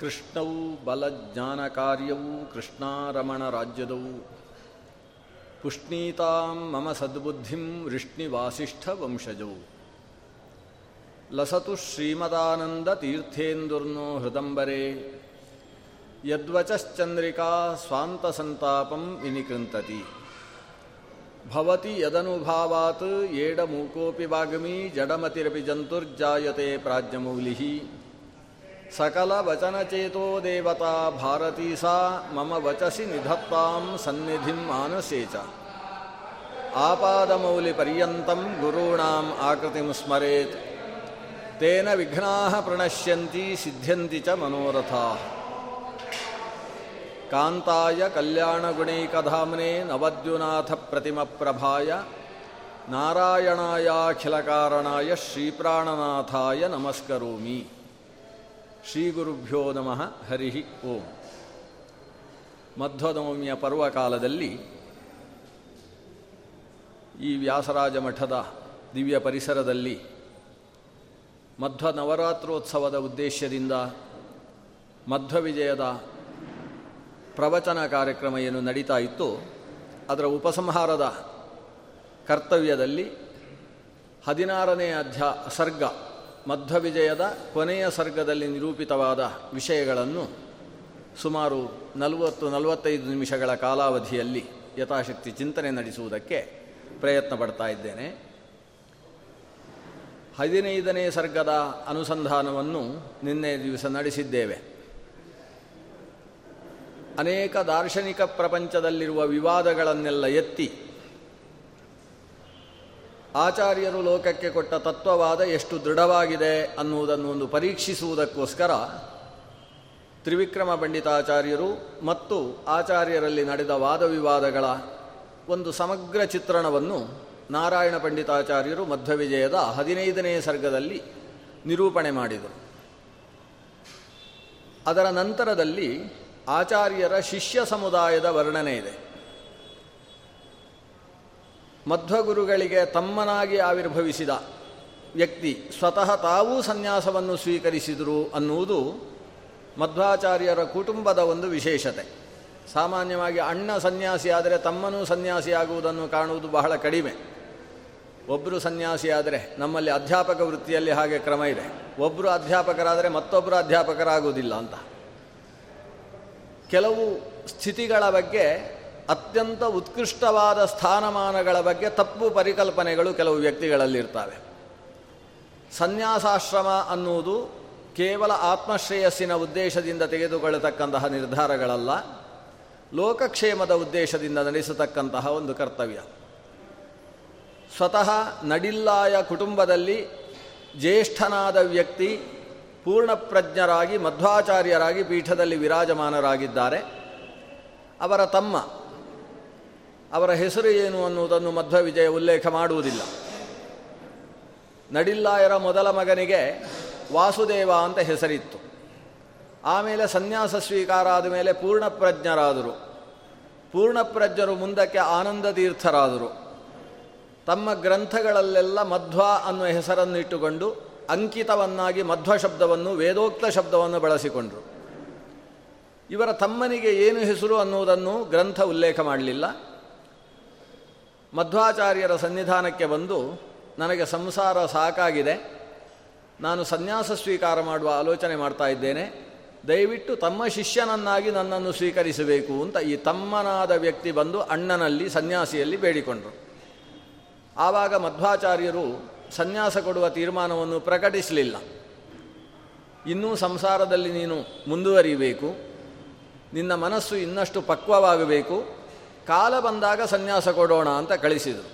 ಕೃಷ್ಣವು ಬಲಜ್ಞಾನಕಾರ್ಯವು ಕೃಷ್ಣಾರಮಣರಾಜ್ಯದವು ಪುಷ್ಣೀತಾಂ ಮಮ ಸದ್ಬುದ್ಧಿಂ ವೃಷ್ಣಿವಾಸಿಷ್ಠವಂಶಜೌ ಲಸತು ಶ್ರೀಮದಾನಂದತೀರ್ಥೇಂದುರ್ನೋ ಹೃದಂಬರೆ. ಯದ್ವಚಶ್ಚಂದ್ರಿಕಾ ಸ್ವಾಂತಸಂತಾಪಂ ವಿನಿಕೃಂತತಿ ಭವತಿ ಯದನುಭಾವಾತ್ ಏಡಮೂಕೋಪಿ ವಾಗ್ಮಿ ಜಡಮತಿರಪಿ ಜಂತುರ್ಜಾಯತೆ ಪ್ರಾಜ್ಞಮೌಲಿಃ सकलवचनचेतो देवता भारती सा मम वचसि निधत्तां सन्निधिं मानसे च आपादमौलिपर्यन्तं गुरूणाम् आकृतिं स्मरेत् तेन विघ्नाः प्रणश्यन्ति सिद्ध्यन्ति च मनोरथाः कान्ताय कल्याणगुणैकधाम्ने नवद्युनाथप्रतिमप्रभाय नारायणायाखिलकारणाय श्रीप्राणनाथाय नमस्करोमि ಶ್ರೀ ಗುರುಭ್ಯೋ ನಮಃ, ಹರಿ ಓಂ. ಮಧ್ವನವಮಿಯ ಪರ್ವಕಾಲದಲ್ಲಿ ಈ ವ್ಯಾಸರಾಜ ಮಠದ ದಿವ್ಯ ಪರಿಸರದಲ್ಲಿ ಮಧ್ವ ನವರಾತ್ರೋತ್ಸವದ ಉದ್ದೇಶದಿಂದ ಮಧ್ವ ವಿಜಯದ ಪ್ರವಚನ ಕಾರ್ಯಕ್ರಮ ಏನು ನಡೀತಾ ಇತ್ತು. ಅದರ ಉಪಸಂಹಾರದ ಕರ್ತವ್ಯದಲ್ಲಿ ಹದಿನಾರನೇ ಅಧ್ಯ, ಸರ್ಗ ಮಧ್ವ ವಿಜಯದ ಕೊನೆಯ ಸರ್ಗದಲ್ಲಿ ನಿರೂಪಿತವಾದ ವಿಷಯಗಳನ್ನು ಸುಮಾರು ನಲವತ್ತು ನಲವತ್ತೈದು ನಿಮಿಷಗಳ ಕಾಲಾವಧಿಯಲ್ಲಿ ಯಥಾಶಕ್ತಿ ಚಿಂತನೆ ನಡೆಸುವುದಕ್ಕೆ ಪ್ರಯತ್ನ ಪಡ್ತಾ ಇದ್ದೇನೆ. ಹದಿನೈದನೇ ಸರ್ಗದ ಅನುಸಂಧಾನವನ್ನು ನಿನ್ನೆ ದಿವಸ ನಡೆಸಿದ್ದೇವೆ. ಅನೇಕ ದಾರ್ಶನಿಕ ಪ್ರಪಂಚದಲ್ಲಿರುವ ವಿವಾದಗಳನ್ನೆಲ್ಲ ಎತ್ತಿ ಆಚಾರ್ಯರು ಲೋಕಕ್ಕೆ ಕೊಟ್ಟ ತತ್ವವಾದ ಎಷ್ಟು ದೃಢವಾಗಿದೆ ಅನ್ನುವುದನ್ನು ಒಂದು ಪರೀಕ್ಷಿಸುವುದಕ್ಕೋಸ್ಕರ ತ್ರಿವಿಕ್ರಮ ಪಂಡಿತಾಚಾರ್ಯರು ಮತ್ತು ಆಚಾರ್ಯರಲ್ಲಿ ನಡೆದ ವಾದ ವಿವಾದಗಳ ಒಂದು ಸಮಗ್ರ ಚಿತ್ರಣವನ್ನು ನಾರಾಯಣ ಪಂಡಿತಾಚಾರ್ಯರು ಮಧ್ವವಿಜಯದ ಹದಿನೈದನೇ ಸರ್ಗದಲ್ಲಿ ನಿರೂಪಣೆ ಮಾಡಿದರು. ಅದರ ನಂತರದಲ್ಲಿ ಆಚಾರ್ಯರ ಶಿಷ್ಯ ಸಮುದಾಯದ ವರ್ಣನೆ ಇದೆ. ಮಧ್ವಗುರುಗಳಿಗೆ ತಮ್ಮನಾಗಿ ಆವಿರ್ಭವಿಸಿದ ವ್ಯಕ್ತಿ ಸ್ವತಃ ತಾವೂ ಸನ್ಯಾಸವನ್ನು ಸ್ವೀಕರಿಸಿದರು ಅನ್ನುವುದು ಮಧ್ವಾಚಾರ್ಯರ ಕುಟುಂಬದ ಒಂದು ವಿಶೇಷತೆ. ಸಾಮಾನ್ಯವಾಗಿ ಅಣ್ಣ ಸನ್ಯಾಸಿಯಾದರೆ ತಮ್ಮನೂ ಸನ್ಯಾಸಿಯಾಗುವುದನ್ನು ಕಾಣುವುದು ಬಹಳ ಕಡಿಮೆ. ಒಬ್ಬರು ಸನ್ಯಾಸಿಯಾದರೆ ನಮ್ಮಲ್ಲಿ ಅಧ್ಯಾಪಕ ವೃತ್ತಿಯಲ್ಲಿ ಹಾಗೆ ಕ್ರಮ ಇದೆ. ಒಬ್ಬರು ಅಧ್ಯಾಪಕರಾದರೆ ಮತ್ತೊಬ್ಬರು ಅಧ್ಯಾಪಕರಾಗುವುದಿಲ್ಲ ಅಂತ. ಕೆಲವು ಸ್ಥಿತಿಗಳ ಬಗ್ಗೆ ಅತ್ಯಂತ ಉತ್ಕೃಷ್ಟವಾದ ಸ್ಥಾನಮಾನಗಳ ಬಗ್ಗೆ ತಪ್ಪು ಪರಿಕಲ್ಪನೆಗಳು ಕೆಲವು ವ್ಯಕ್ತಿಗಳಲ್ಲಿರ್ತವೆ. ಸನ್ಯಾಸಾಶ್ರಮ ಅನ್ನುವುದು ಕೇವಲ ಆತ್ಮಶ್ರೇಯಸ್ಸಿನ ಉದ್ದೇಶದಿಂದ ತೆಗೆದುಕೊಳ್ಳತಕ್ಕಂತಹ ನಿರ್ಧಾರಗಳಲ್ಲ, ಲೋಕಕ್ಷೇಮದ ಉದ್ದೇಶದಿಂದ ನಡೆಸತಕ್ಕಂತಹ ಒಂದು ಕರ್ತವ್ಯ. ಸ್ವತಃ ನಡಿಲ್ಲಾಯ ಕುಟುಂಬದಲ್ಲಿ ಜ್ಯೇಷ್ಠನಾದ ವ್ಯಕ್ತಿ ಪೂರ್ಣಪ್ರಜ್ಞರಾಗಿ ಮಧ್ವಾಚಾರ್ಯರಾಗಿ ಪೀಠದಲ್ಲಿ ವಿರಾಜಮಾನರಾಗಿದ್ದಾರೆ. ಅವರ ತಮ್ಮ ಅವರ ಹೆಸರು ಏನು ಅನ್ನುವುದನ್ನು ಮಧ್ವ ವಿಜಯ ಉಲ್ಲೇಖ ಮಾಡುವುದಿಲ್ಲ. ನಡಿಲ್ಲಾಯರ ಮೊದಲ ಮಗನಿಗೆ ವಾಸುದೇವ ಅಂತ ಹೆಸರಿತ್ತು. ಆಮೇಲೆ ಸನ್ಯಾಸ ಸ್ವೀಕಾರ ಆದ ಮೇಲೆ ಪೂರ್ಣಪ್ರಜ್ಞರಾದರು. ಪೂರ್ಣಪ್ರಜ್ಞರು ಮುಂದಕ್ಕೆ ಆನಂದ ತೀರ್ಥರಾದರು ತಮ್ಮ ಗ್ರಂಥಗಳಲ್ಲೆಲ್ಲ ಮಧ್ವ ಅನ್ನುವ ಹೆಸರನ್ನು ಇಟ್ಟುಕೊಂಡು ಅಂಕಿತವನ್ನಾಗಿ ಮಧ್ವ ಶಬ್ದವನ್ನು, ವೇದೋಕ್ತ ಶಬ್ದವನ್ನು ಬಳಸಿಕೊಂಡರು. ಇವರ ತಮ್ಮನಿಗೆ ಏನು ಹೆಸರು ಅನ್ನುವುದನ್ನು ಗ್ರಂಥ ಉಲ್ಲೇಖ ಮಾಡಲಿಲ್ಲ. ಮಧ್ವಾಚಾರ್ಯರ ಸನ್ನಿಧಾನಕ್ಕೆ ಬಂದು ನನಗೆ ಸಂಸಾರ ಸಾಕಾಗಿದೆ. ನಾನು ಸನ್ಯಾಸ ಸ್ವೀಕಾರ ಮಾಡುವ ಆಲೋಚನೆ ಮಾಡ್ತಾ ಇದ್ದೇನೆ. ದಯವಿಟ್ಟು ತಮ್ಮ ಶಿಷ್ಯನನ್ನಾಗಿ ನನ್ನನ್ನು ಸ್ವೀಕರಿಸಬೇಕು ಅಂತ ಈ ತಮ್ಮನಾದ ವ್ಯಕ್ತಿ ಬಂದು ಅಣ್ಣನಲ್ಲಿ ಸನ್ಯಾಸಿಯಲ್ಲಿ ಬೇಡಿಕೊಂಡರು. ಆವಾಗ ಮಧ್ವಾಚಾರ್ಯರು ಸನ್ಯಾಸ ಕೊಡುವ ತೀರ್ಮಾನವನ್ನು ಪ್ರಕಟಿಸಲಿಲ್ಲ. ಇನ್ನೂ ಸಂಸಾರದಲ್ಲಿ ನೀನು ಮುಂದುವರಿಬೇಕು. ನಿನ್ನ ಮನಸ್ಸು ಇನ್ನಷ್ಟು ಪಕ್ವವಾಗಬೇಕು. ಕಾಲ ಬಂದಾಗ ಸನ್ಯಾಸ ಕೊಡೋಣ ಅಂತ ಕಳಿಸಿದರು.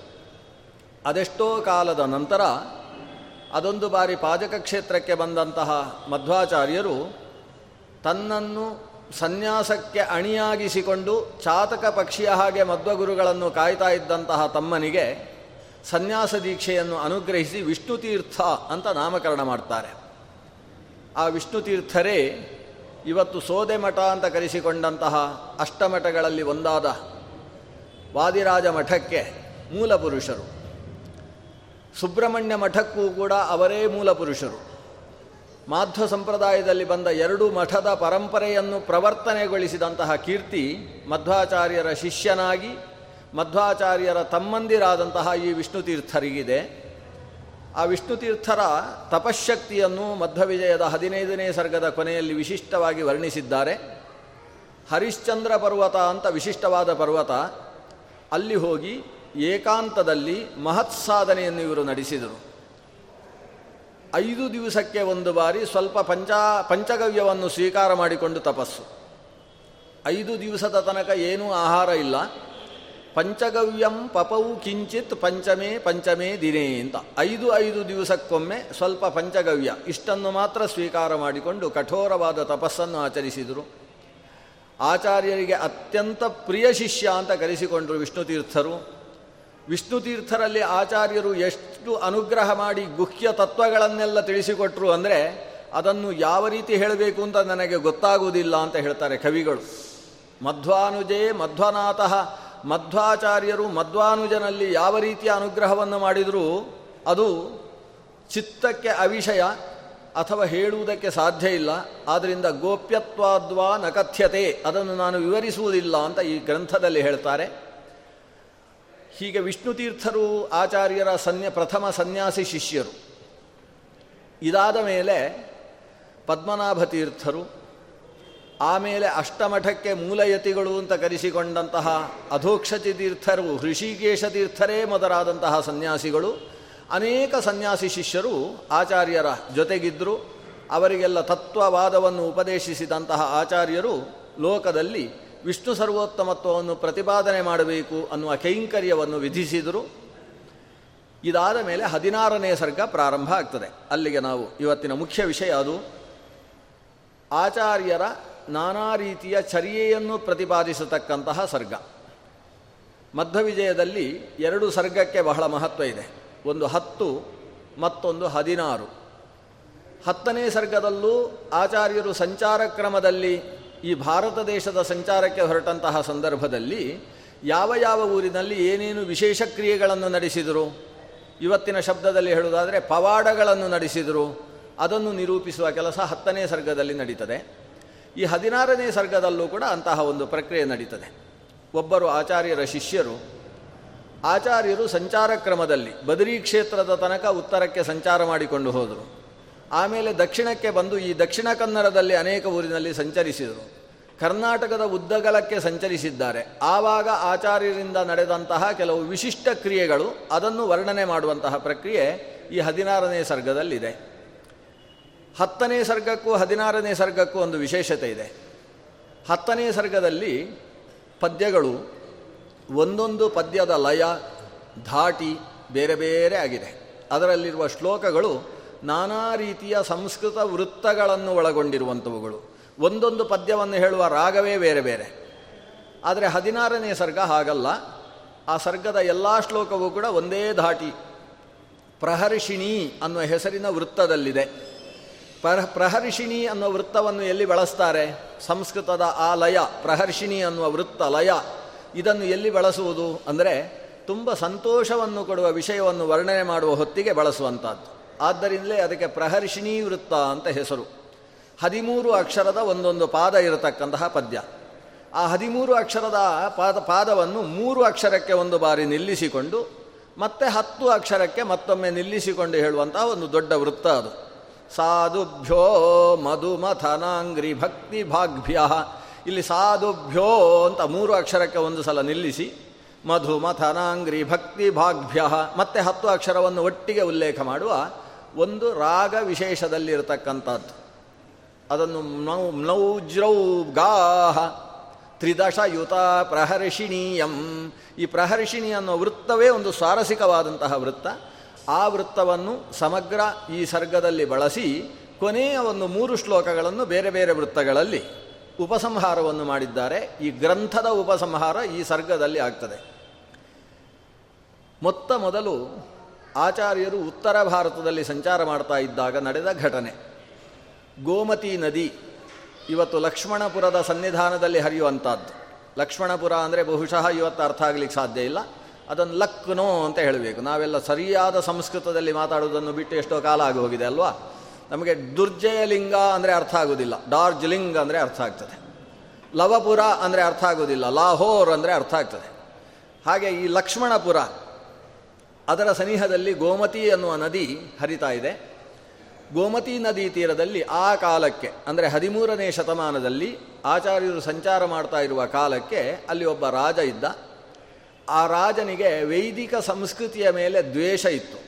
ಅದೆಷ್ಟೋ ಕಾಲದ ನಂತರ ಅದೊಂದು ಬಾರಿ ಪಾಜಕ ಕ್ಷೇತ್ರಕ್ಕೆ ಬಂದಂತಹ ಮಧ್ವಾಚಾರ್ಯರು ತನ್ನನ್ನು ಸನ್ಯಾಸಕ್ಕೆ ಅಣಿಯಾಗಿಸಿಕೊಂಡು ಚಾತಕ ಪಕ್ಷಿಯ ಹಾಗೆ ಮಧ್ವಗುರುಗಳನ್ನು ಕಾಯ್ತಾ ಇದ್ದಂತಹ ತಮ್ಮನಿಗೆ ಸನ್ಯಾಸ ದೀಕ್ಷೆಯನ್ನು ಅನುಗ್ರಹಿಸಿ ವಿಷ್ಣುತೀರ್ಥ ಅಂತ ನಾಮಕರಣ ಮಾಡ್ತಾರೆ. ಆ ವಿಷ್ಣು ತೀರ್ಥರೇ ಇವತ್ತು ಸೋದೆ ಮಠ ಅಂತ ಕರೆಸಿಕೊಂಡಂತಹ ಅಷ್ಟಮಠಗಳಲ್ಲಿ ಒಂದಾದ ವಾದಿರಾಜ ಮಠಕ್ಕೆ ಮೂಲ ಪುರುಷರು ಸುಬ್ರಹ್ಮಣ್ಯ ಮಠಕ್ಕೂ ಕೂಡ ಅವರೇ ಮೂಲ ಪುರುಷರು ಮಾಧ್ವ ಸಂಪ್ರದಾಯದಲ್ಲಿ ಬಂದ ಎರಡು ಮಠದ ಪರಂಪರೆಯನ್ನು ಪ್ರವರ್ತನೆಗೊಳಿಸಿದಂತಹ ಕೀರ್ತಿ ಮಧ್ವಾಚಾರ್ಯರ ಶಿಷ್ಯನಾಗಿ, ಮಧ್ವಾಚಾರ್ಯರ ತಮ್ಮಂದಿರಾದಂತಹ ಈ ವಿಷ್ಣು ತೀರ್ಥರಿಗಿದೆ. ಆ ವಿಷ್ಣು ತೀರ್ಥರ ತಪಶಕ್ತಿಯನ್ನು ಮಧ್ವವಿಜಯದ ಹದಿನೈದನೇ ಸರ್ಗದ ಕೊನೆಯಲ್ಲಿ ವಿಶಿಷ್ಟವಾಗಿ ವರ್ಣಿಸಿದ್ದಾರೆ. ಹರಿಶ್ಚಂದ್ರ ಪರ್ವತ ಅಂತ ವಿಶಿಷ್ಟವಾದ ಪರ್ವತ. ಅಲ್ಲಿ ಹೋಗಿ ಏಕಾಂತದಲ್ಲಿ ಮಹತ್ ಸಾಧನೆಯನ್ನು ಇವರು ನಡೆಸಿದರು. ಐದು ದಿವಸಕ್ಕೆ ಒಂದು ಬಾರಿ ಸ್ವಲ್ಪ ಪಂಚ, ಪಂಚಗವ್ಯವನ್ನು ಸ್ವೀಕಾರ ಮಾಡಿಕೊಂಡು ತಪಸ್ಸು. ಐದು ದಿವಸದ ತನಕ ಏನೂ ಆಹಾರ ಇಲ್ಲ. ಪಂಚಗವ್ಯಂ ಪಪವು ಕಿಂಚಿತ್ ಪಂಚಮೇ ಪಂಚಮೇ ದಿನೇ ಅಂತ. ಐದು ಐದು ದಿವಸಕ್ಕೊಮ್ಮೆ ಸ್ವಲ್ಪ ಪಂಚಗವ್ಯ. ಇಷ್ಟನ್ನು ಮಾತ್ರ ಸ್ವೀಕಾರ ಮಾಡಿಕೊಂಡು ಕಠೋರವಾದ ತಪಸ್ಸನ್ನು ಆಚರಿಸಿದರು. ಆಚಾರ್ಯರಿಗೆ ಅತ್ಯಂತ ಪ್ರಿಯ ಶಿಷ್ಯ ಅಂತ ಕರೆಸಿಕೊಂಡರು ವಿಷ್ಣುತೀರ್ಥರು. ವಿಷ್ಣುತೀರ್ಥರಲ್ಲಿ ಆಚಾರ್ಯರು ಎಷ್ಟು ಅನುಗ್ರಹ ಮಾಡಿ ಗುಹ್ಯ ತತ್ವಗಳನ್ನೆಲ್ಲ ತಿಳಿಸಿಕೊಟ್ರು ಅಂದರೆ ಅದನ್ನು ಯಾವ ರೀತಿ ಹೇಳಬೇಕು ಅಂತ ನನಗೆ ಗೊತ್ತಾಗುವುದಿಲ್ಲ ಅಂತ ಹೇಳ್ತಾರೆ ಕವಿಗಳು. ಮಧ್ವಾನುಜೇ ಮಧ್ವನಾಥ, ಮಧ್ವಾಚಾರ್ಯರು ಮಧ್ವಾನುಜನಲ್ಲಿ ಯಾವ ರೀತಿಯ ಅನುಗ್ರಹವನ್ನು ಮಾಡಿದರೂ? ಅದು ಚಿತ್ತಕ್ಕೆ ಅವಿಷಯ ಅಥವಾ ಹೇಳುವುದಕ್ಕೆ ಸಾಧ್ಯ ಇಲ್ಲ. ಆದ್ದರಿಂದ ಗೋಪ್ಯತ್ವಾದ್ವಾ ನಕಥ್ಯತೆ. ಅದನ್ನು ನಾನು ವಿವರಿಸುವುದಿಲ್ಲ ಅಂತ ಈ ಗ್ರಂಥದಲ್ಲಿ ಹೇಳ್ತಾರೆ. ಹೀಗೆ ವಿಷ್ಣು ತೀರ್ಥರು ಆಚಾರ್ಯರ ಸನ್ಯ ಪ್ರಥಮ ಸನ್ಯಾಸಿ ಶಿಷ್ಯರು. ಇದಾದ ಮೇಲೆ ಪದ್ಮನಾಭ ತೀರ್ಥರು ಆಮೇಲೆ ಅಷ್ಟಮಠಕ್ಕೆ ಮೂಲಯತಿಗಳು ಅಂತ ಕರೆಸಿಕೊಂಡಂತಹ ಅಧೋಕ್ಷತಿ ತೀರ್ಥರು ಹೃಷಿಕೇಶ ತೀರ್ಥರೇ ಮೊದಲಾದಂತಹ ಸನ್ಯಾಸಿಗಳು ಅನೇಕ ಸನ್ಯಾಸಿ ಶಿಷ್ಯರು ಆಚಾರ್ಯರ ಜೊತೆಗಿದ್ದರು ಅವರಿಗೆಲ್ಲ ತತ್ವವಾದವನ್ನು ಉಪದೇಶಿಸಿದಂತಹ ಆಚಾರ್ಯರು ಲೋಕದಲ್ಲಿ ವಿಷ್ಣು ಸರ್ವೋತ್ತಮತ್ವವನ್ನು ಪ್ರತಿಪಾದನೆ ಮಾಡಬೇಕು ಅನ್ನುವ ಕೈಂಕರ್ಯವನ್ನು ವಿಧಿಸಿದರು. ಇದಾದ ಮೇಲೆ ಹದಿನಾರನೇ ಸರ್ಗ ಪ್ರಾರಂಭ ಆಗ್ತದೆ. ಅಲ್ಲಿಗೆ ನಾವು ಇವತ್ತಿನ ಮುಖ್ಯ ವಿಷಯ ಅದು. ಆಚಾರ್ಯರ ನಾನಾ ರೀತಿಯ ಚರ್ಯೆಯನ್ನು ಪ್ರತಿಪಾದಿಸತಕ್ಕಂತಹ ಸರ್ಗ. ಮಧ್ಯವಿಜಯದಲ್ಲಿ ಎರಡು ಸರ್ಗಕ್ಕೆ ಬಹಳ ಮಹತ್ವ ಇದೆ. ಒಂದು ಹತ್ತು, ಮತ್ತೊಂದು ಹದಿನಾರು. ಹತ್ತನೇ ಸರ್ಗದಲ್ಲೂ ಆಚಾರ್ಯರು ಸಂಚಾರ ಕ್ರಮದಲ್ಲಿ ಈ ಭಾರತ ದೇಶದ ಸಂಚಾರಕ್ಕೆ ಹೊರಟಂತಹ ಸಂದರ್ಭದಲ್ಲಿ ಯಾವ ಯಾವ ಊರಿನಲ್ಲಿ ಏನೇನು ವಿಶೇಷ ಕ್ರಿಯೆಗಳನ್ನು ನಡೆಸಿದರು? ಇವತ್ತಿನ ಶಬ್ದದಲ್ಲಿ ಹೇಳುವುದಾದರೆ ಪವಾಡಗಳನ್ನು ನಡೆಸಿದರು. ಅದನ್ನು ನಿರೂಪಿಸುವ ಕೆಲಸ ಹತ್ತನೇ ಸರ್ಗದಲ್ಲಿ ನಡೀತದೆ. ಈ ಹದಿನಾರನೇ ಸರ್ಗದಲ್ಲೂ ಕೂಡ ಅಂತಹ ಒಂದು ಪ್ರಕ್ರಿಯೆ ನಡೀತದೆ. ಒಬ್ಬರು ಆಚಾರ್ಯರ ಶಿಷ್ಯರು ಆಚಾರ್ಯರು ಸಂಚಾರ ಕ್ರಮದಲ್ಲಿ ಬದರಿ ಕ್ಷೇತ್ರದ ತನಕ ಉತ್ತರಕ್ಕೆ ಸಂಚಾರ ಮಾಡಿಕೊಂಡು ಹೋದರು. ಆಮೇಲೆ ದಕ್ಷಿಣಕ್ಕೆ ಬಂದು ಈ ದಕ್ಷಿಣ ಕನ್ನಡದಲ್ಲಿ ಅನೇಕ ಊರಿನಲ್ಲಿ ಸಂಚರಿಸಿದರು. ಕರ್ನಾಟಕದ ಉದ್ದಗಲಕ್ಕೆ ಸಂಚರಿಸಿದ್ದಾರೆ. ಆವಾಗ ಆಚಾರ್ಯರಿಂದ ನಡೆದಂತಹ ಕೆಲವು ವಿಶಿಷ್ಟ ಕ್ರಿಯೆಗಳು ಅದನ್ನು ವರ್ಣನೆ ಮಾಡುವಂತಹ ಪ್ರಕ್ರಿಯೆ ಈ ಹದಿನಾರನೇ ಸರ್ಗದಲ್ಲಿದೆ. ಹತ್ತನೇ ಸರ್ಗಕ್ಕೂ ಹದಿನಾರನೇ ಸರ್ಗಕ್ಕೂ ಒಂದು ವಿಶೇಷತೆ ಇದೆ. ಹತ್ತನೇ ಸರ್ಗದಲ್ಲಿ ಪದ್ಯಗಳು ಒಂದೊಂದು ಪದ್ಯದ ಲಯ, ಧಾಟಿ ಬೇರೆ ಬೇರೆ ಆಗಿದೆ. ಅದರಲ್ಲಿರುವ ಶ್ಲೋಕಗಳು ನಾನಾ ರೀತಿಯ ಸಂಸ್ಕೃತ ವೃತ್ತಗಳನ್ನು ಒಳಗೊಂಡಿರುವಂಥವುಗಳು ಒಂದೊಂದು ಪದ್ಯವನ್ನು ಹೇಳುವ ರಾಗವೇ ಬೇರೆ ಬೇರೆ. ಆದರೆ ಹದಿನಾರನೇ ಸರ್ಗ ಹಾಗಲ್ಲ. ಆ ಸರ್ಗದ ಎಲ್ಲ ಶ್ಲೋಕವೂ ಕೂಡ ಒಂದೇ ಧಾಟಿ. ಪ್ರಹರ್ಷಿಣಿ ಅನ್ನುವ ಹೆಸರಿನ ವೃತ್ತದಲ್ಲಿದೆ. ಪ್ರಹ, ಪ್ರಹರ್ಷಿಣಿ ಅನ್ನುವ ವೃತ್ತವನ್ನು ಎಲ್ಲಿ ಬಳಸ್ತಾರೆ? ಸಂಸ್ಕೃತದ ಆ ಲಯ, ಪ್ರಹರ್ಷಿಣಿ ಅನ್ನುವ ವೃತ್ತ ಲಯ. ಇದನ್ನು ಎಲ್ಲಿ ಬಳಸುವುದು ಅಂದರೆ ತುಂಬ ಸಂತೋಷವನ್ನು ಕೊಡುವ ವಿಷಯವನ್ನು ವರ್ಣನೆ ಮಾಡುವ ಹೊತ್ತಿಗೆ ಬಳಸುವಂಥದ್ದು ಆದ್ದರಿಂದಲೇ ಅದಕ್ಕೆ ಪ್ರಹರ್ಷಿಣಿ ವೃತ್ತ ಅಂತ ಹೆಸರು. ಹದಿಮೂರು ಅಕ್ಷರದ ಒಂದೊಂದು ಪಾದ ಇರತಕ್ಕಂತಹ ಪದ್ಯ. ಆ ಹದಿಮೂರು ಅಕ್ಷರದ ಪಾದ, ಪಾದವನ್ನು ಮೂರು ಅಕ್ಷರಕ್ಕೆ ಒಂದು ಬಾರಿ ನಿಲ್ಲಿಸಿಕೊಂಡು, ಮತ್ತೆ ಹತ್ತು ಅಕ್ಷರಕ್ಕೆ ಮತ್ತೊಮ್ಮೆ ನಿಲ್ಲಿಸಿಕೊಂಡು ಹೇಳುವಂತಹ ಒಂದು ದೊಡ್ಡ ವೃತ್ತ ಅದು. ಸಾಧುಭ್ಯೋ ಮಧುಮಥನಾಂಗ್ರಿ ಭಕ್ತಿ ಭಾಗ್ಭ್ಯ ಇಲ್ಲಿ ಸಾಧುಭ್ಯೋ ಅಂತ ಮೂರು ಅಕ್ಷರಕ್ಕೆ ಒಂದು ಸಲ ನಿಲ್ಲಿಸಿ, ಮಧು ಮಥನಾಂಗ್ರಿ ಭಕ್ತಿ ಭಾಗ್ಭ್ಯ, ಮತ್ತೆ ಹತ್ತು ಅಕ್ಷರವನ್ನು ಒಟ್ಟಿಗೆ ಉಲ್ಲೇಖ ಮಾಡುವ ಒಂದು ರಾಗ ವಿಶೇಷದಲ್ಲಿರತಕ್ಕಂಥದ್ದು. ಅದನ್ನು ನೌ, ನೌಜ್ರೌ ಗಾಹ, ತ್ರಿದಶಯುತ ಪ್ರಹರ್ಷಿಣೀಯಂ. ಈ ಪ್ರಹರ್ಷಿಣಿ ಅನ್ನೋ ವೃತ್ತವೇ ಒಂದು ಸ್ವಾರಸಿಕವಾದಂತಹ ವೃತ್ತ. ಆ ವೃತ್ತವನ್ನು ಸಮಗ್ರ ಈ ಸರ್ಗದಲ್ಲಿ ಬಳಸಿ ಕೊನೆಯ ಒಂದು ಮೂರು ಶ್ಲೋಕಗಳನ್ನು ಬೇರೆ ಬೇರೆ ವೃತ್ತಗಳಲ್ಲಿ ಉಪಸಂಹಾರವನ್ನು ಮಾಡಿದ್ದಾರೆ. ಈ ಗ್ರಂಥದ ಉಪಸಂಹಾರ ಈ ಸರ್ಗದಲ್ಲಿ ಆಗ್ತದೆ. ಮೊತ್ತ ಮೊದಲು ಆಚಾರ್ಯರು ಉತ್ತರ ಭಾರತದಲ್ಲಿ ಸಂಚಾರ ಮಾಡ್ತಾ ಇದ್ದಾಗ ನಡೆದ ಘಟನೆ. ಗೋಮತಿ ನದಿ ಇವತ್ತು ಲಕ್ಷ್ಮಣಪುರದ ಸನ್ನಿಧಾನದಲ್ಲಿ ಹರಿಯುವಂಥದ್ದು. ಲಕ್ಷ್ಮಣಪುರ ಅಂದರೆ ಬಹುಶಃ ಇವತ್ತು ಅರ್ಥ ಆಗಲಿಕ್ಕೆ ಸಾಧ್ಯ ಇಲ್ಲ. ಅದನ್ನು ಲಕ್ನೋ ಅಂತ ಹೇಳಬೇಕು. ನಾವೆಲ್ಲ ಸರಿಯಾದ ಸಂಸ್ಕೃತದಲ್ಲಿ ಮಾತಾಡೋದನ್ನು ಬಿಟ್ಟು ಎಷ್ಟೋ ಕಾಲ ಆಗಿ ಹೋಗಿದೆ ಅಲ್ವಾ? ನಮಗೆ ದುರ್ಜಯಲಿಂಗ ಅಂದರೆ ಅರ್ಥ ಆಗೋದಿಲ್ಲ. ಡಾರ್ಜಿಲಿಂಗ್ ಅಂದರೆ ಅರ್ಥ ಆಗ್ತದೆ. ಲವಪುರ ಅಂದರೆ ಅರ್ಥ ಆಗೋದಿಲ್ಲ. ಲಾಹೋರ್ ಅಂದರೆ ಅರ್ಥ ಆಗ್ತದೆ. ಹಾಗೆ ಈ ಲಕ್ಷ್ಮಣಪುರ, ಅದರ ಸನಿಹದಲ್ಲಿ ಗೋಮತಿ ಅನ್ನುವ ನದಿ ಹರಿತಾ ಇದೆ. ಗೋಮತಿ ನದಿ ತೀರದಲ್ಲಿ ಆ ಕಾಲಕ್ಕೆ, ಅಂದರೆ ಹದಿಮೂರನೇ ಶತಮಾನದಲ್ಲಿ ಆಚಾರ್ಯರು ಸಂಚಾರ ಮಾಡ್ತಾ ಇರುವ ಕಾಲಕ್ಕೆ ಅಲ್ಲಿ ಒಬ್ಬ ರಾಜ ಇದ್ದ. ಆ ರಾಜನಿಗೆ ವೈದಿಕ ಸಂಸ್ಕೃತಿಯ ಮೇಲೆ ದ್ವೇಷ ಇತ್ತು.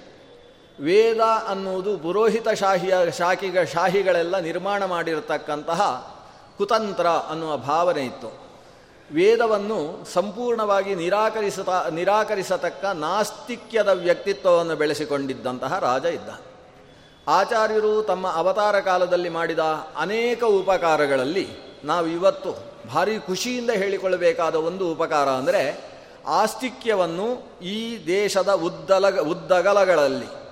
ವೇದ ಅನ್ನುವುದು ಪುರೋಹಿತ ಶಾಹಿಯ ಶಾಖಿಗ ಶಾಹಿಗಳೆಲ್ಲ ನಿರ್ಮಾಣ ಮಾಡಿರತಕ್ಕಂತಹ ಕುತಂತ್ರ ಅನ್ನುವ ಭಾವನೆ ಇತ್ತು. ವೇದವನ್ನು ಸಂಪೂರ್ಣವಾಗಿ ನಿರಾಕರಿಸತ, ನಿರಾಕರಿಸತಕ್ಕ ನಾಸ್ತಿಕ್ಯದ ವ್ಯಕ್ತಿತ್ವವನ್ನು ಬೆಳೆಸಿಕೊಂಡಿದ್ದಂತಹ ರಾಜ ಇದ್ದ. ಆಚಾರ್ಯರು ತಮ್ಮ ಅವತಾರ ಕಾಲದಲ್ಲಿ ಮಾಡಿದ ಅನೇಕ ಉಪಕಾರಗಳಲ್ಲಿ ನಾವು ಇವತ್ತು ಭಾರಿ ಖುಷಿಯಿಂದ ಹೇಳಿಕೊಳ್ಳಬೇಕಾದ ಒಂದು ಉಪಕಾರ ಅಂದರೆ ಆಸ್ತಿಕ್ಯವನ್ನು ಈ ದೇಶದ ಉದ್ದಲ ಉದ್ದಗಲಗಳಲ್ಲಿ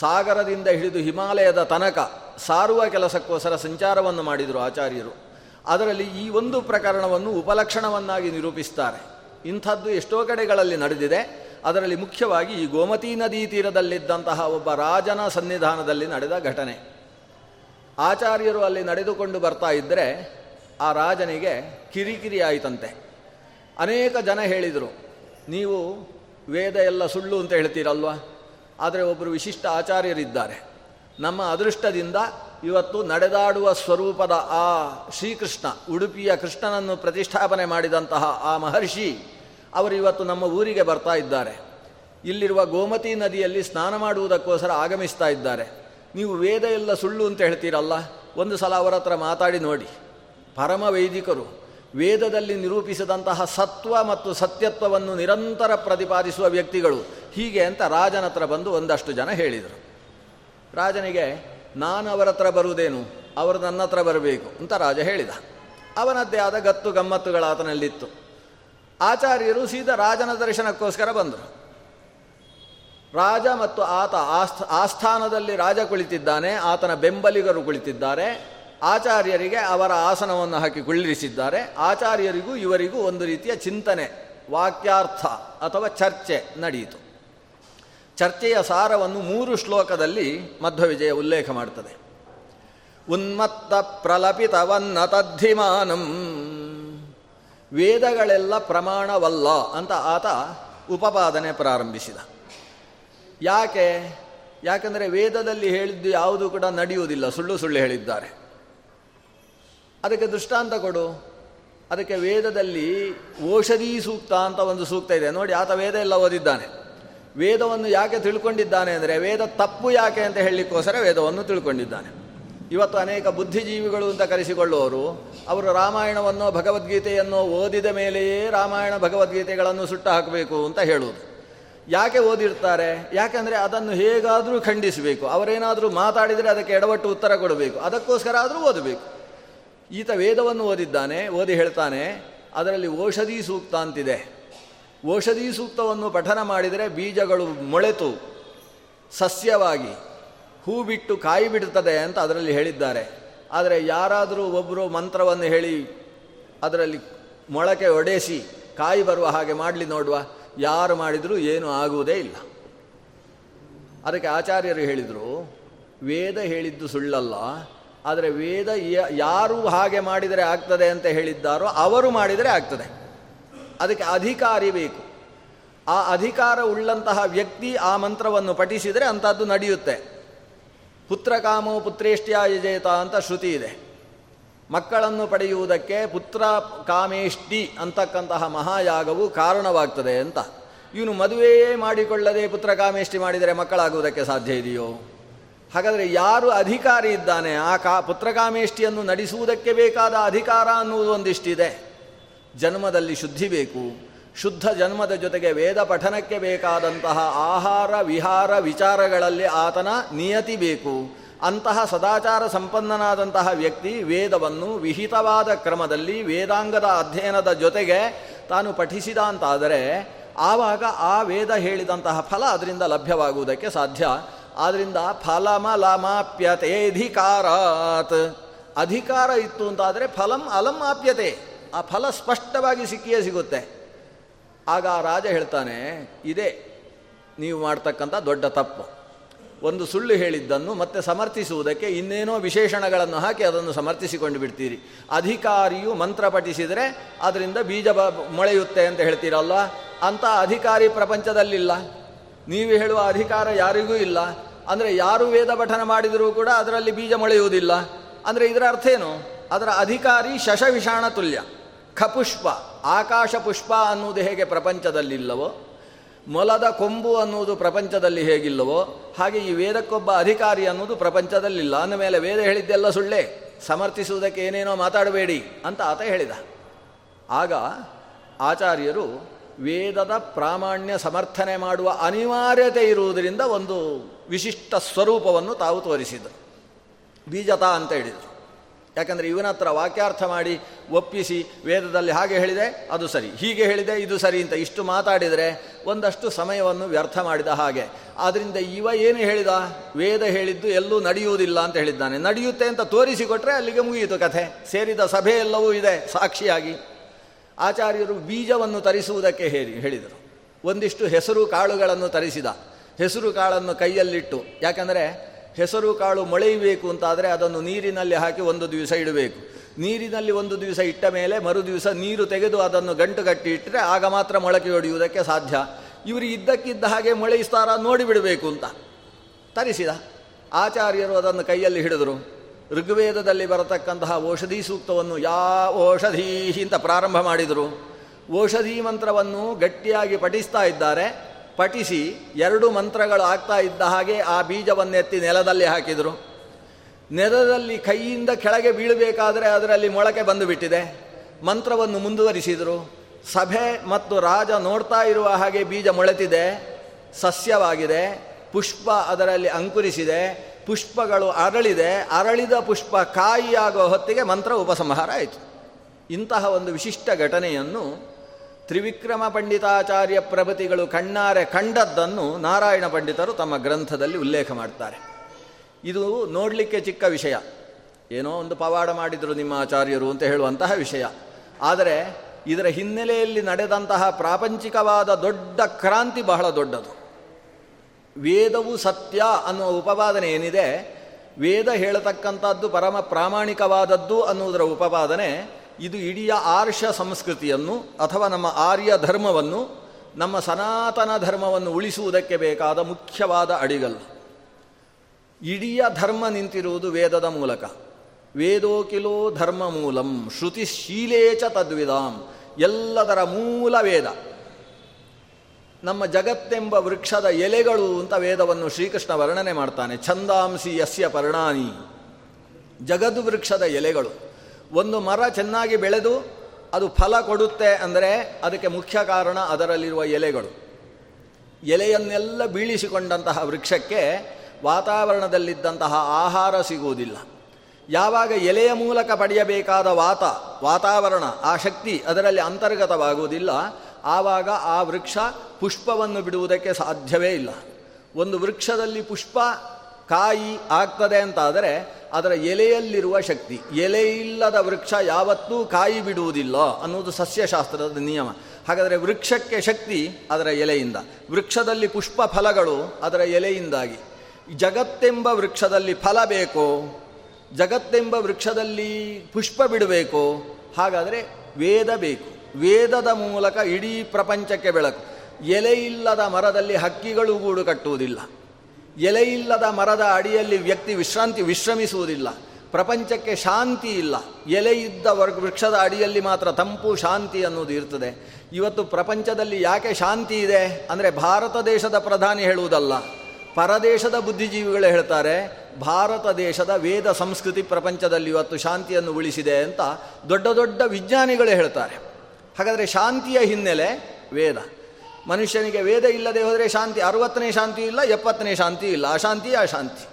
ಸಾಗರದಿಂದ ಹಿಡಿದು ಹಿಮಾಲಯದ ತನಕ ಸಾರುವ ಕೆಲಸಕ್ಕೋಸ್ಕರ ಸಂಚಾರವನ್ನು ಮಾಡಿದರು ಆಚಾರ್ಯರು. ಅದರಲ್ಲಿ ಈ ಒಂದು ಪ್ರಕರಣವನ್ನು ಉಪಲಕ್ಷಣವನ್ನಾಗಿ ನಿರೂಪಿಸ್ತಾರೆ. ಇಂಥದ್ದು ಎಷ್ಟೋ ಕಡೆಗಳಲ್ಲಿ ನಡೆದಿದೆ. ಅದರಲ್ಲಿ ಮುಖ್ಯವಾಗಿ ಈ ಗೋಮತಿ ನದಿ ತೀರದಲ್ಲಿದ್ದಂತಹ ಒಬ್ಬ ರಾಜನ ಸನ್ನಿಧಾನದಲ್ಲಿ ನಡೆದ ಘಟನೆ. ಆಚಾರ್ಯರು ಅಲ್ಲಿ ನಡೆದುಕೊಂಡು ಬರ್ತಾ ಇದ್ದರೆ ಆ ರಾಜನಿಗೆ ಕಿರಿಕಿರಿ ಆಯಿತಂತೆ. ಅನೇಕ ಜನ ಹೇಳಿದರು, ನೀವು ವೇದ ಎಲ್ಲ ಸುಳ್ಳು ಅಂತ ಹೇಳ್ತೀರಲ್ವ? ಆದರೆ ಒಬ್ಬರು ವಿಶಿಷ್ಟ ಆಚಾರ್ಯರಿದ್ದಾರೆ. ನಮ್ಮ ಅದೃಷ್ಟದಿಂದ ಇವತ್ತು ನಡೆದಾಡುವ ಸ್ವರೂಪದ ಆ ಶ್ರೀಕೃಷ್ಣ, ಉಡುಪಿಯ ಕೃಷ್ಣನನ್ನು ಪ್ರತಿಷ್ಠಾಪನೆ ಮಾಡಿದಂತಹ ಆ ಮಹರ್ಷಿ ಅವರು ಇವತ್ತು ನಮ್ಮ ಊರಿಗೆ ಬರ್ತಾ ಇದ್ದಾರೆ. ಇಲ್ಲಿರುವ ಗೋಮತಿ ನದಿಯಲ್ಲಿ ಸ್ನಾನ ಮಾಡುವುದಕ್ಕೋಸ್ಕರ ಆಗಮಿಸ್ತಾ ಇದ್ದಾರೆ. ನೀವು ವೇದ ಎಲ್ಲ ಸುಳ್ಳು ಅಂತ ಹೇಳ್ತೀರಲ್ಲ? ಒಂದು ಸಲ ಅವರ ಹತ್ರ ಮಾತಾಡಿ ನೋಡಿ. ಪರಮ ವೈದಿಕರು ವೇದದಲ್ಲಿ ನಿರೂಪಿಸಿದಂತಹ ಸತ್ವ ಮತ್ತು ಸತ್ಯತ್ವವನ್ನು ನಿರಂತರ ಪ್ರತಿಪಾದಿಸುವ ವ್ಯಕ್ತಿಗಳು ಹೀಗೆ ಅಂತ ರಾಜನ ಹತ್ರ ಬಂದು ಒಂದಷ್ಟು ಜನ ಹೇಳಿದರು. ರಾಜನಿಗೆ, ನಾನು ಅವರ ಹತ್ರ ಬರುವುದೇನು? ಅವರು ನನ್ನ ಹತ್ರ ಬರಬೇಕು, ಅಂತ ರಾಜ ಹೇಳಿದ. ಅವನದ್ದೇ ಆದ ಗತ್ತು ಗಮ್ಮತ್ತುಗಳ ಆತನಲ್ಲಿತ್ತು. ಆಚಾರ್ಯರು ಸೀದಾ ರಾಜನ ದರ್ಶನಕ್ಕೋಸ್ಕರ ಬಂದರು. ರಾಜ ಮತ್ತು ಆತ ಆಸ್ಥ, ಆಸ್ಥಾನದಲ್ಲಿ ರಾಜ ಕುಳಿತಿದ್ದಾನೆ, ಆತನ ಬೆಂಬಲಿಗರು ಕುಳಿತಿದ್ದಾರೆ. ಆಚಾರ್ಯರಿಗೆ ಅವರ ಆಸನವನ್ನು ಹಾಕಿ ಕುಳ್ಳಿರಿಸಿದ್ದಾರೆ. ಆಚಾರ್ಯರಿಗೂ ಇವರಿಗೂ ಒಂದು ರೀತಿಯ ಚಿಂತನೆ, ವಾಕ್ಯಾರ್ಥ ಅಥವಾ ಚರ್ಚೆ ನಡೆಯಿತು. ಚರ್ಚೆಯ ಸಾರವನ್ನು ಮೂರು ಶ್ಲೋಕದಲ್ಲಿ ಮಧ್ವವಿಜಯ ಉಲ್ಲೇಖ ಮಾಡ್ತದೆ. ಉನ್ಮತ್ತ ಪ್ರಲಪಿತವನ್ನ ತದ್ಧಿಮಾನಂ. ವೇದಗಳೆಲ್ಲ ಪ್ರಮಾಣವಲ್ಲ ಅಂತ ಆತ ಉಪಪಾದನೆ ಪ್ರಾರಂಭಿಸಿದ. ಯಾಕೆ? ಯಾಕಂದರೆ ವೇದದಲ್ಲಿ ಹೇಳಿದ್ದು ಯಾವುದು ಕೂಡ ನಡೆಯುವುದಿಲ್ಲ. ಸುಳ್ಳು ಸುಳ್ಳು ಹೇಳಿದ್ದಾರೆ. ಅದಕ್ಕೆ ದೃಷ್ಟಾಂತ ಕೊಡು. ಅದಕ್ಕೆ ವೇದದಲ್ಲಿ ಔಷಧಿ ಸೂಕ್ತ ಅಂತ ಒಂದು ಸೂಕ್ತ ಇದೆ. ನೋಡಿ, ಆತ ವೇದ ಎಲ್ಲ ಓದಿದ್ದಾನೆ. ವೇದವನ್ನು ಯಾಕೆ ತಿಳ್ಕೊಂಡಿದ್ದಾನೆ ಅಂದರೆ, ವೇದ ತಪ್ಪು ಯಾಕೆ ಅಂತ ಹೇಳಲಿಕ್ಕೋಸ್ಕರ ವೇದವನ್ನು ತಿಳ್ಕೊಂಡಿದ್ದಾನೆ. ಇವತ್ತು ಅನೇಕ ಬುದ್ಧಿಜೀವಿಗಳು ಅಂತ ಕರೆಸಿಕೊಳ್ಳುವವರು, ಅವರು ರಾಮಾಯಣವನ್ನು, ಭಗವದ್ಗೀತೆಯನ್ನು ಓದಿದ ಮೇಲೆಯೇ ರಾಮಾಯಣ, ಭಗವದ್ಗೀತೆಗಳನ್ನು ಸುಟ್ಟು ಹಾಕಬೇಕು ಅಂತ ಹೇಳುವುದು. ಯಾಕೆ ಓದಿರ್ತಾರೆ? ಯಾಕೆಂದರೆ ಅದನ್ನು ಹೇಗಾದರೂ ಖಂಡಿಸಬೇಕು. ಅವರೇನಾದರೂ ಮಾತಾಡಿದರೆ ಅದಕ್ಕೆ ಎಡವಟ್ಟು ಉತ್ತರ ಕೊಡಬೇಕು. ಅದಕ್ಕೋಸ್ಕರ ಆದರೂ ಓದಬೇಕು. ಈತ ವೇದವನ್ನು ಓದಿದ್ದಾನೆ, ಓದಿ ಹೇಳ್ತಾನೆ, ಅದರಲ್ಲಿ ಔಷಧಿ ಸೂಕ್ತ ಅಂತಿದೆ. ಔಷಧಿ ಸೂಕ್ತವನ್ನು ಪಠನ ಮಾಡಿದರೆ ಬೀಜಗಳು ಮೊಳೆತು, ಸಸ್ಯವಾಗಿ ಹೂ ಬಿಟ್ಟು ಕಾಯಿ ಬಿಡುತ್ತದೆ ಅಂತ ಅದರಲ್ಲಿ ಹೇಳಿದ್ದಾರೆ. ಆದರೆ ಯಾರಾದರೂ ಒಬ್ಬರು ಮಂತ್ರವನ್ನು ಹೇಳಿ, ಅದರಲ್ಲಿ ಮೊಳಕೆ ಒಡೆಸಿ, ಕಾಯಿ ಬರುವ ಹಾಗೆ ಮಾಡಲಿ ನೋಡುವ, ಯಾರು ಮಾಡಿದರೂ ಏನೂ ಆಗುವುದೇ ಇಲ್ಲ. ಅದಕ್ಕೆ ಆಚಾರ್ಯರು ಹೇಳಿದರು, ವೇದ ಹೇಳಿದ್ದು ಸುಳ್ಳಲ್ಲ ಆದರೆ ವೇದ ಯಾರು ಹಾಗೆ ಮಾಡಿದರೆ ಆಗ್ತದೆ ಅಂತ ಹೇಳಿದ್ದಾರೋ ಅವರು ಮಾಡಿದರೆ ಆಗ್ತದೆ. ಅದಕ್ಕೆ ಅಧಿಕಾರಿ ಬೇಕು. ಆ ಅಧಿಕಾರ ಉಳ್ಳಂತಹ ವ್ಯಕ್ತಿ ಆ ಮಂತ್ರವನ್ನು ಪಠಿಸಿದರೆ ಅಂಥದ್ದು ನಡೆಯುತ್ತೆ. ಪುತ್ರಕಾಮೋ ಪುತ್ರೇಷ್ಟ್ಯ ಯಜೇತ ಅಂತ ಶ್ರುತಿ ಇದೆ. ಮಕ್ಕಳನ್ನು ಪಡೆಯುವುದಕ್ಕೆ ಪುತ್ರ ಕಾಮೇಷ್ಟಿ ಅಂತಕ್ಕಂತಹ ಮಹಾಯಾಗವು ಕಾರಣವಾಗ್ತದೆ ಅಂತ. ಇವನು ಮದುವೆಯೇ ಮಾಡಿಕೊಳ್ಳದೆ ಪುತ್ರ ಕಾಮೇಷ್ಟಿ ಮಾಡಿದರೆ ಮಕ್ಕಳಾಗುವುದಕ್ಕೆ ಸಾಧ್ಯ ಇದೆಯೋ? ಹಾಗಾದರೆ ಯಾರು ಅಧಿಕಾರಿ ಇದ್ದಾನೆ? ಆ ಕಾ ಪುತ್ರಕಾಮೇಷ್ಟಿಯನ್ನು ನಡೆಸುವುದಕ್ಕೆ ಬೇಕಾದ ಅಧಿಕಾರ ಅನ್ನುವುದು ಒಂದಿಷ್ಟಿದೆ. ಜನ್ಮದಲ್ಲಿ ಶುದ್ಧಿ ಬೇಕು. ಶುದ್ಧ ಜನ್ಮದ ಜೊತೆಗೆ ವೇದ ಪಠನಕ್ಕೆ ಬೇಕಾದಂತಹ ಆಹಾರ, ವಿಹಾರ, ವಿಚಾರಗಳಲ್ಲಿ ಆತನ ನಿಯತಿ ಬೇಕು. ಅಂತಹ ಸದಾಚಾರ ಸಂಪನ್ನನಾದಂತಹ ವ್ಯಕ್ತಿ ವೇದವನ್ನು ವಿಹಿತವಾದ ಕ್ರಮದಲ್ಲಿ ವೇದಾಂಗದ ಅಧ್ಯಯನದ ಜೊತೆಗೆ ತಾನು ಪಠಿಸಿದ ಅಂತಾದರೆ, ಆವಾಗ ಆ ವೇದ ಹೇಳಿದಂತಹ ಫಲ ಅದರಿಂದ ಲಭ್ಯವಾಗುವುದಕ್ಕೆ ಸಾಧ್ಯ. ಆದ್ದರಿಂದ ಫಲಮಲಮಾಪ್ಯತೆಧಿಕಾರಾತ್ ಅಧಿಕಾರ ಇತ್ತು ಅಂತಾದರೆ ಫಲಂ ಅಲಂ ಆಪ್ಯತೆ ಆ ಫಲ ಸ್ಪಷ್ಟವಾಗಿ ಸಿಕ್ಕಿಯೇ ಸಿಗುತ್ತೆ. ಆಗ ಆ ರಾಜ ಹೇಳ್ತಾನೆ, ಇದೇ ನೀವು ಮಾಡ್ತಕ್ಕಂಥ ದೊಡ್ಡ ತಪ್ಪು. ಒಂದು ಸುಳ್ಳು ಹೇಳಿದ್ದನ್ನು ಮತ್ತೆ ಸಮರ್ಥಿಸುವುದಕ್ಕೆ ಇನ್ನೇನೋ ವಿಶೇಷಣಗಳನ್ನು ಹಾಕಿ ಅದನ್ನು ಸಮರ್ಥಿಸಿಕೊಂಡು ಬಿಡ್ತೀರಿ. ಅಧಿಕಾರಿಯು ಮಂತ್ರ ಪಠಿಸಿದರೆ ಅದರಿಂದ ಬೀಜ ಮೊಳೆಯುತ್ತೆ ಅಂತ ಹೇಳ್ತೀರಲ್ಲ ಅಂತ ಅಧಿಕಾರಿ ಪ್ರಪಂಚದಲ್ಲಿಲ್ಲ. ನೀವು ಹೇಳುವ ಅಧಿಕಾರ ಯಾರಿಗೂ ಇಲ್ಲ. ಅಂದರೆ ಯಾರು ವೇದ ಪಠನ ಮಾಡಿದರೂ ಕೂಡ ಅದರಲ್ಲಿ ಬೀಜ ಮೊಳೆಯುವುದಿಲ್ಲ. ಅಂದರೆ ಇದರ ಅರ್ಥ ಏನು? ಅದರ ಅಧಿಕಾರಿ ಶಶವಿಷಾಣ ತುಲ್ಯ. ಖಪುಷ್ಪ, ಆಕಾಶ ಪುಷ್ಪ ಅನ್ನುವುದು ಹೇಗೆ ಪ್ರಪಂಚದಲ್ಲಿಲ್ಲವೋ, ಮೊಲದ ಕೊಂಬು ಅನ್ನುವುದು ಪ್ರಪಂಚದಲ್ಲಿ ಹೇಗಿಲ್ಲವೋ, ಹಾಗೆ ಈ ವೇದಕ್ಕೊಬ್ಬ ಅಧಿಕಾರಿ ಅನ್ನೋದು ಪ್ರಪಂಚದಲ್ಲಿಲ್ಲ. ಅಂದಮೇಲೆ ವೇದ ಹೇಳಿದ್ದೆಲ್ಲ ಸುಳ್ಳೆ? ಸಮರ್ಥಿಸುವುದಕ್ಕೆ ಏನೇನೋ ಮಾತಾಡಬೇಡಿ ಅಂತ ಆತ ಹೇಳಿದ. ಆಗ ಆಚಾರ್ಯರು ವೇದದ ಪ್ರಾಮಾಣ್ಯ ಸಮರ್ಥನೆ ಮಾಡುವ ಅನಿವಾರ್ಯತೆ ಇರುವುದರಿಂದ ಒಂದು ವಿಶಿಷ್ಟ ಸ್ವರೂಪವನ್ನು ತಾವು ತೋರಿಸಿದರು. ಬೀಜತ ಅಂತ ಹೇಳಿದರು. ಯಾಕಂದರೆ ಇವನ ಹತ್ರ ವಾಕ್ಯಾರ್ಥ ಮಾಡಿ ಒಪ್ಪಿಸಿ ವೇದದಲ್ಲಿ ಹಾಗೆ ಹೇಳಿದೆ, ಅದು ಸರಿ. ಹೀಗೆ ಹೇಳಿದೆ, ಇದು ಸರಿ ಅಂತ ಇಷ್ಟು ಮಾತಾಡಿದರೆ ಒಂದಷ್ಟು ಸಮಯವನ್ನು ವ್ಯರ್ಥ ಮಾಡಿದ ಹಾಗೆ. ಆದ್ದರಿಂದ ಇವ ಏನು ಹೇಳಿದ? ವೇದ ಹೇಳಿದ್ದು ಎಲ್ಲೂ ನಡೆಯುವುದಿಲ್ಲ ಅಂತ ಹೇಳಿದ್ದಾನೆ. ನಡೆಯುತ್ತೆ ಅಂತ ತೋರಿಸಿಕೊಟ್ರೆ ಅಲ್ಲಿಗೆ ಮುಗಿಯಿತು ಕಥೆ. ಸೇರಿದ ಸಭೆ ಎಲ್ಲವೂ ಇದೆ, ಸಾಕ್ಷಿಯಾಗಿ. ಆಚಾರ್ಯರು ಬೀಜವನ್ನು ತರಿಸುವುದಕ್ಕೆ ಹೇಳಿ, ಹೇಳಿದರು. ಒಂದಿಷ್ಟು ಹೆಸರು ಕಾಳುಗಳನ್ನು ತರಿಸಿದ. ಹೆಸರು ಕಾಳನ್ನು ಕೈಯಲ್ಲಿಟ್ಟು, ಯಾಕಂದರೆ ಹೆಸರು ಕಾಳು ಮೊಳೆಯಬೇಕು ಅಂತಾದರೆ ಅದನ್ನು ನೀರಿನಲ್ಲಿ ಹಾಕಿ ಒಂದು ದಿವಸ ಇಡಬೇಕು. ನೀರಿನಲ್ಲಿ ಒಂದು ದಿವಸ ಇಟ್ಟ ಮೇಲೆ ಮರು ದಿವಸ ನೀರು ತೆಗೆದು ಅದನ್ನು ಗಂಟು ಕಟ್ಟಿ ಇಟ್ಟರೆ ಆಗ ಮಾತ್ರ ಮೊಳಕೆ ಹೊಡೆಯುವುದಕ್ಕೆ ಸಾಧ್ಯ. ಇವರು ಇದ್ದಕ್ಕಿದ್ದ ಹಾಗೆ ಮೊಳೆಯಿಸ್ತಾರ, ನೋಡಿಬಿಡಬೇಕು ಅಂತ ತರಿಸಿದ. ಆಚಾರ್ಯರು ಅದನ್ನು ಕೈಯಲ್ಲಿ ಹಿಡಿದರು. ಋಗ್ವೇದದಲ್ಲಿ ಬರತಕ್ಕಂತಹ ಔಷಧಿ ಸೂಕ್ತವನ್ನು ಯಾ ಔಷಧಿ ಅಂತ ಪ್ರಾರಂಭ ಮಾಡಿದರು. ಔಷಧಿ ಮಂತ್ರವನ್ನು ಗಟ್ಟಿಯಾಗಿ ಪಠಿಸ್ತಾ ಇದ್ದಾರೆ. ಪಠಿಸಿ ಎರಡು ಮಂತ್ರಗಳು ಆಗ್ತಾ ಇದ್ದ ಹಾಗೆ ಆ ಬೀಜವನ್ನೆತ್ತಿ ನೆಲದಲ್ಲಿ ಹಾಕಿದರು. ನೆಲದಲ್ಲಿ ಕೈಯಿಂದ ಕೆಳಗೆ ಬೀಳಬೇಕಾದರೆ ಅದರಲ್ಲಿ ಮೊಳಕೆ ಬಂದುಬಿಟ್ಟಿದೆ. ಮಂತ್ರವನ್ನು ಮುಂದುವರಿಸಿದರು. ಸಭೆ ಮತ್ತು ರಾಜ ನೋಡ್ತಾ ಇರುವ ಹಾಗೆ ಬೀಜ ಮೊಳೆತಿದೆ. ಸಸ್ಯವಾಗಿದೆ. ಪುಷ್ಪ ಅದರಲ್ಲಿ ಅಂಕುರಿಸಿದೆ. ಪುಷ್ಪಗಳು ಅರಳಿದೆ, ಅರಳಿದ ಪುಷ್ಪ ಕಾಯಿಯಾಗುವ ಹೊತ್ತಿಗೆ ಮಂತ್ರ ಉಪಸಂಹಾರ ಆಯಿತು. ಇಂತಹ ಒಂದು ವಿಶಿಷ್ಟ ಘಟನೆಯನ್ನು ತ್ರಿವಿಕ್ರಮ ಪಂಡಿತಾಚಾರ್ಯ ಪ್ರಭೃತಿಗಳು ಕಣ್ಣಾರೆ ಕಂಡದ್ದನ್ನು ನಾರಾಯಣ ಪಂಡಿತರು ತಮ್ಮ ಗ್ರಂಥದಲ್ಲಿ ಉಲ್ಲೇಖ ಮಾಡ್ತಾರೆ. ಇದು ನೋಡಲಿಕ್ಕೆ ಚಿಕ್ಕ ವಿಷಯ. ಏನೋ ಒಂದು ಪವಾಡ ಮಾಡಿದರು ನಿಮ್ಮ ಆಚಾರ್ಯರು ಅಂತ ಹೇಳುವಂತಹ ವಿಷಯ. ಆದರೆ ಇದರ ಹಿನ್ನೆಲೆಯಲ್ಲಿ ನಡೆದಂತಹ ಪ್ರಾಪಂಚಿಕವಾದ ದೊಡ್ಡ ಕ್ರಾಂತಿ ಬಹಳ ದೊಡ್ಡದು. ವೇದವು ಸತ್ಯ ಅನ್ನುವ ಉಪವಾದನೆ ಏನಿದೆ, ವೇದ ಹೇಳತಕ್ಕಂಥದ್ದು ಪರಮ ಪ್ರಾಮಾಣಿಕವಾದದ್ದು ಅನ್ನುವುದರ ಉಪವಾದನೆ, ಇದು ಇಡೀ ಆರ್ಷ ಸಂಸ್ಕೃತಿಯನ್ನು ಅಥವಾ ನಮ್ಮ ಆರ್ಯ ಧರ್ಮವನ್ನು, ನಮ್ಮ ಸನಾತನ ಧರ್ಮವನ್ನು ಉಳಿಸುವುದಕ್ಕೆ ಬೇಕಾದ ಮುಖ್ಯವಾದ ಅಡಿಗಲ್ಲ. ಇಡೀ ಧರ್ಮ ನಿಂತಿರುವುದು ವೇದದ ಮೂಲಕ. ವೇದೋಕಿಲೋ ಧರ್ಮ ಮೂಲಂ ಶ್ರುತಿಶೀಲೇಚ ತದ್ವಿಧಾಂ, ಎಲ್ಲದರ ಮೂಲ ವೇದ. ನಮ್ಮ ಜಗತ್ತೆಂಬ ವೃಕ್ಷದ ಎಲೆಗಳು ಅಂತ ವೇದವನ್ನು ಶ್ರೀಕೃಷ್ಣ ವರ್ಣನೆ ಮಾಡ್ತಾನೆ. ಛಂದಾಂಸಿ ಯಸ್ಯ ಪರ್ಣಾನಿ. ಜಗದ್ ವೃಕ್ಷದ ಎಲೆಗಳು. ಒಂದು ಮರ ಚೆನ್ನಾಗಿ ಬೆಳೆದು ಅದು ಫಲ ಕೊಡುತ್ತೆ ಅಂದರೆ ಅದಕ್ಕೆ ಮುಖ್ಯ ಕಾರಣ ಅದರಲ್ಲಿರುವ ಎಲೆಗಳು. ಎಲೆಯನ್ನೆಲ್ಲ ಬೀಳಿಸಿಕೊಂಡಂತಹ ವೃಕ್ಷಕ್ಕೆ ವಾತಾವರಣದಲ್ಲಿದ್ದಂತಹ ಆಹಾರ ಸಿಗುವುದಿಲ್ಲ. ಯಾವಾಗ ಎಲೆಯ ಮೂಲಕ ಪಡೆಯಬೇಕಾದ ವಾತ, ವಾತಾವರಣ, ಆ ಶಕ್ತಿ ಅದರಲ್ಲಿ ಅಂತರ್ಗತವಾಗುವುದಿಲ್ಲ. ಆವಾಗ ಆ ವೃಕ್ಷ ಪುಷ್ಪವನ್ನು ಬಿಡುವುದಕ್ಕೆ ಸಾಧ್ಯವೇ ಇಲ್ಲ. ಒಂದು ವೃಕ್ಷದಲ್ಲಿ ಪುಷ್ಪ ಕಾಯಿ ಆಗ್ತದೆ ಅಂತಾದರೆ ಅದರ ಎಲೆಯಲ್ಲಿರುವ ಶಕ್ತಿ. ಎಲೆ ಇಲ್ಲದ ವೃಕ್ಷ ಯಾವತ್ತೂ ಕಾಯಿ ಬಿಡುವುದಿಲ್ಲ ಅನ್ನುವುದು ಸಸ್ಯಶಾಸ್ತ್ರದ ನಿಯಮ. ಹಾಗಾದರೆ ವೃಕ್ಷಕ್ಕೆ ಶಕ್ತಿ ಅದರ ಎಲೆಯಿಂದ. ವೃಕ್ಷದಲ್ಲಿ ಪುಷ್ಪ ಫಲಗಳು ಅದರ ಎಲೆಯಿಂದಾಗಿ. ಜಗತ್ತೆಂಬ ವೃಕ್ಷದಲ್ಲಿ ಫಲ ಬೇಕೋ? ಜಗತ್ತೆಂಬ ವೃಕ್ಷದಲ್ಲಿ ಪುಷ್ಪ ಬಿಡಬೇಕು? ಹಾಗಾದರೆ ವೇದ ಬೇಕು. ವೇದದ ಮೂಲಕ ಇಡೀ ಪ್ರಪಂಚಕ್ಕೆ ಬೆಳಕು. ಎಲೆಯಿಲ್ಲದ ಮರದಲ್ಲಿ ಹಕ್ಕಿಗಳು ಗೂಡು ಕಟ್ಟುವುದಿಲ್ಲ. ಎಲೆ ಇಲ್ಲದ ಮರದ ಅಡಿಯಲ್ಲಿ ವ್ಯಕ್ತಿ ವಿಶ್ರಾಂತಿ ವಿಶ್ರಮಿಸುವುದಿಲ್ಲ. ಪ್ರಪಂಚಕ್ಕೆ ಶಾಂತಿ ಇಲ್ಲ. ಎಲೆ ಇದ್ದ ವೃಕ್ಷದ ಅಡಿಯಲ್ಲಿ ಮಾತ್ರ ತಂಪು ಶಾಂತಿ ಅನ್ನೋದು ಇರ್ತದೆ. ಇವತ್ತು ಪ್ರಪಂಚದಲ್ಲಿ ಯಾಕೆ ಶಾಂತಿ ಇದೆ? ಅಂದರೆ ಭಾರತ ದೇಶದ ಪ್ರಧಾನಿ ಹೇಳುವುದಲ್ಲ. ಪರದೇಶದ ಬುದ್ಧಿಜೀವಿಗಳು ಹೇಳ್ತಾರೆ, ಭಾರತ ದೇಶದ ವೇದ ಸಂಸ್ಕೃತಿ ಪ್ರಪಂಚದಲ್ಲಿ ಇವತ್ತು ಶಾಂತಿಯನ್ನು ಉಳಿಸಿದೆ ಅಂತ ದೊಡ್ಡ ದೊಡ್ಡ ವಿಜ್ಞಾನಿಗಳು ಹೇಳ್ತಾರೆ. ಹಾಗಾದರೆ ಶಾಂತಿಯ ಹಿನ್ನೆಲೆ ವೇದ. ಮನುಷ್ಯನಿಗೆ ವೇದ ಇಲ್ಲದೆ ಹೋದರೆ ಶಾಂತಿ, ಅರವತ್ತನೇ ಶಾಂತಿ ಇಲ್ಲ, ಎಪ್ಪತ್ತನೇ ಶಾಂತಿ ಇಲ್ಲ, ಅಶಾಂತಿ ಅಶಾಂತಿ.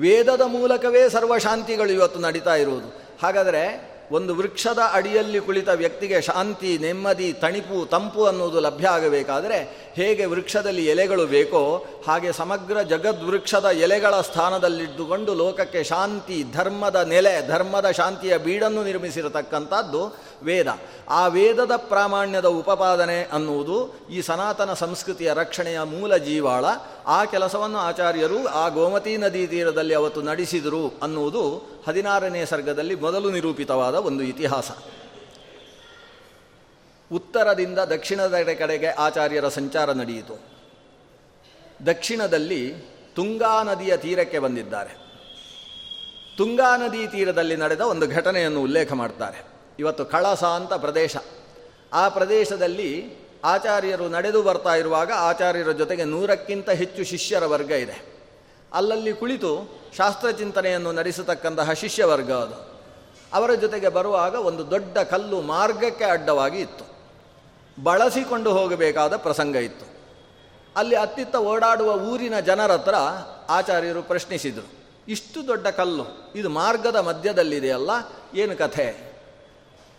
ವೇದದ ಮೂಲಕವೇ ಸರ್ವ ಶಾಂತಿಗಳು ಇವತ್ತು ನಡೀತಾ ಇರುವುದು. ಹಾಗಾದರೆ ಒಂದು ವೃಕ್ಷದ ಅಡಿಯಲ್ಲಿ ಕುಳಿತ ವ್ಯಕ್ತಿಗೆ ಶಾಂತಿ, ನೆಮ್ಮದಿ, ತಣಿಪು, ತಂಪು ಅನ್ನುವುದು ಲಭ್ಯ ಆಗಬೇಕಾದರೆ ಹೇಗೆ ವೃಕ್ಷದಲ್ಲಿ ಎಲೆಗಳು ಬೇಕೋ ಹಾಗೆ ಸಮಗ್ರ ಜಗದ್ವೃಕ್ಷದ ಎಲೆಗಳ ಸ್ಥಾನದಲ್ಲಿದ್ದುಕೊಂಡು ಲೋಕಕ್ಕೆ ಶಾಂತಿ, ಧರ್ಮದ ನೆಲೆ, ಧರ್ಮದ ಶಾಂತಿಯ ಬೀಡನ್ನು ನಿರ್ಮಿಸಿರತಕ್ಕಂಥದ್ದು ವೇದ. ಆ ವೇದದ ಪ್ರಾಮಾಣ್ಯದ ಉಪಪಾದನೆ ಅನ್ನುವುದು ಈ ಸನಾತನ ಸಂಸ್ಕೃತಿಯ ರಕ್ಷಣೆಯ ಮೂಲ ಜೀವಾಳ. ಆ ಕೆಲಸವನ್ನು ಆಚಾರ್ಯರು ಆ ಗೋಮತಿ ನದಿ ತೀರದಲ್ಲಿ ಅವತ್ತು ನಡೆಸಿದರು ಅನ್ನುವುದು ಹದಿನಾರನೇ ಸರ್ಗದಲ್ಲಿ ಮೊದಲು ನಿರೂಪಿತವಾದ ಒಂದು ಇತಿಹಾಸ. ಉತ್ತರದಿಂದ ದಕ್ಷಿಣದ ಕಡೆಗೆ ಆಚಾರ್ಯರ ಸಂಚಾರ ನಡೆಯಿತು. ದಕ್ಷಿಣದಲ್ಲಿ ತುಂಗಾ ನದಿಯ ತೀರಕ್ಕೆ ಬಂದಿದ್ದಾರೆ. ತುಂಗಾ ನದಿ ತೀರದಲ್ಲಿ ನಡೆದ ಒಂದು ಘಟನೆಯನ್ನು ಉಲ್ಲೇಖ ಮಾಡ್ತಾರೆ. ಇವತ್ತು ಕಳಸ ಅಂತ ಪ್ರದೇಶ. ಆ ಪ್ರದೇಶದಲ್ಲಿ ಆಚಾರ್ಯರು ನಡೆದು ಬರ್ತಾ ಇರುವಾಗ ಆಚಾರ್ಯರ ಜೊತೆಗೆ ನೂರಕ್ಕಿಂತ ಹೆಚ್ಚು ಶಿಷ್ಯರ ವರ್ಗ ಇದೆ. ಅಲ್ಲಲ್ಲಿ ಕುಳಿತು ಶಾಸ್ತ್ರಚಿಂತನೆಯನ್ನು ನಡೆಸತಕ್ಕಂತಹ ಶಿಷ್ಯವರ್ಗ ಅದು. ಅವರ ಜೊತೆಗೆ ಬರುವಾಗ ಒಂದು ದೊಡ್ಡ ಕಲ್ಲು ಮಾರ್ಗಕ್ಕೆ ಅಡ್ಡವಾಗಿ ಇತ್ತು. ಬಳಸಿಕೊಂಡು ಹೋಗಬೇಕಾದ ಪ್ರಸಂಗ ಇತ್ತು. ಅಲ್ಲಿ ಅತ್ತಿತ್ತ ಓಡಾಡುವ ಊರಿನ ಜನರ ಹತ್ರ ಆಚಾರ್ಯರು ಪ್ರಶ್ನಿಸಿದರು, ಇಷ್ಟು ದೊಡ್ಡ ಕಲ್ಲು, ಇದು ಮಾರ್ಗದ ಮಧ್ಯದಲ್ಲಿದೆಯಲ್ಲ ಏನು ಕಥೆ?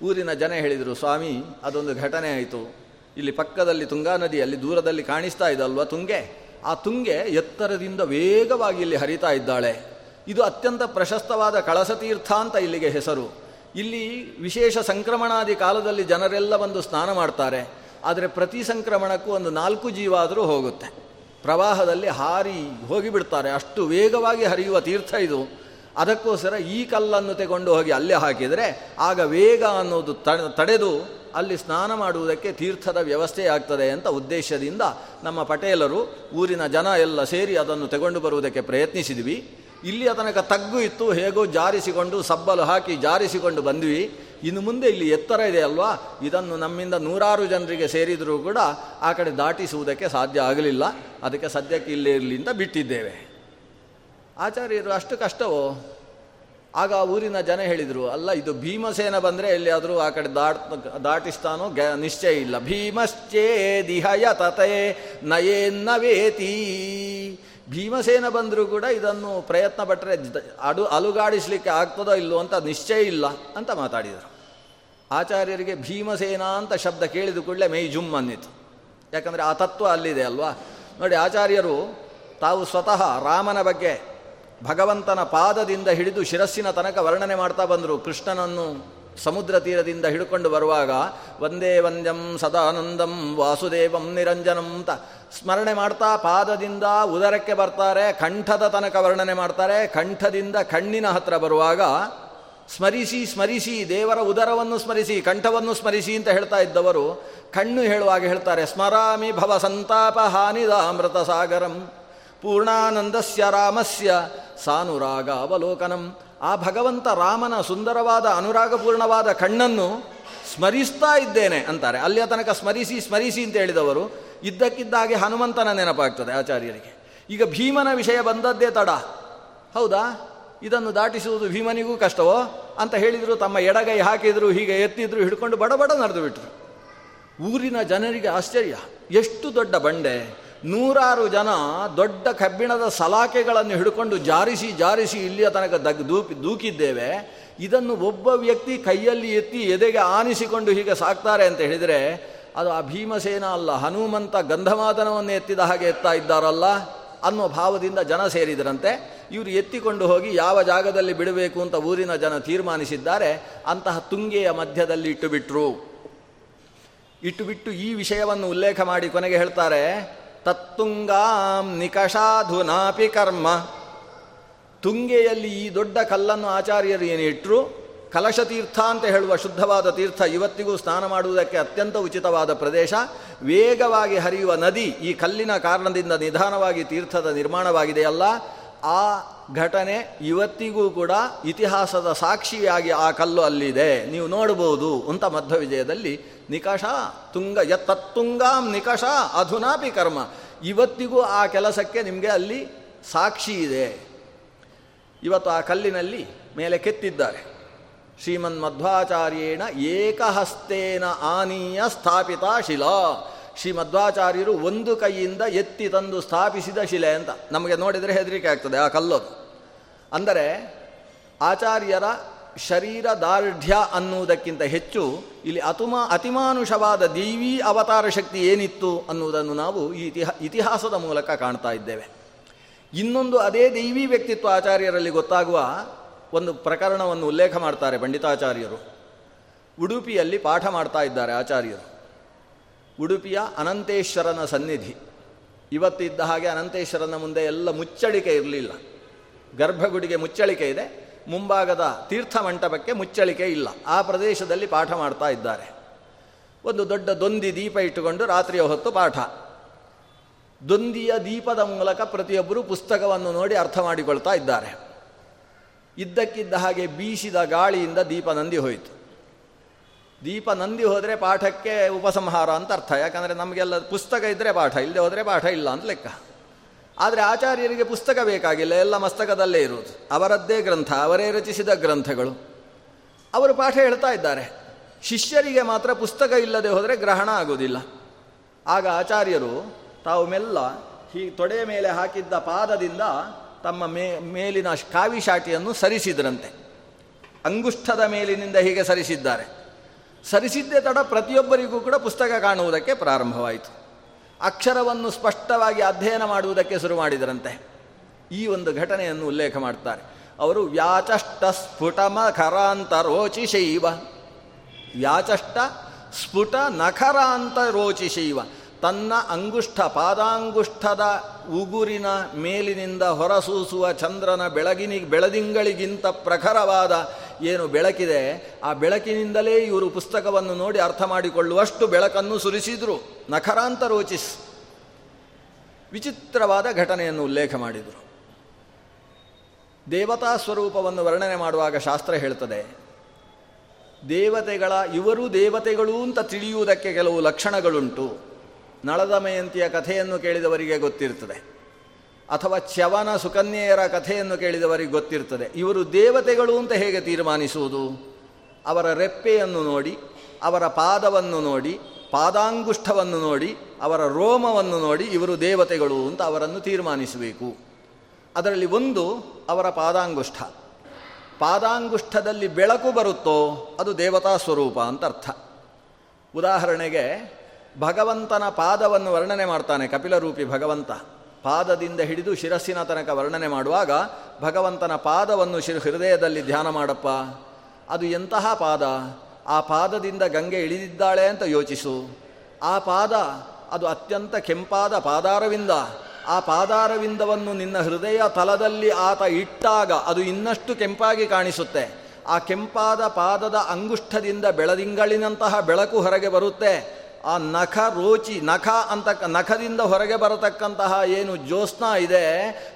ಊರಿನ ಜನ ಹೇಳಿದರು, ಸ್ವಾಮಿ, ಅದೊಂದು ಘಟನೆ ಆಯಿತು. ಇಲ್ಲಿ ಪಕ್ಕದಲ್ಲಿ ತುಂಗಾ ನದಿ, ಅಲ್ಲಿ ದೂರದಲ್ಲಿ ಕಾಣಿಸ್ತಾ ಇದಲ್ವ ತುಂಗೆ? ಆ ತುಂಗೆ ಎತ್ತರದಿಂದ ವೇಗವಾಗಿ ಇಲ್ಲಿ ಹರಿತಾ ಇದ್ದಾಳೆ. ಇದು ಅತ್ಯಂತ ಪ್ರಶಸ್ತವಾದ ಕಳಸತೀರ್ಥ ಅಂತ ಇಲ್ಲಿಗೆ ಹೆಸರು. ಇಲ್ಲಿ ವಿಶೇಷ ಸಂಕ್ರಮಣಾದಿ ಕಾಲದಲ್ಲಿ ಜನರೆಲ್ಲ ಬಂದು ಸ್ನಾನ ಮಾಡ್ತಾರೆ. ಆದರೆ ಪ್ರತಿ ಸಂಕ್ರಮಣಕ್ಕೂ ಒಂದು ನಾಲ್ಕು ಜೀವ ಆದರೂ ಹೋಗುತ್ತೆ. ಪ್ರವಾಹದಲ್ಲಿ ಹಾರಿ ಹೋಗಿಬಿಡ್ತಾರೆ. ಅಷ್ಟು ವೇಗವಾಗಿ ಹರಿಯುವ ತೀರ್ಥ ಇದು. ಅದಕ್ಕೋಸ್ಕರ ಈ ಕಲ್ಲನ್ನು ತೆಗೊಂಡು ಹೋಗಿ ಅಲ್ಲೇ ಹಾಕಿದರೆ ಆಗ ವೇಗ ಅನ್ನೋದು ತಡೆದು ಅಲ್ಲಿ ಸ್ನಾನ ಮಾಡುವುದಕ್ಕೆ ತೀರ್ಥದ ವ್ಯವಸ್ಥೆ ಆಗ್ತದೆ ಅಂತ ಉದ್ದೇಶದಿಂದ ನಮ್ಮ ಪಟೇಲರು ಊರಿನ ಜನ ಎಲ್ಲ ಸೇರಿ ಅದನ್ನು ತಗೊಂಡು ಬರುವುದಕ್ಕೆ ಪ್ರಯತ್ನಿಸಿದ್ವಿ. ಇಲ್ಲಿಯ ತನಕ ತಗ್ಗು ಇತ್ತು, ಹೇಗೋ ಜಾರಿಸಿಕೊಂಡು, ಸಬ್ಬಲು ಹಾಕಿ ಜಾರಿಸಿಕೊಂಡು ಬಂದ್ವಿ. ಇನ್ನು ಮುಂದೆ ಇಲ್ಲಿ ಎತ್ತರ ಇದೆ ಅಲ್ವಾ? ಇದನ್ನು ನಮ್ಮಿಂದ ನೂರಾರು ಜನರಿಗೆ ಸೇರಿದರೂ ಕೂಡ ಆ ಕಡೆ ದಾಟಿಸುವುದಕ್ಕೆ ಸಾಧ್ಯ ಆಗಲಿಲ್ಲ. ಅದಕ್ಕೆ ಸದ್ಯಕ್ಕೆ ಇಲ್ಲಿ ಇರಲಿ ಅಂತ ಬಿಟ್ಟಿದ್ದೇವೆ. ಆಚಾರ್ಯರು, ಅಷ್ಟು ಕಷ್ಟವೋ? ಆಗ ಊರಿನ ಜನ ಹೇಳಿದರು, ಅಲ್ಲ, ಇದು ಭೀಮಸೇನ ಬಂದರೆ ಎಲ್ಲಿಯಾದರೂ ಆ ಕಡೆ ದಾಟ್, ದಾಟಿಸ್ತಾನೋ? ಗ, ನಿಶ್ಚಯ ಇಲ್ಲ. ಭೀಮಶ್ಚೇ ದಿಹಯ ತತೆ ನಯೇನ್ನವೇತಿ ಭೀಮಸೇನ ಬಂದರೂ ಕೂಡ ಇದನ್ನು ಪ್ರಯತ್ನ ಪಟ್ಟರೆ ಅಡು ಅಲುಗಾಡಿಸ್ಲಿಕ್ಕೆ ಆಗ್ತದೋ ಇಲ್ಲೋ ಅಂತ ನಿಶ್ಚಯ ಇಲ್ಲ ಅಂತ ಮಾತಾಡಿದರು. ಆಚಾರ್ಯರಿಗೆ ಭೀಮಸೇನ ಅಂತ ಶಬ್ದ ಕೇಳಿದ ಕೂಡಲೇ ಮೈ ಜುಮ್ ಅನ್ನಿತು. ಯಾಕಂದರೆ ಆ ತತ್ವ ಅಲ್ಲಿದೆ ಅಲ್ವಾ? ನೋಡಿ, ಆಚಾರ್ಯರು ತಾವು ಸ್ವತಃ ರಾಮನ ಬಗ್ಗೆ ಭಗವಂತನ ಪಾದದಿಂದ ಹಿಡಿದು ಶಿರಸ್ಸಿನ ತನಕ ವರ್ಣನೆ ಮಾಡ್ತಾ ಬಂದರು. ಕೃಷ್ಣನನ್ನು ಸಮುದ್ರ ತೀರದಿಂದ ಹಿಡ್ಕೊಂಡು ಬರುವಾಗ, ವಂದೇ ವಂದ್ಯಂ ಸದಾನಂದಂ ವಾಸುದೇವಂ ನಿರಂಜನಂ ಅಂತ ಸ್ಮರಣೆ ಮಾಡ್ತಾ ಪಾದದಿಂದ ಉದರಕ್ಕೆ ಬರ್ತಾರೆ, ಕಂಠದ ತನಕ ವರ್ಣನೆ ಮಾಡ್ತಾರೆ. ಕಂಠದಿಂದ ಕಣ್ಣಿನ ಹತ್ರ ಬರುವಾಗ ಸ್ಮರಿಸಿ ಸ್ಮರಿಸಿ, ದೇವರ ಉದರವನ್ನು ಸ್ಮರಿಸಿ, ಕಂಠವನ್ನು ಸ್ಮರಿಸಿ ಅಂತ ಹೇಳ್ತಾ ಇದ್ದವರು ಕಣ್ಣು ಹೇಳುವಾಗ ಹೇಳ್ತಾರೆ, ಸ್ಮರಾಮಿ ಭವ ಸಂತಾಪ ಹಾನಿದ ಅಮೃತ ಸಾಗರಂ, ಪೂರ್ಣಾನಂದಸ್ಯ ರಾಮಸ್ಯ ಸಾನುರಾಗ ಅವಲೋಕನಂ. ಆ ಭಗವಂತ ರಾಮನ ಸುಂದರವಾದ, ಅನುರಾಗಪೂರ್ಣವಾದ ಕಣ್ಣನ್ನು ಸ್ಮರಿಸ್ತಾ ಇದ್ದೇನೆ ಅಂತಾರೆ. ಅಲ್ಲಿಯ ತನಕ ಸ್ಮರಿಸಿ ಸ್ಮರಿಸಿ ಅಂತ ಹೇಳಿದವರು. ಇದ್ದಕ್ಕಿದ್ದಾಗೆ ಹನುಮಂತನ ನೆನಪಾಗ್ತದೆ ಆಚಾರ್ಯರಿಗೆ. ಈಗ ಭೀಮನ ವಿಷಯ ಬಂದದ್ದೇ ತಡ. ಹೌದಾ? ಇದನ್ನು ದಾಟಿಸುವುದು ಭೀಮನಿಗೂ ಕಷ್ಟವೋ? ಅಂತ ಹೇಳಿದರು, ತಮ್ಮ ಎಡಗೈ ಹಾಕಿದ್ರು, ಹೀಗೆ ಎತ್ತಿದ್ರು, ಹಿಡ್ಕೊಂಡು ಬಡಬಡ ನಡೆದು ಬಿಟ್ರು. ಊರಿನ ಜನರಿಗೆ ಆಶ್ಚರ್ಯ. ಎಷ್ಟು ದೊಡ್ಡ ಬಂಡೆ. ನೂರಾರು ಜನ ದೊಡ್ಡ ಕಬ್ಬಿಣದ ಸಲಾಕೆಗಳನ್ನು ಹಿಡ್ಕೊಂಡು ಜಾರಿಸಿ ಜಾರಿಸಿ ಇಲ್ಲಿಯ ತನಕ ದಗ್ ದೂಪಿ ದೂಕಿದ್ದೇವೆ. ಇದನ್ನು ಒಬ್ಬ ವ್ಯಕ್ತಿ ಕೈಯಲ್ಲಿ ಎತ್ತಿ ಎದೆಗೆ ಆನಿಸಿಕೊಂಡು ಹೀಗೆ ಸಾಕ್ತಾರೆ ಅಂತ ಹೇಳಿದರೆ ಅದು ಆ ಭೀಮಸೇನ ಅಲ್ಲ, ಹನುಮಂತ ಗಂಧಮಾದನವನ್ನು ಎತ್ತಿದ ಹಾಗೆ ಎತ್ತಾ ಇದ್ದಾರಲ್ಲ ಅನ್ನೋ ಭಾವದಿಂದ ಜನ ಸೇರಿದರಂತೆ. ಇವರು ಎತ್ತಿಕೊಂಡು ಹೋಗಿ ಯಾವ ಜಾಗದಲ್ಲಿ ಬಿಡಬೇಕು ಅಂತ ಊರಿನ ಜನ ತೀರ್ಮಾನಿಸಿದ್ದಾರೆ. ಅಂತಹ ತುಂಗೆಯ ಮಧ್ಯದಲ್ಲಿ ಇಟ್ಟು ಇಟ್ಟುಬಿಟ್ಟು ಇಟ್ಟು ಬಿಟ್ಟು ಈ ವಿಷಯವನ್ನು ಉಲ್ಲೇಖ ಮಾಡಿ ಕೊನೆಗೆ ಹೇಳ್ತಾರೆ, ತತ್ತುಂಗಾಂ ನಿಕಷಾಧುನಾಪಿ ಕರ್ಮ. ತುಂಗೆಯಲ್ಲಿ ಈ ದೊಡ್ಡ ಕಲ್ಲನ್ನು ಆಚಾರ್ಯರು ಏನು ಇಟ್ಟರು ಕಲಶ ತೀರ್ಥ ಅಂತ ಹೇಳುವ ಶುದ್ಧವಾದ ತೀರ್ಥ ಇವತ್ತಿಗೂ ಸ್ನಾನ ಮಾಡುವುದಕ್ಕೆ ಅತ್ಯಂತ ಉಚಿತವಾದ ಪ್ರದೇಶ. ವೇಗವಾಗಿ ಹರಿಯುವ ನದಿ ಈ ಕಲ್ಲಿನ ಕಾರಣದಿಂದ ನಿಧಾನವಾಗಿ ತೀರ್ಥದ ನಿರ್ಮಾಣವಾಗಿದೆಯಲ್ಲ ಆ ಘಟನೆ ಇವತ್ತಿಗೂ ಕೂಡ ಇತಿಹಾಸದ ಸಾಕ್ಷಿಯಾಗಿ ಆ ಕಲ್ಲು ಅಲ್ಲಿದೆ. ನೀವು ನೋಡಬಹುದು ಅಂತ ಮಧ್ವ ವಿಜಯದಲ್ಲಿ ನಿಕಷ ತುಂಗ ಯತ್ತತ್ತುಂಗಾಂ ನಿಕಷ ಅಧುನಾಪಿ ಕರ್ಮ. ಇವತ್ತಿಗೂ ಆ ಕೆಲಸಕ್ಕೆ ನಿಮಗೆ ಅಲ್ಲಿ ಸಾಕ್ಷಿ ಇದೆ. ಇವತ್ತು ಆ ಕಲ್ಲಿನಲ್ಲಿ ಮೇಲೆ ಕೆತ್ತಿದ್ದಾರೆ. ಶ್ರೀಮನ್ ಮಧ್ವಾಚಾರ್ಯೇಣ ಏಕಹಸ್ತೇನ ಆನೀಯ ಸ್ಥಾಪಿತ ಶಿಲಾ. ಶ್ರೀ ಮಧ್ವಾಚಾರ್ಯರು ಒಂದು ಕೈಯಿಂದ ಎತ್ತಿ ತಂದು ಸ್ಥಾಪಿಸಿದ ಶಿಲೆ ಅಂತ. ನಮಗೆ ನೋಡಿದರೆ ಹೆದರಿಕೆ ಆಗ್ತದೆ, ಆ ಕಲ್ಲೋದು. ಅಂದರೆ ಆಚಾರ್ಯರ ಶರೀರ ದಾರ್ಢ್ಯ ಅನ್ನುವುದಕ್ಕಿಂತ ಹೆಚ್ಚು ಇಲ್ಲಿ ಅತುಮಾ, ಅತಿಮಾನುಷವಾದ ದೇವಿ ಅವತಾರ ಶಕ್ತಿ ಏನಿತ್ತು ಅನ್ನುವುದನ್ನು ನಾವು ಈ ಇತಿಹಾ, ಇತಿಹಾಸದ ಮೂಲಕ ಕಾಣ್ತಾ ಇದ್ದೇವೆ. ಇನ್ನೊಂದು ಅದೇ ದೈವಿ ವ್ಯಕ್ತಿತ್ವ ಆಚಾರ್ಯರಲ್ಲಿ ಗೊತ್ತಾಗುವ ಒಂದು ಪ್ರಕರಣವನ್ನು ಉಲ್ಲೇಖ ಮಾಡ್ತಾರೆ ಪಂಡಿತಾಚಾರ್ಯರು. ಉಡುಪಿಯಲ್ಲಿ ಪಾಠ ಮಾಡ್ತಾ ಇದ್ದಾರೆ ಆಚಾರ್ಯರು. ಉಡುಪಿಯ ಅನಂತೇಶ್ವರನ ಸನ್ನಿಧಿ. ಇವತ್ತಿದ್ದ ಹಾಗೆ ಅನಂತೇಶ್ವರನ ಮುಂದೆ ಎಲ್ಲ ಮುಚ್ಚಳಿಕೆ ಇರಲಿಲ್ಲ. ಗರ್ಭಗುಡಿಗೆ ಮುಚ್ಚಳಿಕೆ ಇದೆ, ಮುಂಭಾಗದ ತೀರ್ಥ ಮಂಟಪಕ್ಕೆ ಮುಚ್ಚಳಿಕೆ ಇಲ್ಲ. ಆ ಪ್ರದೇಶದಲ್ಲಿ ಪಾಠ ಮಾಡ್ತಾ ಇದ್ದಾರೆ. ಒಂದು ದೊಡ್ಡ ದೊಂದಿ ದೀಪ ಇಟ್ಟುಕೊಂಡು ರಾತ್ರಿಯ ಹೊತ್ತು ಪಾಠ. ದೊಂದಿಯ ದೀಪದ ಮೂಲಕ ಪ್ರತಿಯೊಬ್ಬರು ಪುಸ್ತಕವನ್ನು ನೋಡಿ ಅರ್ಥ ಮಾಡಿಕೊಳ್ತಾ ಇದ್ದಾರೆ. ಇದ್ದಕ್ಕಿದ್ದ ಹಾಗೆ ಬೀಸಿದ ಗಾಳಿಯಿಂದ ದೀಪ ನಂದಿ ಹೋಯಿತು. ದೀಪ ನಂದಿ ಹೋದರೆ ಪಾಠಕ್ಕೆ ಉಪಸಂಹಾರ ಅಂತ ಅರ್ಥ. ಯಾಕಂದರೆ ನಮಗೆಲ್ಲ ಪುಸ್ತಕ ಇದ್ದರೆ ಪಾಠ, ಇಲ್ಲದೆ ಹೋದರೆ ಪಾಠ ಇಲ್ಲ ಅಂತ ಲೆಕ್ಕ. ಆದರೆ ಆಚಾರ್ಯರಿಗೆ ಪುಸ್ತಕ ಬೇಕಾಗಿಲ್ಲ, ಎಲ್ಲ ಮಸ್ತಕದಲ್ಲೇ ಇರುವುದು. ಅವರದ್ದೇ ಗ್ರಂಥ, ಅವರೇ ರಚಿಸಿದ ಗ್ರಂಥಗಳು. ಅವರು ಪಾಠ ಹೇಳ್ತಾ ಇದ್ದಾರೆ. ಶಿಷ್ಯರಿಗೆ ಮಾತ್ರ ಪುಸ್ತಕ ಇಲ್ಲದೆ ಹೋದರೆ ಗ್ರಹಣ ಆಗುವುದಿಲ್ಲ. ಆಗ ಆಚಾರ್ಯರು ತಾವು ಮೆಲ್ಲ ಹೀ ತೊಡೆಯ ಮೇಲೆ ಹಾಕಿದ್ದ ಪಾದದಿಂದ ತಮ್ಮ ಮೇ, ಮೇಲಿನ ಕಾವಿ ಶಾಟಿಯನ್ನು ಸರಿಸಿದ್ರಂತೆ. ಅಂಗುಷ್ಠದ ಮೇಲಿನಿಂದ ಹೀಗೆ ಸರಿಸಿದ್ದಾರೆ. ಸರಿಸಿದ್ದೇ ತಡ ಪ್ರತಿಯೊಬ್ಬರಿಗೂ ಕೂಡ ಪುಸ್ತಕ ಕಾಣುವುದಕ್ಕೆ ಪ್ರಾರಂಭವಾಯಿತು. ಅಕ್ಷರವನ್ನು ಸ್ಪಷ್ಟವಾಗಿ ಅಧ್ಯಯನ ಮಾಡುವುದಕ್ಕೆ ಶುರು ಮಾಡಿದರಂತೆ. ಈ ಒಂದು ಘಟನೆಯನ್ನು ಉಲ್ಲೇಖ ಮಾಡ್ತಾರೆ. ಅವರು ವ್ಯಾಚಷ್ಟ ಸ್ಫುಟಮ ರೋಚಿಶೈವ ವ್ಯಾಚಷ್ಟ ಸ್ಫುಟ ನಖರಾಂತ ರೋಚಿಶೈವ ತನ್ನ ಅಂಗುಷ್ಠ ಪಾದಾಂಗುಷ್ಠದ ಉಗುರಿನ ಮೇಲಿನಿಂದ ಹೊರಸೂಸುವ ಚಂದ್ರನ ಬೆಳಗಿನಿ ಬೆಳದಿಂಗಳಿಗಿಂತ ಪ್ರಖರವಾದ ಏನು ಬೆಳಕಿದೆ, ಆ ಬೆಳಕಿನಿಂದಲೇ ಇವರು ಪುಸ್ತಕವನ್ನು ನೋಡಿ ಅರ್ಥ ಮಾಡಿಕೊಳ್ಳುವಷ್ಟು ಬೆಳಕನ್ನು ಸುರಿಸಿದರು. ನಖರಾಂತ ರೋಚಿಸ್ ವಿಚಿತ್ರವಾದ ಘಟನೆಯನ್ನು ಉಲ್ಲೇಖ ಮಾಡಿದರು. ದೇವತಾ ಸ್ವರೂಪವನ್ನು ವರ್ಣನೆ ಮಾಡುವಾಗ ಶಾಸ್ತ್ರ ಹೇಳ್ತದೆ, ದೇವತೆಗಳ ಇವರು ದೇವತೆಗಳು ಅಂತ ತಿಳಿಯುವುದಕ್ಕೆ ಕೆಲವು ಲಕ್ಷಣಗಳುಂಟು. ನಳದಮಯಂತಿಯ ಕಥೆಯನ್ನು ಕೇಳಿದವರಿಗೆ ಗೊತ್ತಿರ್ತದೆ. ಅಥವಾ ಚ್ಯವನ ಸುಕನ್ಯೆಯರ ಕಥೆಯನ್ನು ಕೇಳಿದವರಿಗೆ ಗೊತ್ತಿರ್ತದೆ. ಇವರು ದೇವತೆಗಳು ಅಂತ ಹೇಗೆ ತೀರ್ಮಾನಿಸುವುದು? ಅವರ ರೆಪ್ಪೆಯನ್ನು ನೋಡಿ, ಅವರ ಪಾದವನ್ನು ನೋಡಿ, ಪಾದಾಂಗುಷ್ಠವನ್ನು ನೋಡಿ, ಅವರ ರೋಮವನ್ನು ನೋಡಿ ಇವರು ದೇವತೆಗಳು ಅಂತ ಅವರನ್ನು ತೀರ್ಮಾನಿಸಬೇಕು. ಅದರಲ್ಲಿ ಒಂದು ಅವರ ಪಾದಾಂಗುಷ್ಠ. ಪಾದಾಂಗುಷ್ಠದಲ್ಲಿ ಬೆಳಕು ಬರುತ್ತೋ ಅದು ದೇವತಾ ಸ್ವರೂಪ ಅಂತ ಅರ್ಥ. ಉದಾಹರಣೆಗೆ ಭಗವಂತನ ಪಾದವನ್ನು ವರ್ಣನೆ ಮಾಡ್ತಾನೆ ಕಪಿಲರೂಪಿ ಭಗವಂತ. ಪಾದದಿಂದ ಹಿಡಿದು ಶಿರಸ್ಸಿನ ತನಕ ವರ್ಣನೆ ಮಾಡುವಾಗ ಭಗವಂತನ ಪಾದವನ್ನು ಶಿರ, ಹೃದಯದಲ್ಲಿ ಧ್ಯಾನ ಮಾಡಪ್ಪ. ಅದು ಎಂತಹ ಪಾದ? ಆ ಪಾದದಿಂದ ಗಂಗೆ ಇಳಿದಿದ್ದಾಳೆ ಅಂತ ಯೋಚಿಸು. ಆ ಪಾದ, ಅದು ಅತ್ಯಂತ ಕೆಂಪಾದ ಪಾದಾರವಿಂದ. ಆ ಪಾದಾರವಿಂದವನ್ನು ನಿನ್ನ ಹೃದಯ ತಲದಲ್ಲಿ ಆತ ಇಟ್ಟಾಗ ಅದು ಇನ್ನಷ್ಟು ಕೆಂಪಾಗಿ ಕಾಣಿಸುತ್ತೆ. ಆ ಕೆಂಪಾದ ಪಾದದ ಅಂಗುಷ್ಠದಿಂದ ಬೆಳದಿಂಗಳಿನಂತಹ ಬೆಳಕು ಹೊರಗೆ ಬರುತ್ತೆ. ಆ ನಖ ರೋಚಿ, ನಖ ಅಂತ, ನಖದಿಂದ ಹೊರಗೆ ಬರತಕ್ಕಂತಹ ಏನು ಜ್ಯೋತ್ಸ್ನಾ ಇದೆ?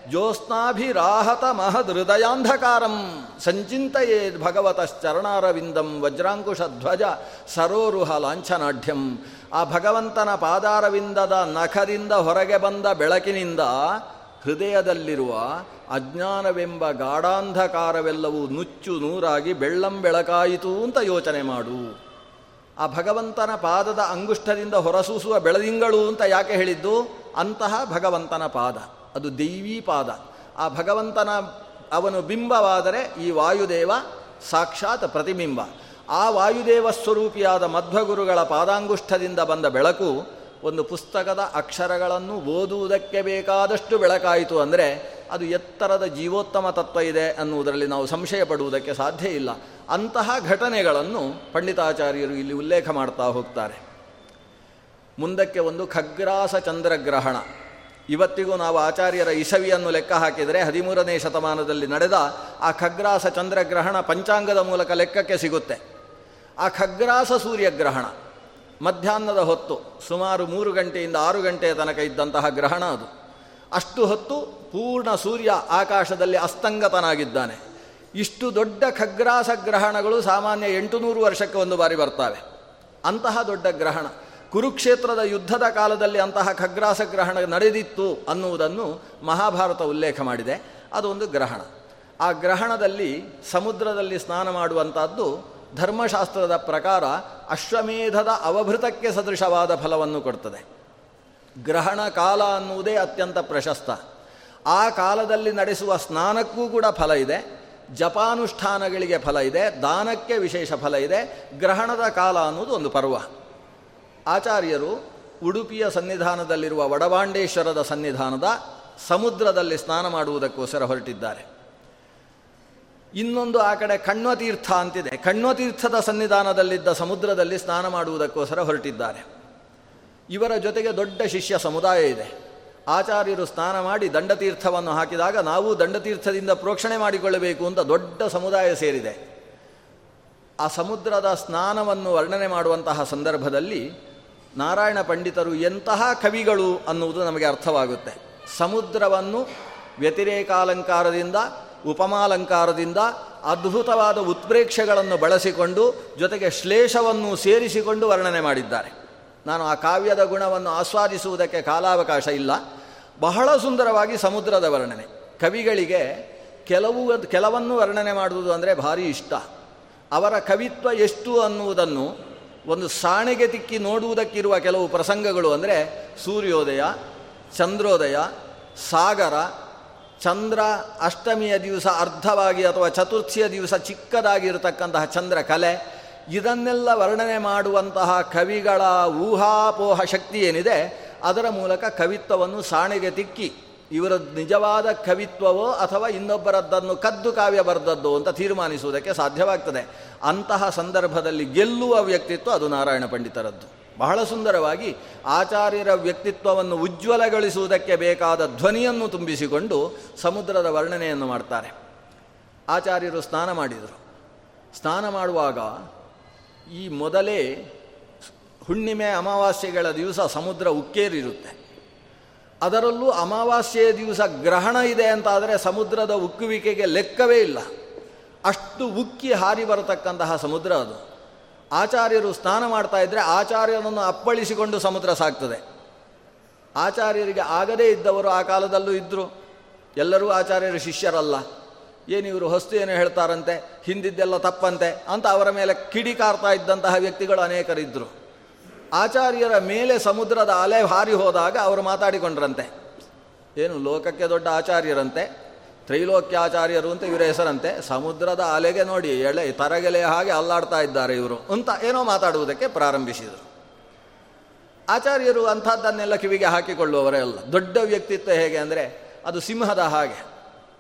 ಜ್ಯೋತ್ಸ್ನಾಭಿರಾಹತ ಮಹದ್ ಹೃದಯಾಂಧಕಾರಂ ಸಂಚಿಂತೆಯೇ ಭಗವತಶ್ಚರಣಾರವಿಂದಂ ವಜ್ರಾಂಕುಶ ಧ್ವಜ ಸರೋರುಹ ಲಾಂಛನಾಢ್ಯಂ. ಆ ಭಗವಂತನ ಪಾದಾರವಿಂದದ ನಖದಿಂದ ಹೊರಗೆ ಬಂದ ಬೆಳಕಿನಿಂದ ಹೃದಯದಲ್ಲಿರುವ ಅಜ್ಞಾನವೆಂಬ ಗಾಢಾಂಧಕಾರವೆಲ್ಲವೂ ನುಚ್ಚು ನೂರಾಗಿ ಬೆಳ್ಳಂ ಬೆಳಕಾಯಿತು ಅಂತ ಯೋಚನೆ ಮಾಡು. ಆ ಭಗವಂತನ ಪಾದದ ಅಂಗುಷ್ಠದಿಂದ ಹೊರಸೂಸುವ ಬೆಳದಿಂಗಳು ಅಂತ ಯಾಕೆ ಹೇಳಿದ್ದು? ಅಂತಹ ಭಗವಂತನ ಪಾದ, ಅದು ದೈವೀ ಪಾದ. ಆ ಭಗವಂತನ, ಅವನು ಬಿಂಬವಾದರೆ ಈ ವಾಯುದೇವ ಸಾಕ್ಷಾತ್ ಪ್ರತಿಬಿಂಬ. ಆ ವಾಯುದೇವ ಸ್ವರೂಪಿಯಾದ ಮಧ್ವಗುರುಗಳ ಪಾದಾಂಗುಷ್ಠದಿಂದ ಬಂದ ಬೆಳಕು ಒಂದು ಪುಸ್ತಕದ ಅಕ್ಷರಗಳನ್ನು ಓದುವುದಕ್ಕೆ ಬೇಕಾದಷ್ಟು ಬೆಳಕಾಯಿತು ಅಂದರೆ ಅದು ಎತ್ತರದ ಜೀವೋತ್ತಮ ತತ್ವ ಇದೆ ಅನ್ನುವುದರಲ್ಲಿ ನಾವು ಸಂಶಯ ಪಡುವುದಕ್ಕೆ ಸಾಧ್ಯ ಇಲ್ಲ. ಅಂತಹ ಘಟನೆಗಳನ್ನು ಪಂಡಿತಾಚಾರ್ಯರು ಇಲ್ಲಿ ಉಲ್ಲೇಖ ಮಾಡ್ತಾ ಹೋಗ್ತಾರೆ. ಮುಂದಕ್ಕೆ ಒಂದು ಖಗ್ರಾಸ ಚಂದ್ರಗ್ರಹಣ. ಇವತ್ತಿಗೂ ನಾವು ಆಚಾರ್ಯರ ಇಸವಿಯನ್ನು ಲೆಕ್ಕ ಹಾಕಿದರೆ ಹದಿಮೂರನೇ ಶತಮಾನದಲ್ಲಿ ನಡೆದ ಆ ಖಗ್ರಾಸ ಚಂದ್ರಗ್ರಹಣ ಪಂಚಾಂಗದ ಮೂಲಕ ಲೆಕ್ಕಕ್ಕೆ ಸಿಗುತ್ತೆ. ಆ ಖಗ್ರಾಸ ಸೂರ್ಯಗ್ರಹಣ, ಮಧ್ಯಾಹ್ನದ ಹೊತ್ತು, ಸುಮಾರು ಮೂರು ಗಂಟೆಯಿಂದ ಆರು ಗಂಟೆಯ ತನಕ ಇದ್ದಂತಹ ಗ್ರಹಣ ಅದು. ಅಷ್ಟು ಹೊತ್ತು ಪೂರ್ಣ ಸೂರ್ಯ ಆಕಾಶದಲ್ಲಿ ಅಸ್ತಂಗತನಾಗಿದ್ದಾನೆ. ಇಷ್ಟು ದೊಡ್ಡ ಖಗ್ರಾಸ ಗ್ರಹಣಗಳು ಸಾಮಾನ್ಯ ಎಂಟು ನೂರು ವರ್ಷಕ್ಕೆ ಒಂದು ಬಾರಿ ಬರ್ತವೆ. ಅಂತಹ ದೊಡ್ಡ ಗ್ರಹಣ, ಕುರುಕ್ಷೇತ್ರದ ಯುದ್ಧದ ಕಾಲದಲ್ಲಿ ಅಂತಹ ಖಗ್ರಾಸ ಗ್ರಹಣ ನಡೆದಿತ್ತು ಅನ್ನುವುದನ್ನು ಮಹಾಭಾರತ ಉಲ್ಲೇಖ ಮಾಡಿದೆ. ಅದೊಂದು ಗ್ರಹಣ. ಆ ಗ್ರಹಣದಲ್ಲಿ ಸಮುದ್ರದಲ್ಲಿ ಸ್ನಾನ ಮಾಡುವಂಥದ್ದು ಧರ್ಮಶಾಸ್ತ್ರದ ಪ್ರಕಾರ ಅಶ್ವಮೇಧದ ಅವಭೃತಕ್ಕೆ ಸದೃಶವಾದ ಫಲವನ್ನು ಕೊಡ್ತದೆ. ಗ್ರಹಣ ಕಾಲ ಅನ್ನುವುದೇ ಅತ್ಯಂತ ಪ್ರಶಸ್ತ. ಆ ಕಾಲದಲ್ಲಿ ನಡೆಸುವ ಸ್ನಾನಕ್ಕೂ ಕೂಡ ಫಲ ಇದೆ. ಜಪಾನುಷ್ಠಾನಗಳಿಗೆ ಫಲ ಇದೆ, ದಾನಕ್ಕೆ ವಿಶೇಷ ಫಲ ಇದೆ, ಗ್ರಹಣದ ಕಾಲ ಅನ್ನೋದು ಒಂದು ಪರ್ವ. ಆಚಾರ್ಯರು ಉಡುಪಿಯ ಸನ್ನಿಧಾನದಲ್ಲಿರುವ ವಡಬಾಂಡೇಶ್ವರದ ಸನ್ನಿಧಾನದ ಸಮುದ್ರದಲ್ಲಿ ಸ್ನಾನ ಮಾಡುವುದಕ್ಕೋಸ್ಕರ ಹೊರಟಿದ್ದಾರೆ. ಇನ್ನೊಂದು ಆ ಕಡೆ ಕಣ್ವತೀರ್ಥ ಅಂತಿದೆ. ಕಣ್ವತೀರ್ಥದ ಸನ್ನಿಧಾನದಲ್ಲಿದ್ದ ಸಮುದ್ರದಲ್ಲಿ ಸ್ನಾನ ಮಾಡುವುದಕ್ಕೋಸ್ಕರ ಹೊರಟಿದ್ದಾರೆ. ಇವರ ಜೊತೆಗೆ ದೊಡ್ಡ ಶಿಷ್ಯ ಸಮುದಾಯ ಇದೆ. ಆಚಾರ್ಯರು ಸ್ನಾನ ಮಾಡಿ ದಂಡತೀರ್ಥವನ್ನು ಹಾಕಿದಾಗ ನಾವು ದಂಡತೀರ್ಥದಿಂದ ಪ್ರೋಕ್ಷಣೆ ಮಾಡಿಕೊಳ್ಳಬೇಕು ಅಂತ ದೊಡ್ಡ ಸಮುದಾಯ ಸೇರಿದೆ. ಆ ಸಮುದ್ರದ ಸ್ನಾನವನ್ನು ವರ್ಣನೆ ಮಾಡುವಂತಹ ಸಂದರ್ಭದಲ್ಲಿ ನಾರಾಯಣ ಪಂಡಿತರು ಎಂತಹ ಕವಿಗಳು ಅನ್ನುವುದು ನಮಗೆ ಅರ್ಥವಾಗುತ್ತೆ. ಸಮುದ್ರವನ್ನು ವ್ಯತಿರೇಕಾಲಂಕಾರದಿಂದ, ಉಪಮಾಲಂಕಾರದಿಂದ, ಅದ್ಭುತವಾದ ಉತ್ಪ್ರೇಕ್ಷೆಗಳನ್ನು ಬಳಸಿಕೊಂಡು ಜೊತೆಗೆ ಶ್ಲೇಷವನ್ನು ಸೇರಿಸಿಕೊಂಡು ವರ್ಣನೆ ಮಾಡಿದ್ದಾರೆ. ನಾನು ಆ ಕಾವ್ಯದ ಗುಣವನ್ನು ಆಸ್ವಾದಿಸುವುದಕ್ಕೆ ಕಾಲಾವಕಾಶ ಇಲ್ಲ. ಬಹಳ ಸುಂದರವಾಗಿ ಸಮುದ್ರದ ವರ್ಣನೆ. ಕವಿಗಳಿಗೆ ಕೆಲವು ಕೆಲವನ್ನು ವರ್ಣನೆ ಮಾಡುವುದು ಅಂದರೆ ಭಾರಿ ಇಷ್ಟ. ಅವರ ಕವಿತ್ವ ಎಷ್ಟು ಅನ್ನುವುದನ್ನು ಒಂದು ಸಾಣೆಗೆ ತಿಕ್ಕಿ ನೋಡುವುದಕ್ಕಿರುವ ಕೆಲವು ಪ್ರಸಂಗಗಳು ಅಂದರೆ ಸೂರ್ಯೋದಯ, ಚಂದ್ರೋದಯ, ಸಾಗರ, ಚಂದ್ರ ಅಷ್ಟಮಿಯ ದಿವಸ ಅರ್ಧವಾಗಿ ಅಥವಾ ಚತುರ್ಥಿಯ ದಿವಸ ಚಿಕ್ಕದಾಗಿರತಕ್ಕಂತಹ ಚಂದ್ರ ಕಲೆ ಇದನ್ನೆಲ್ಲ ವರ್ಣನೆ ಮಾಡುವಂತಹ ಕವಿಗಳ ಊಹಾಪೋಹ ಶಕ್ತಿ ಏನಿದೆ, ಅದರ ಮೂಲಕ ಕವಿತ್ವವನ್ನು ಸಾಣೆಗೆ ತಿಕ್ಕಿ, ಇವರ ನಿಜವಾದ ಕವಿತ್ವವೋ ಅಥವಾ ಇನ್ನೊಬ್ಬರದ್ದನ್ನು ಕದ್ದು ಕಾವ್ಯ ಬರೆದದ್ದು ಅಂತ ತೀರ್ಮಾನಿಸುವುದಕ್ಕೆ ಸಾಧ್ಯವಾಗ್ತದೆ. ಅಂತಹ ಸಂದರ್ಭದಲ್ಲಿ ಗೆಲ್ಲುವ ವ್ಯಕ್ತಿತ್ವ ಅದು ನಾರಾಯಣ ಪಂಡಿತರದ್ದು. ಬಹಳ ಸುಂದರವಾಗಿ ಆಚಾರ್ಯರ ವ್ಯಕ್ತಿತ್ವವನ್ನು ಉಜ್ವಲಗೊಳಿಸುವುದಕ್ಕೆ ಬೇಕಾದ ಧ್ವನಿಯನ್ನು ತುಂಬಿಸಿಕೊಂಡು ಸಮುದ್ರದ ವರ್ಣನೆಯನ್ನು ಮಾಡ್ತಾರೆ. ಆಚಾರ್ಯರು ಸ್ನಾನ ಮಾಡಿದರು. ಸ್ನಾನ ಮಾಡುವಾಗ ಈ ಮೊದಲೇ ಹುಣ್ಣಿಮೆ ಅಮಾವಾಸ್ಯೆಗಳ ದಿವಸ ಸಮುದ್ರ ಉಕ್ಕೇರಿರುತ್ತೆ. ಅದರಲ್ಲೂ ಅಮಾವಾಸ್ಯೆಯ ದಿವಸ ಗ್ರಹಣ ಇದೆ ಅಂತಾದರೆ ಸಮುದ್ರದ ಉಕ್ಕುವಿಕೆಗೆ ಲೆಕ್ಕವೇ ಇಲ್ಲ. ಅಷ್ಟು ಉಕ್ಕಿ ಹಾರಿ ಬರತಕ್ಕಂತಹ ಸಮುದ್ರ ಅದು. ಆಚಾರ್ಯರು ಸ್ನಾನ ಮಾಡ್ತಾ ಇದ್ದರೆ ಆಚಾರ್ಯನನ್ನು ಅಪ್ಪಳಿಸಿಕೊಂಡು ಸಮುದ್ರ ಸಾಕ್ತದೆ. ಆಚಾರ್ಯರಿಗೆ ಆಗದೇ ಇದ್ದವರು ಆ ಕಾಲದಲ್ಲೂ ಇದ್ದರು ಎಲ್ಲರೂ ಆಚಾರ್ಯರ ಶಿಷ್ಯರಲ್ಲ. ಏನಿವರು ಹೊಸ್ತು ಏನು ಹೇಳ್ತಾರಂತೆ, ಹಿಂದಿದ್ದೆಲ್ಲ ತಪ್ಪಂತೆ ಅಂತ ಅವರ ಮೇಲೆ ಕಿಡಿಕಾರ್ತಾ ಇದ್ದಂತಹ ವ್ಯಕ್ತಿಗಳು ಅನೇಕರಿದ್ದರು ಆಚಾರ್ಯರ ಮೇಲೆ ಸಮುದ್ರದ ಅಲೆ ಹಾರಿ ಹೋದಾಗ ಅವರು ಮಾತಾಡಿಕೊಂಡ್ರಂತೆ. ಏನು, ಲೋಕಕ್ಕೆ ದೊಡ್ಡ ಆಚಾರ್ಯರಂತೆ? ತ್ರೈಲೋಕ್ಯಾಚಾರ್ಯರು ಅಂತ ಇವರ ಹೆಸರಂತೆ? ಸಮುದ್ರದ ಅಲೆಗೆ ನೋಡಿ, ಎಳೆ ತರಗೆಲೆಯ ಹಾಗೆ ಅಲ್ಲಾಡ್ತಾ ಇದ್ದಾರೆ ಇವರು ಅಂತ ಏನೋ ಮಾತಾಡುವುದಕ್ಕೆ ಪ್ರಾರಂಭಿಸಿದರು. ಆಚಾರ್ಯರು ಅಂಥದ್ದನ್ನೆಲ್ಲ ಕಿವಿಗೆ ಹಾಕಿಕೊಳ್ಳುವವರೇ ಅಲ್ಲ. ದೊಡ್ಡ ವ್ಯಕ್ತಿತ್ವ ಹೇಗೆ ಅಂದರೆ, ಅದು ಸಿಂಹದ ಹಾಗೆ.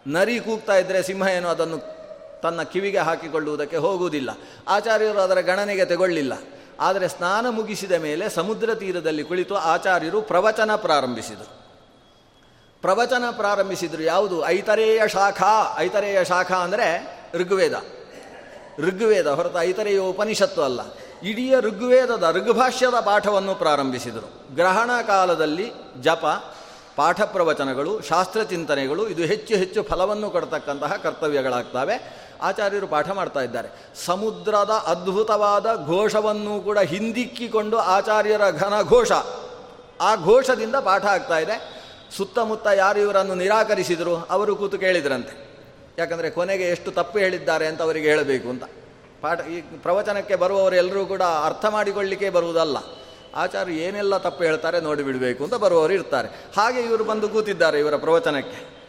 ನರಿ ಕೂಗ್ತಾ ಇದ್ದರೆ ಸಿಂಹ ಏನು ಅದನ್ನು ತನ್ನ ಕಿವಿಗೆ ಹಾಕಿಕೊಳ್ಳುವುದಕ್ಕೆ ಹೋಗುವುದಿಲ್ಲ. ಆಚಾರ್ಯರು ಅದರ ಗಣನೆಗೆ ತೆಗೊಳ್ಳಿಲ್ಲ. ಆದರೆ ಸ್ನಾನ ಮುಗಿಸಿದ ಮೇಲೆ ಸಮುದ್ರ ತೀರದಲ್ಲಿ ಕುಳಿತು ಆಚಾರ್ಯರು ಪ್ರವಚನ ಪ್ರಾರಂಭಿಸಿದರು. ಪ್ರವಚನ ಪ್ರಾರಂಭಿಸಿದರು ಯಾವುದು? ಐತರೇಯ ಶಾಖಾ. ಐತರೇಯ ಶಾಖಾ ಅಂದರೆ ಋಗ್ವೇದ. ಋಗ್ವೇದ ಹೊರತು ಐತರೇಯ ಉಪನಿಷತ್ತು ಅಲ್ಲ. ಇಡೀ ಋಗ್ವೇದದ ಋಗ್ಭಾಷ್ಯದ ಪಾಠವನ್ನು ಪ್ರಾರಂಭಿಸಿದರು. ಗ್ರಹಣ ಕಾಲದಲ್ಲಿ ಜಪ ಪಾಠ ಪ್ರವಚನಗಳು ಶಾಸ್ತ್ರಚಿಂತನೆಗಳು ಇದು ಹೆಚ್ಚು ಹೆಚ್ಚು ಫಲವನ್ನು ಕೊಡ್ತಕ್ಕಂತಹ ಕರ್ತವ್ಯಗಳಾಗ್ತವೆ. ಆಚಾರ್ಯರು ಪಾಠ ಮಾಡ್ತಾ ಇದ್ದಾರೆ. ಸಮುದ್ರದ ಅದ್ಭುತವಾದ ಘೋಷವನ್ನು ಕೂಡ ಹಿಂದಿಕ್ಕಿಕೊಂಡು ಆಚಾರ್ಯರ ಘನ ಘೋಷ. ಆ ಘೋಷದಿಂದ ಪಾಠ ಆಗ್ತಾ ಇದೆ. ಸುತ್ತಮುತ್ತ ಯಾರು ಇವರನ್ನು ನಿರಾಕರಿಸಿದರು? ಅವರು ಕೂತು ಕೇಳಿದ್ರಂತೆ. ಯಾಕಂದರೆ ಕೊನೆಗೆ ಎಷ್ಟು ತಪ್ಪು ಹೇಳಿದ್ದಾರೆ ಅಂತ ಅವರಿಗೆ ಹೇಳಬೇಕು ಅಂತ. ಪಾಠ ಈ ಪ್ರವಚನಕ್ಕೆ ಬರುವವರೆಲ್ಲರೂ ಕೂಡ ಅರ್ಥ ಮಾಡಿಕೊಳ್ಳಿಕ್ಕೆ ಬರುವುದಲ್ಲ. ಆಚಾರ್ಯ ಏನೆಲ್ಲ ತಪ್ಪು ಹೇಳ್ತಾರೆ ನೋಡಿಬಿಡಬೇಕು ಅಂತ ಬರುವವರು ಇರ್ತಾರೆ. ಹಾಗೆ ಇವರು ಬಂದು ಕೂತಿದ್ದಾರೆ ಇವರ ಪ್ರವಚನಕ್ಕೆ.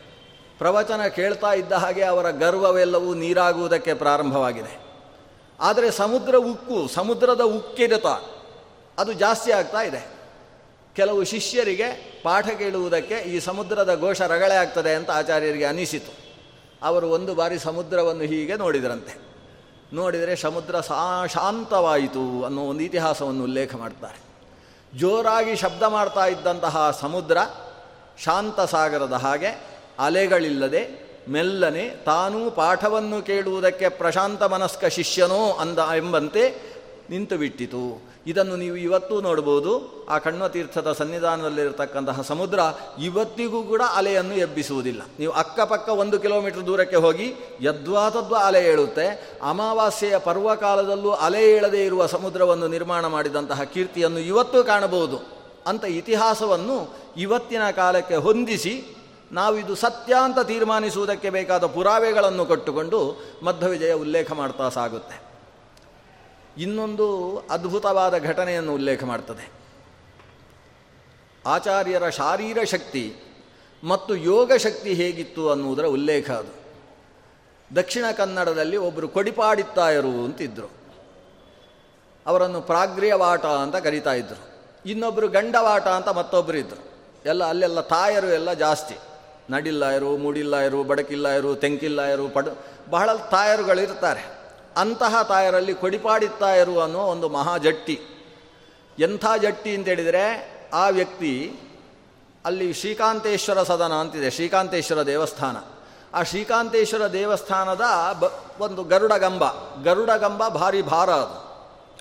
ಪ್ರವಚನ ಕೇಳ್ತಾ ಇದ್ದ ಹಾಗೆ ಅವರ ಗರ್ವವೆಲ್ಲವೂ ನೀರಾಗುವುದಕ್ಕೆ ಪ್ರಾರಂಭವಾಗಿದೆ. ಆದರೆ ಸಮುದ್ರ ಉಕ್ಕು, ಸಮುದ್ರದ ಉಕ್ಕಿರತ, ಅದು ಜಾಸ್ತಿ ಆಗ್ತಾ ಇದೆ. ಕೆಲವು ಶಿಷ್ಯರಿಗೆ ಪಾಠ ಕೇಳುವುದಕ್ಕೆ ಈ ಸಮುದ್ರದ ಘೋಷ ರಗಳೆ ಆಗ್ತದೆ ಅಂತ ಆಚಾರ್ಯರಿಗೆ ಅನಿಸಿತು. ಅವರು ಒಂದು ಬಾರಿ ಸಮುದ್ರವನ್ನು ಹೀಗೆ ನೋಡಿದರಂತೆ. ನೋಡಿದರೆ ಸಮುದ್ರ ಸಾ, ಶಾಂತವಾಯಿತು ಅನ್ನೋ ಒಂದು ಇತಿಹಾಸವನ್ನು ಉಲ್ಲೇಖ ಮಾಡ್ತಾರೆ. ಜೋರಾಗಿ ಶಬ್ದ ಮಾಡ್ತಾ ಇದ್ದಂತಹ ಸಮುದ್ರ ಶಾಂತ ಸಾಗರದ ಹಾಗೆ ಅಲೆಗಳಿಲ್ಲದೆ ಮೆಲ್ಲನೆ ತಾನೂ ಪಾಠವನ್ನು ಕೇಳುವುದಕ್ಕೆ ಪ್ರಶಾಂತ ಮನಸ್ಕ ಶಿಷ್ಯನೋ ಅಂದ ಎಂಬಂತೆ ನಿಂತು ಬಿಟ್ಟಿತು ಇದನ್ನು ನೀವು ಇವತ್ತೂ ನೋಡ್ಬೋದು. ಆ ಕಣ್ವತೀರ್ಥದ ಸನ್ನಿಧಾನದಲ್ಲಿರತಕ್ಕಂತಹ ಸಮುದ್ರ ಇವತ್ತಿಗೂ ಕೂಡ ಅಲೆಯನ್ನು ಎಬ್ಬಿಸುವುದಿಲ್ಲ. ನೀವು ಅಕ್ಕಪಕ್ಕ ಒಂದು ಕಿಲೋಮೀಟರ್ ದೂರಕ್ಕೆ ಹೋಗಿ ಯದ್ವಾತದ್ವ ಅಲೆ ಏಳುತ್ತೆ. ಅಮಾವಾಸ್ಯೆಯ ಪರ್ವಕಾಲದಲ್ಲೂ ಅಲೆ ಏಳದೇ ಇರುವ ಸಮುದ್ರವನ್ನು ನಿರ್ಮಾಣ ಮಾಡಿದಂತಹ ಕೀರ್ತಿಯನ್ನು ಇವತ್ತೂ ಕಾಣಬಹುದು. ಅಂತ ಇತಿಹಾಸವನ್ನು ಇವತ್ತಿನ ಕಾಲಕ್ಕೆ ಹೊಂದಿಸಿ ನಾವು ಇದು ಸತ್ಯ ಅಂತ ತೀರ್ಮಾನಿಸುವುದಕ್ಕೆ ಬೇಕಾದ ಪುರಾವೆಗಳನ್ನು ಕೊಟ್ಟುಕೊಂಡು ಮಧ್ವವಿಜಯ ಉಲ್ಲೇಖ ಮಾಡ್ತಾ ಸಾಗುತ್ತೆ. ಇನ್ನೊಂದು ಅದ್ಭುತವಾದ ಘಟನೆಯನ್ನು ಉಲ್ಲೇಖ ಮಾಡ್ತದೆ. ಆಚಾರ್ಯರ ಶಾರೀರ ಶಕ್ತಿ ಮತ್ತು ಯೋಗ ಶಕ್ತಿ ಹೇಗಿತ್ತು ಅನ್ನುವುದರ ಉಲ್ಲೇಖ ಅದು. ದಕ್ಷಿಣ ಕನ್ನಡದಲ್ಲಿ ಒಬ್ಬರು ಕೊಡಿಪಾಡಿತ್ತಾಯರು ಅಂತಿದ್ದರು ಅವರನ್ನು ಪ್ರಾಗ್ರಿಯವಾಟ ಅಂತ ಕರಿತಾ ಇದ್ದರು ಇನ್ನೊಬ್ಬರು ಗಂಡವಾಟ ಅಂತ ಮತ್ತೊಬ್ಬರು ಇದ್ದರು ಎಲ್ಲ ಅಲ್ಲೆಲ್ಲ ತಾಯರು ಎಲ್ಲ ಜಾಸ್ತಿ. ನಡಿಲ್ಲಾಯರು, ಮೂಡಿಲ್ಲಾಯರು, ಬಡಕಿಲ್ಲಾಯರು, ತೆಂಕಿಲ್ಲಾಯರು, ಪಡ, ಬಹಳ ತಾಯರುಗಳಿರ್ತಾರೆ ಅಂತಹ ತಾಯರಲ್ಲಿ ಕೊಡಿಪಾಡಿತ್ತಾಯರು ಅನ್ನೋ ಒಂದು ಮಹಾ ಜಟ್ಟಿ. ಎಂಥ ಜಟ್ಟಿ ಅಂತ ಹೇಳಿದರೆ ಆ ವ್ಯಕ್ತಿ ಅಲ್ಲಿ ಶ್ರೀಕಾಂತೇಶ್ವರ ಸದನ ಅಂತಿದೆ, ಶ್ರೀಕಾಂತೇಶ್ವರ ದೇವಸ್ಥಾನ. ಆ ಶ್ರೀಕಾಂತೇಶ್ವರ ದೇವಸ್ಥಾನದ ಬ, ಒಂದು ಗರುಡ ಗರುಡಗಂಬ ಗರುಡ ಗಂಬ ಭಾರಿ ಭಾರ ಅದು.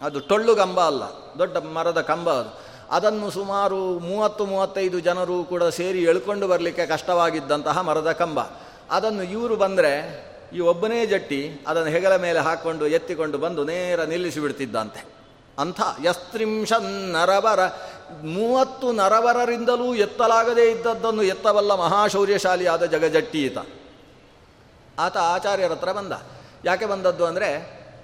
ಅದು ಟೊಳ್ಳು ಗಂಬ ಅಲ್ಲ, ದೊಡ್ಡ ಮರದ ಕಂಬ ಅದು. ಅದನ್ನು ಸುಮಾರು ಮೂವತ್ತು, ಮೂವತ್ತೈದು ಜನರು ಕೂಡ ಸೇರಿ ಎಳ್ಕೊಂಡು ಬರಲಿಕ್ಕೆ ಕಷ್ಟವಾಗಿದ್ದಂತಹ ಮರದ ಕಂಬ. ಅದನ್ನು ಇವರು ಬಂದರೆ ಈ ಒಬ್ಬನೇ ಜಟ್ಟಿ ಅದನ್ನು ಹೆಗಲ ಮೇಲೆ ಹಾಕ್ಕೊಂಡು ಎತ್ತಿಕೊಂಡು ಬಂದು ನೇರ ನಿಲ್ಲಿಸಿಬಿಡ್ತಿದ್ದಂತೆ. ಅಂಥ ಯಸ್ತ್ರಿಂಶನ್ ನರವರ ಮೂವತ್ತು ನರವರರಿಂದಲೂ ಎತ್ತಲಾಗದೇ ಇದ್ದದ್ದನ್ನು ಎತ್ತವಲ್ಲ ಮಹಾಶೌರ್ಯಶಾಲಿಯಾದ ಜಗಜಟ್ಟಿ ಈತ ಆತ ಆಚಾರ್ಯರ ಹತ್ರ ಬಂದ. ಯಾಕೆ ಬಂದದ್ದು ಅಂದರೆ,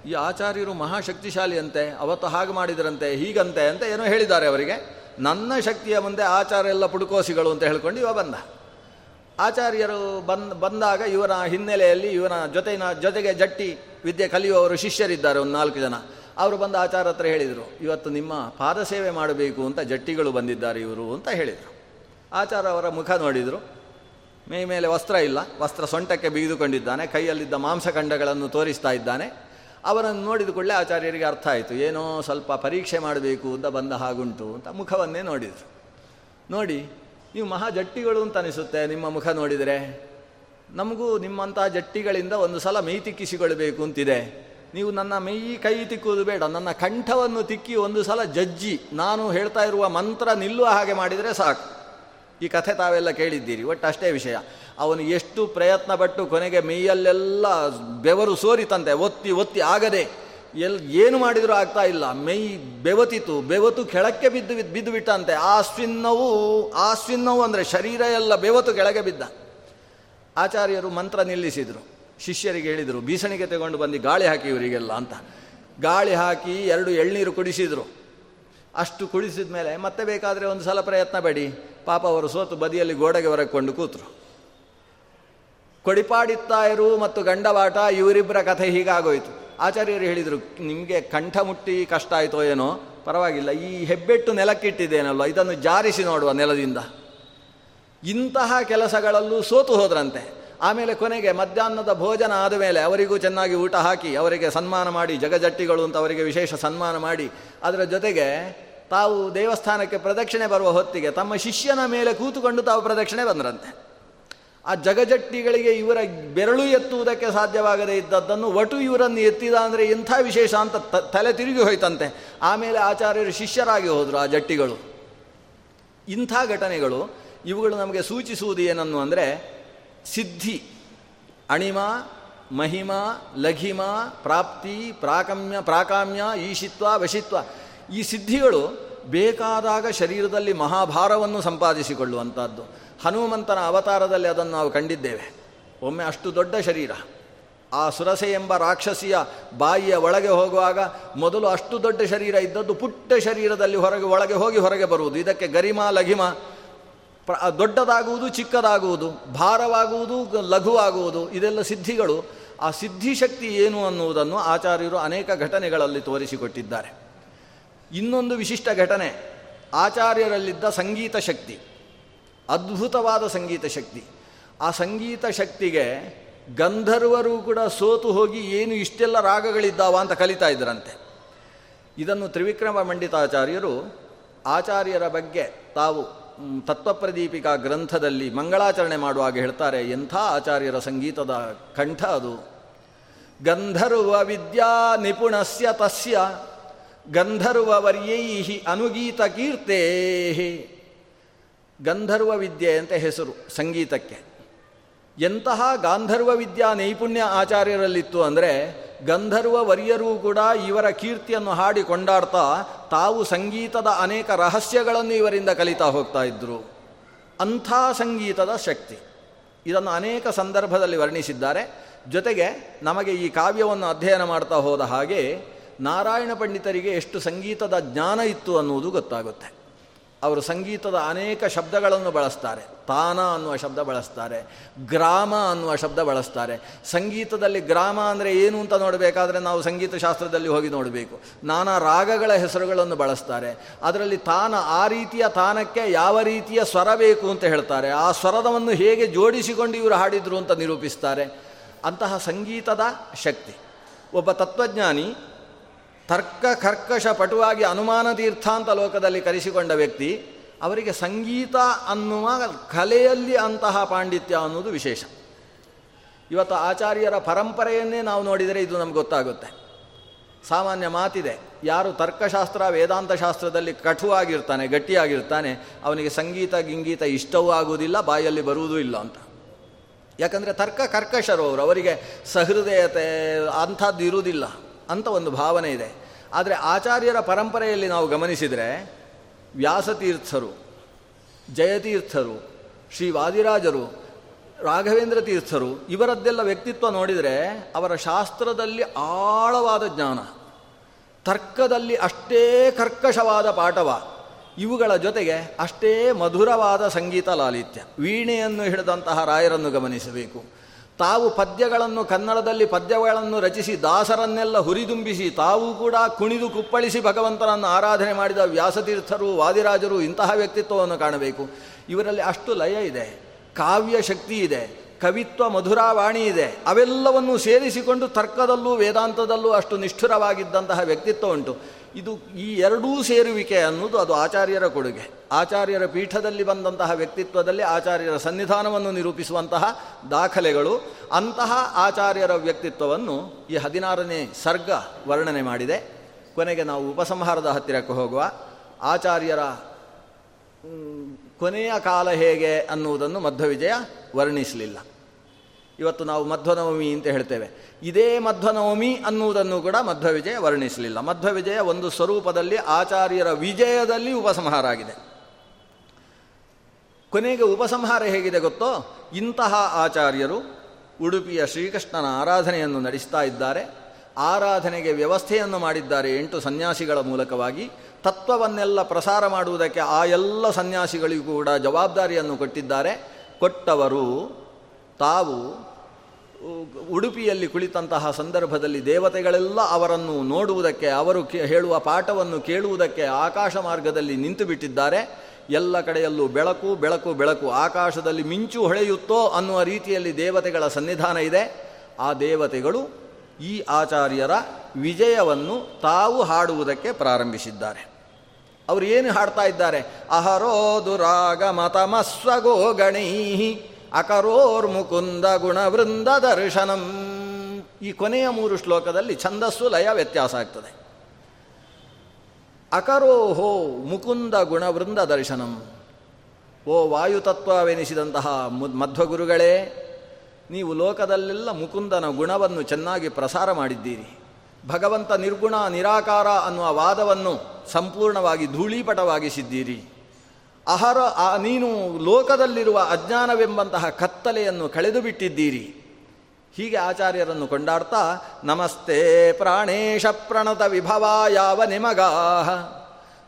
ಈ ಆಚಾರ್ಯರು ಮಹಾಶಕ್ತಿಶಾಲಿಯಂತೆ, ಅವತ್ತು ಹಾಗೆ ಮಾಡಿದ್ರಂತೆ, ಹೀಗಂತೆ ಅಂತ ಏನೋ ಹೇಳಿದ್ದಾರೆ ಅವರಿಗೆ. ನನ್ನ ಶಕ್ತಿಯ ಮುಂದೆ ಆಚಾರ ಎಲ್ಲ ಪುಡುಕೋಸಿಗಳು ಅಂತ ಹೇಳ್ಕೊಂಡು ಇವ ಬಂದ. ಆಚಾರ್ಯರು ಬಂದ್, ಬಂದಾಗ ಇವನ ಹಿನ್ನೆಲೆಯಲ್ಲಿ ಇವನ ಜೊತೆನ, ಜೊತೆಗೆ ಜಟ್ಟಿ ವಿದ್ಯೆ ಕಲಿಯುವವರು ಶಿಷ್ಯರಿದ್ದಾರೆ ಒಂದು ನಾಲ್ಕು ಜನ. ಅವರು ಬಂದು ಆಚಾರ ಹತ್ರ ಹೇಳಿದರು, ಇವತ್ತು ನಿಮ್ಮ ಪಾದ ಸೇವೆ ಮಾಡಬೇಕು ಅಂತ ಜಟ್ಟಿಗಳು ಬಂದಿದ್ದಾರೆ ಇವರು ಅಂತ ಹೇಳಿದರು. ಆಚಾರ ಅವರ ಮುಖ ನೋಡಿದರು. ಮೇ ಮೇಲೆ ವಸ್ತ್ರ ಇಲ್ಲ, ವಸ್ತ್ರ ಸೊಂಟಕ್ಕೆ ಬಿಗಿದುಕೊಂಡಿದ್ದಾನೆ, ಕೈಯಲ್ಲಿದ್ದ ಮಾಂಸಖಂಡಗಳನ್ನು ತೋರಿಸ್ತಾ ಇದ್ದಾನೆ. ಅವರನ್ನು ನೋಡಿದ ಕೂಡಲೇ ಆಚಾರ್ಯರಿಗೆ ಅರ್ಥ ಆಯಿತು, ಏನೋ ಸ್ವಲ್ಪ ಪರೀಕ್ಷೆ ಮಾಡಬೇಕು ಅಂತ ಬಂದ ಹಾಗುಂಟು ಅಂತ ಮುಖವನ್ನೇ ನೋಡಿದರು. ನೋಡಿ ನೀವು ಮಹಾ ಜಟ್ಟಿಗಳು ಅಂತ ಅನಿಸುತ್ತೆ ನಿಮ್ಮ ಮುಖ ನೋಡಿದರೆ. ನಮಗೂ ನಿಮ್ಮಂಥ ಜಟ್ಟಿಗಳಿಂದ ಒಂದು ಸಲ ಮೈ ತಿಕ್ಕಿಸಿಕೊಳ್ಬೇಕು ಅಂತಿದೆ. ನೀವು ನನ್ನ ಮೈ ಕೈ ತಿಕ್ಕುವುದು ಬೇಡ, ನನ್ನ ಕಂಠವನ್ನು ತಿಕ್ಕಿ ಒಂದು ಸಲ ಜಜ್ಜಿ, ನಾನು ಹೇಳ್ತಾ ಇರುವ ಮಂತ್ರ ನಿಲ್ಲುವ ಹಾಗೆ ಮಾಡಿದರೆ ಸಾಕು. ಈ ಕಥೆ ತಾವೆಲ್ಲ ಕೇಳಿದ್ದೀರಿ, ಒಟ್ಟು ಅಷ್ಟೇ ವಿಷಯ. ಅವನು ಎಷ್ಟು ಪ್ರಯತ್ನ ಪಟ್ಟು ಕೊನೆಗೆ ಮೈಯಲ್ಲೆಲ್ಲ ಬೆವರು ಸೋರಿತಂತೆ, ಒತ್ತಿ ಒತ್ತಿ ಆಗದೆ ಎಲ್ ಏನು ಮಾಡಿದರೂ ಆಗ್ತಾ ಇಲ್ಲ. ಮೈ ಬೆವತಿತು. ಬೆವತು ಕೆಳಕ್ಕೆ ಬಿದ್ದು ಬಿದ್ದು ಬಿಟ್ಟಂತೆ. ಆ ಸ್ವಿನ್ನವು, ಆ ಅಂದರೆ ಶರೀರ ಎಲ್ಲ ಬೆವತು ಕೆಳಗೆ ಬಿದ್ದ. ಆಚಾರ್ಯರು ಮಂತ್ರ ನಿಲ್ಲಿಸಿದರು. ಶಿಷ್ಯರಿಗೆ ಹೇಳಿದರು, ಬೀಸಣಿಗೆ ತಗೊಂಡು ಬಂದು ಗಾಳಿ ಹಾಕಿ ಇವರಿಗೆಲ್ಲ ಅಂತ. ಗಾಳಿ ಹಾಕಿ ಎರಡು ಎಳ್ನೀರು ಕುಡಿಸಿದರು. ಅಷ್ಟು ಕುಡಿಸಿದ ಮೇಲೆ, ಮತ್ತೆ ಬೇಕಾದರೆ ಒಂದು ಸಲ ಪ್ರಯತ್ನ ಬೇಡಿ ಪಾಪ ಅವರು ಸೋತು ಬದಿಯಲ್ಲಿ ಗೋಡೆಗೆ ಹೊರಕೊಂಡು ಕೂತರು. ಕೊಡಿಪಾಡಿತ್ತಾಯರು ಮತ್ತು ಗಂಡವಾಟ, ಇವರಿಬ್ಬರ ಕಥೆ ಹೀಗಾಗೋಯ್ತು. ಆಚಾರ್ಯರು ಹೇಳಿದರು, ನಿಮಗೆ ಕಂಠ ಮುಟ್ಟಿ ಕಷ್ಟ ಆಯಿತೋ ಏನೋ, ಪರವಾಗಿಲ್ಲ. ಈ ಹೆಬ್ಬೆಟ್ಟು ನೆಲಕ್ಕಿಟ್ಟಿದ್ದೇನಲ್ಲ ಇದನ್ನು ಜಾರಿಸಿ ನೋಡುವ ನೆಲದಿಂದ. ಇಂತಹ ಕೆಲಸಗಳಲ್ಲೂ ಸೋತು ಹೋದ್ರಂತೆ. ಆಮೇಲೆ ಕೊನೆಗೆ ಮಧ್ಯಾಹ್ನದ ಭೋಜನ ಆದ ಮೇಲೆ ಅವರಿಗೂ ಚೆನ್ನಾಗಿ ಊಟ ಹಾಕಿ, ಅವರಿಗೆ ಸನ್ಮಾನ ಮಾಡಿ, ಜಗಜಟ್ಟಿಗಳು ಅಂತ ಅವರಿಗೆ ವಿಶೇಷ ಸನ್ಮಾನ ಮಾಡಿ, ಅದರ ಜೊತೆಗೆ ತಾವು ದೇವಸ್ಥಾನಕ್ಕೆ ಪ್ರದಕ್ಷಿಣೆ ಬರುವ ಹೊತ್ತಿಗೆ ತಮ್ಮ ಶಿಷ್ಯನ ಮೇಲೆ ಕೂತುಕೊಂಡು ತಾವು ಪ್ರದಕ್ಷಿಣೆ ಬಂದ್ರಂತೆ. ಆ ಜಗಜಟ್ಟಿಗಳಿಗೆ ಇವರ ಬೆರಳು ಎತ್ತುವುದಕ್ಕೆ ಸಾಧ್ಯವಾಗದೇ ಇದ್ದದ್ದನ್ನು ಒಟು ಇವರನ್ನು ಎತ್ತಿದ ಅಂದರೆ ಎಂಥ ವಿಶೇಷ ಅಂತ ತಲೆ ತಿರುಗಿ ಹೋಯ್ತಂತೆ. ಆಮೇಲೆ ಆಚಾರ್ಯರು ಶಿಷ್ಯರಾಗಿ ಹೋದರು ಆ ಜಟ್ಟಿಗಳು. ಇಂಥ ಘಟನೆಗಳು ಇವುಗಳು ನಮಗೆ ಸೂಚಿಸುವುದು ಏನನ್ನು ಅಂದರೆ ಸಿದ್ಧಿ, ಅಣಿಮ, ಮಹಿಮ, ಲಘಿಮ, ಪ್ರಾಪ್ತಿ, ಪ್ರಾಕಮ್ಯ, ಪ್ರಾಕಾಮ್ಯ, ಈಶಿತ್ವ, ವಶಿತ್ವ. ಈ ಸಿದ್ಧಿಗಳು ಬೇಕಾದಾಗ ಶರೀರದಲ್ಲಿ ಮಹಾಭಾರವನ್ನು ಸಂಪಾದಿಸಿಕೊಳ್ಳುವಂಥದ್ದು ಹನುಮಂತನ ಅವತಾರದಲ್ಲಿ ಅದನ್ನು ನಾವು ಕಂಡಿದ್ದೇವೆ. ಒಮ್ಮೆ ಅಷ್ಟು ದೊಡ್ಡ ಶರೀರ. ಆ ಸುರಸೆ ಎಂಬ ರಾಕ್ಷಸಿಯ ಬಾಯಿಯ ಒಳಗೆ ಹೋಗುವಾಗ ಮೊದಲು ಅಷ್ಟು ದೊಡ್ಡ ಶರೀರ ಇದ್ದದ್ದು ಪುಟ್ಟ ಶರೀರದಲ್ಲಿ ಹೊರಗೆ, ಒಳಗೆ ಹೋಗಿ ಹೊರಗೆ ಬರುವುದು. ಇದಕ್ಕೆ ಗರಿಮ, ಲಘಿಮ ದೊಡ್ಡದಾಗುವುದು, ಚಿಕ್ಕದಾಗುವುದು, ಭಾರವಾಗುವುದು, ಲಘುವಾಗುವುದು, ಇದೆಲ್ಲ ಸಿದ್ಧಿಗಳು. ಆ ಸಿದ್ಧಿಶಕ್ತಿ ಏನು ಅನ್ನುವುದನ್ನು ಆಚಾರ್ಯರು ಅನೇಕ ಘಟನೆಗಳಲ್ಲಿ ತೋರಿಸಿಕೊಟ್ಟಿದ್ದಾರೆ. ಇನ್ನೊಂದು ವಿಶಿಷ್ಟ ಘಟನೆ, ಆಚಾರ್ಯರಲ್ಲಿದ್ದ ಸಂಗೀತ ಶಕ್ತಿ. ಅದ್ಭುತವಾದ ಸಂಗೀತ ಶಕ್ತಿ. ಆ ಸಂಗೀತ ಶಕ್ತಿಗೆ ಗಂಧರ್ವರು ಕೂಡ ಸೋತು ಹೋಗಿ ಏನು ಇಷ್ಟೆಲ್ಲ ರಾಗಗಳಿದ್ದಾವ ಅಂತ ಕಲಿತಾ ಇದ್ರಂತೆ. ಇದನ್ನು ತ್ರಿವಿಕ್ರಮ ಮಂಡಿತಾಚಾರ್ಯರು ಆಚಾರ್ಯರ ಬಗ್ಗೆ ತಾವು ತತ್ವಪ್ರದೀಪಿಕಾ ಗ್ರಂಥದಲ್ಲಿ ಮಂಗಳಾಚರಣೆ ಮಾಡುವಾಗ ಹೇಳ್ತಾರೆ. ಎಂಥ ಆಚಾರ್ಯರ ಸಂಗೀತದ ಕಂಠ ಅದು. ಗಂಧರ್ವ ವಿದ್ಯಾ ನಿಪುಣಸ್ಯ ತಸ್ಯ ಗಂಧರ್ವವರ್ಯೈ ಅನುಗೀತ ಕೀರ್ತೇ ಗಂಧರ್ವ ವಿದ್ಯೆ ಅಂತ ಹೆಸರು ಸಂಗೀತಕ್ಕೆ. ಎಂತಹ ಗಾಂಧರ್ವ ವಿದ್ಯಾ ನೈಪುಣ್ಯ ಆಚಾರ್ಯರಲ್ಲಿತ್ತು ಅಂದರೆ ಗಂಧರ್ವ ವರ್ಯರೂ ಕೂಡ ಇವರ ಕೀರ್ತಿಯನ್ನು ಹಾಡಿ ಕೊಂಡಾಡ್ತಾ ತಾವು ಸಂಗೀತದ ಅನೇಕ ರಹಸ್ಯಗಳನ್ನು ಇವರಿಂದ ಕಲಿತಾ ಹೋಗ್ತಾ ಇದ್ದರು ಅಂಥ ಸಂಗೀತದ ಶಕ್ತಿ. ಇದನ್ನು ಅನೇಕ ಸಂದರ್ಭದಲ್ಲಿ ವರ್ಣಿಸಿದ್ದಾರೆ. ಜೊತೆಗೆ ನಮಗೆ ಈ ಕಾವ್ಯವನ್ನು ಅಧ್ಯಯನ ಮಾಡ್ತಾ ಹೋದ ಹಾಗೆ ನಾರಾಯಣ ಪಂಡಿತರಿಗೆ ಎಷ್ಟು ಸಂಗೀತದ ಜ್ಞಾನ ಇತ್ತು ಅನ್ನುವುದು ಗೊತ್ತಾಗುತ್ತೆ. ಅವರು ಸಂಗೀತದ ಅನೇಕ ಶಬ್ದಗಳನ್ನು ಬಳಸ್ತಾರೆ. ತಾನ ಅನ್ನುವ ಶಬ್ದ ಬಳಸ್ತಾರೆ. ಗ್ರಾಮ ಅನ್ನುವ ಶಬ್ದ ಬಳಸ್ತಾರೆ. ಸಂಗೀತದಲ್ಲಿ ಗ್ರಾಮ ಅಂದರೆ ಏನು ಅಂತ ನೋಡಬೇಕಾದ್ರೆ ನಾವು ಸಂಗೀತ ಶಾಸ್ತ್ರದಲ್ಲಿ ಹೋಗಿ ನೋಡಬೇಕು. ನಾನಾ ರಾಗಗಳ ಹೆಸರುಗಳನ್ನು ಬಳಸ್ತಾರೆ. ಅದರಲ್ಲಿ ತಾನ ಆ ರೀತಿಯ ತಾನಕ್ಕೆ ಯಾವ ರೀತಿಯ ಸ್ವರ ಬೇಕು ಅಂತ ಹೇಳ್ತಾರೆ. ಆ ಸ್ವರದವನ್ನು ಹೇಗೆ ಜೋಡಿಸಿಕೊಂಡು ಇವರು ಹಾಡಿದರು ಅಂತ ನಿರೂಪಿಸ್ತಾರೆ. ಅಂತಹ ಸಂಗೀತದ ಶಕ್ತಿ. ಒಬ್ಬ ತತ್ವಜ್ಞಾನಿ ತರ್ಕ ಕರ್ಕಶ ಪಟುವಾಗಿ ಅನುಮಾನ ತೀರ್ಥಾಂತ ಲೋಕದಲ್ಲಿ ಕರೆಸಿಕೊಂಡ ವ್ಯಕ್ತಿ ಅವರಿಗೆ ಸಂಗೀತ ಅನ್ನುವ ಕಲೆಯಲ್ಲಿ ಅಂತಹ ಪಾಂಡಿತ್ಯ ಅನ್ನೋದು ವಿಶೇಷ. ಇವತ್ತು ಆಚಾರ್ಯರ ಪರಂಪರೆಯನ್ನೇ ನಾವು ನೋಡಿದರೆ ಇದು ನಮ್ಗೆ ಗೊತ್ತಾಗುತ್ತೆ. ಸಾಮಾನ್ಯ ಮಾತಿದೆ, ಯಾರು ತರ್ಕಶಾಸ್ತ್ರ ವೇದಾಂತ ಶಾಸ್ತ್ರದಲ್ಲಿ ಕಟುವಾಗಿರ್ತಾನೆ, ಗಟ್ಟಿಯಾಗಿರ್ತಾನೆ, ಅವನಿಗೆ ಸಂಗೀತ, ಗಿಂಗೀತ ಇಷ್ಟವೂ ಆಗುವುದಿಲ್ಲ, ಬಾಯಲ್ಲಿ ಬರುವುದೂ ಇಲ್ಲ ಅಂತ. ಯಾಕಂದರೆ ತರ್ಕ ಕರ್ಕಶರು ಅವರು, ಅವರಿಗೆ ಸಹೃದಯತೆ ಅಂಥದ್ದು ಇರುವುದಿಲ್ಲ. ಅಂತ ಒಂದು ಭಾವನೆ ಇದೆ. ಆದರೆ ಆಚಾರ್ಯರ ಪರಂಪರೆಯಲ್ಲಿ ನಾವು ಗಮನಿಸಿದರೆ ವ್ಯಾಸತೀರ್ಥರು, ಜಯತೀರ್ಥರು, ಶ್ರೀ ವಾದಿರಾಜರು, ರಾಘವೇಂದ್ರ ತೀರ್ಥರು ಇವರದ್ದೆಲ್ಲ ವ್ಯಕ್ತಿತ್ವ ನೋಡಿದರೆ ಅವರ ಶಾಸ್ತ್ರದಲ್ಲಿ ಆಳವಾದ ಜ್ಞಾನ, ತರ್ಕದಲ್ಲಿ ಅಷ್ಟೇ ಕರ್ಕಶವಾದ ಪಾಠವ, ಇವುಗಳ ಜೊತೆಗೆ ಅಷ್ಟೇ ಮಧುರವಾದ ಸಂಗೀತ ಲಾಲಿತ್ಯ, ವೀಣೆಯನ್ನು ಹಿಡಿದಂತಹ ರಾಯರನ್ನು ಗಮನಿಸಬೇಕು. ತಾವು ಪದ್ಯಗಳನ್ನು ಕನ್ನಡದಲ್ಲಿ ಪದ್ಯಗಳನ್ನು ರಚಿಸಿ ದಾಸರನ್ನೆಲ್ಲ ಹುರಿದುಂಬಿಸಿ ತಾವು ಕೂಡ ಕುಣಿದು ಕುಪ್ಪಳಿಸಿ ಭಗವಂತನನ್ನು ಆರಾಧನೆ ಮಾಡಿದ ವ್ಯಾಸತೀರ್ಥರು, ವಾದಿರಾಜರು ಇಂತಹ ವ್ಯಕ್ತಿತ್ವವನ್ನು ಕಾಣಬೇಕು. ಇವರಲ್ಲಿ ಅಷ್ಟು ಲಯ ಇದೆ, ಕಾವ್ಯ ಶಕ್ತಿ ಇದೆ, ಕವಿತ್ವ ಮಧುರಾವಾಣಿ ಇದೆ. ಅವೆಲ್ಲವನ್ನು ಸೇರಿಸಿಕೊಂಡು ತರ್ಕದಲ್ಲೂ, ವೇದಾಂತದಲ್ಲೂ ಅಷ್ಟು ನಿಷ್ಠುರವಾಗಿದ್ದಂತಹ ವ್ಯಕ್ತಿತ್ವ ಉಂಟು. ಇದು ಈ ಎರಡೂ ಸೇರುವಿಕೆ ಅನ್ನೋದು ಅದು ಆಚಾರ್ಯರ ಕೊಡುಗೆ. ಆಚಾರ್ಯರ ಪೀಠದಲ್ಲಿ ಬಂದಂತಹ ವ್ಯಕ್ತಿತ್ವದಲ್ಲಿ ಆಚಾರ್ಯರ ಸನ್ನಿಧಾನವನ್ನು ನಿರೂಪಿಸುವಂತಹ ದಾಖಲೆಗಳು, ಅಂತಹ ಆಚಾರ್ಯರ ವ್ಯಕ್ತಿತ್ವವನ್ನು ಈ ಹದಿನಾರನೇ ಸರ್ಗ ವರ್ಣನೆ ಮಾಡಿದೆ. ಕೊನೆಗೆ ನಾವು ಉಪಸಂಹಾರದ ಹತ್ತಿರಕ್ಕೆ ಹೋಗುವ. ಆಚಾರ್ಯರ ಕೊನೆಯ ಕಾಲ ಹೇಗೆ ಅನ್ನುವುದನ್ನು ಮಧ್ಯವಿಜಯ ವರ್ಣಿಸಲಿಲ್ಲ. ಇವತ್ತು ನಾವು ಮಧ್ವನವಮಿ ಅಂತ ಹೇಳ್ತೇವೆ. ಇದೇ ಮಧ್ವನವಮಿ ಅನ್ನುವುದನ್ನು ಕೂಡ ಮಧ್ವವಿಜಯ ವರ್ಣಿಸಲಿಲ್ಲ. ಮಧ್ವವಿಜಯ ಒಂದು ಸ್ವರೂಪದಲ್ಲಿ ಆಚಾರ್ಯರ ವಿಜಯದಲ್ಲಿ ಉಪಸಂಹಾರ ಆಗಿದೆ ಕೊನೆಗೆ ಉಪಸಂಹಾರ ಹೇಗಿದೆ ಗೊತ್ತೋ? ಇಂತಹ ಆಚಾರ್ಯರು ಉಡುಪಿಯ ಶ್ರೀಕೃಷ್ಣನ ಆರಾಧನೆಯನ್ನು ನಡೆಸ್ತಾ ಇದ್ದಾರೆ. ಆರಾಧನೆಗೆ ವ್ಯವಸ್ಥೆಯನ್ನು ಮಾಡಿದ್ದಾರೆ ಎಂಟು ಸನ್ಯಾಸಿಗಳ ಮೂಲಕವಾಗಿ. ತತ್ವವನ್ನೆಲ್ಲ ಪ್ರಸಾರ ಮಾಡುವುದಕ್ಕೆ ಆ ಎಲ್ಲ ಸನ್ಯಾಸಿಗಳಿಗೂ ಕೂಡ ಜವಾಬ್ದಾರಿಯನ್ನು ಕೊಟ್ಟಿದ್ದಾರೆ. ಕೊಟ್ಟವರು ತಾವು ಉಡುಪಿಯಲ್ಲಿ ಕುಳಿತಂತಹ ಸಂದರ್ಭದಲ್ಲಿ ದೇವತೆಗಳೆಲ್ಲ ಅವರನ್ನು ನೋಡುವುದಕ್ಕೆ, ಅವರು ಹೇಳುವ ಪಾಠವನ್ನು ಕೇಳುವುದಕ್ಕೆ ಆಕಾಶ ಮಾರ್ಗದಲ್ಲಿ ನಿಂತು ಬಿಟ್ಟಿದ್ದಾರೆ. ಎಲ್ಲ ಕಡೆಯಲ್ಲೂ ಬೆಳಕು ಬೆಳಕು ಬೆಳಕು, ಆಕಾಶದಲ್ಲಿ ಮಿಂಚು ಹೊಳೆಯುತ್ತೋ ಅನ್ನುವ ರೀತಿಯಲ್ಲಿ ದೇವತೆಗಳ ಸನ್ನಿಧಾನ ಇದೆ. ಆ ದೇವತೆಗಳು ಈ ಆಚಾರ್ಯರ ವಿಜಯವನ್ನು ತಾವು ಹಾಡುವುದಕ್ಕೆ ಪ್ರಾರಂಭಿಸಿದ್ದಾರೆ. ಅವರು ಏನು ಹಾಡ್ತಾ ಇದ್ದಾರೆ? ಅಹರೋ ದುರಾಗ ಮತಮಸ್ವಗೋ ಗಣೈ ಅಕರೋರ್ ಮುಕುಂದ ಗುಣವೃಂದ ದರ್ಶನಂ. ಈ ಕೊನೆಯ ಮೂರು ಶ್ಲೋಕದಲ್ಲಿ ಛಂದಸ್ಸು ಲಯ ವ್ಯತ್ಯಾಸ ಆಗ್ತದೆ. ಅಕರೋಹೋ ಮುಕುಂದ ಗುಣವೃಂದ ದರ್ಶನಂ. ಓ ವಾಯುತತ್ವವೆನಿಸಿದಂತಹ ಮಧ್ವಗುರುಗಳೇ, ನೀವು ಲೋಕದಲ್ಲೆಲ್ಲ ಮುಕುಂದನ ಗುಣವನ್ನು ಚೆನ್ನಾಗಿ ಪ್ರಸಾರ ಮಾಡಿದ್ದೀರಿ. ಭಗವಂತ ನಿರ್ಗುಣ ನಿರಾಕಾರ ಅನ್ನುವ ವಾದವನ್ನು ಸಂಪೂರ್ಣವಾಗಿ ಧೂಳೀಪಟವಾಗಿಸಿದ್ದೀರಿ. ಅಹರ ನೀನು ಲೋಕದಲ್ಲಿರುವ ಅಜ್ಞಾನವೆಂಬಂತಹ ಕತ್ತಲೆಯನ್ನು ಕಳೆದು ಬಿಟ್ಟಿದ್ದೀರಿ ಹೀಗೆ ಆಚಾರ್ಯರನ್ನು ಕೊಂಡಾಡ್ತಾ, ನಮಸ್ತೆ ಪ್ರಾಣೇಶ ಪ್ರಣತ ವಿಭವ ಯಾವ ನಿಮಗಾಹ?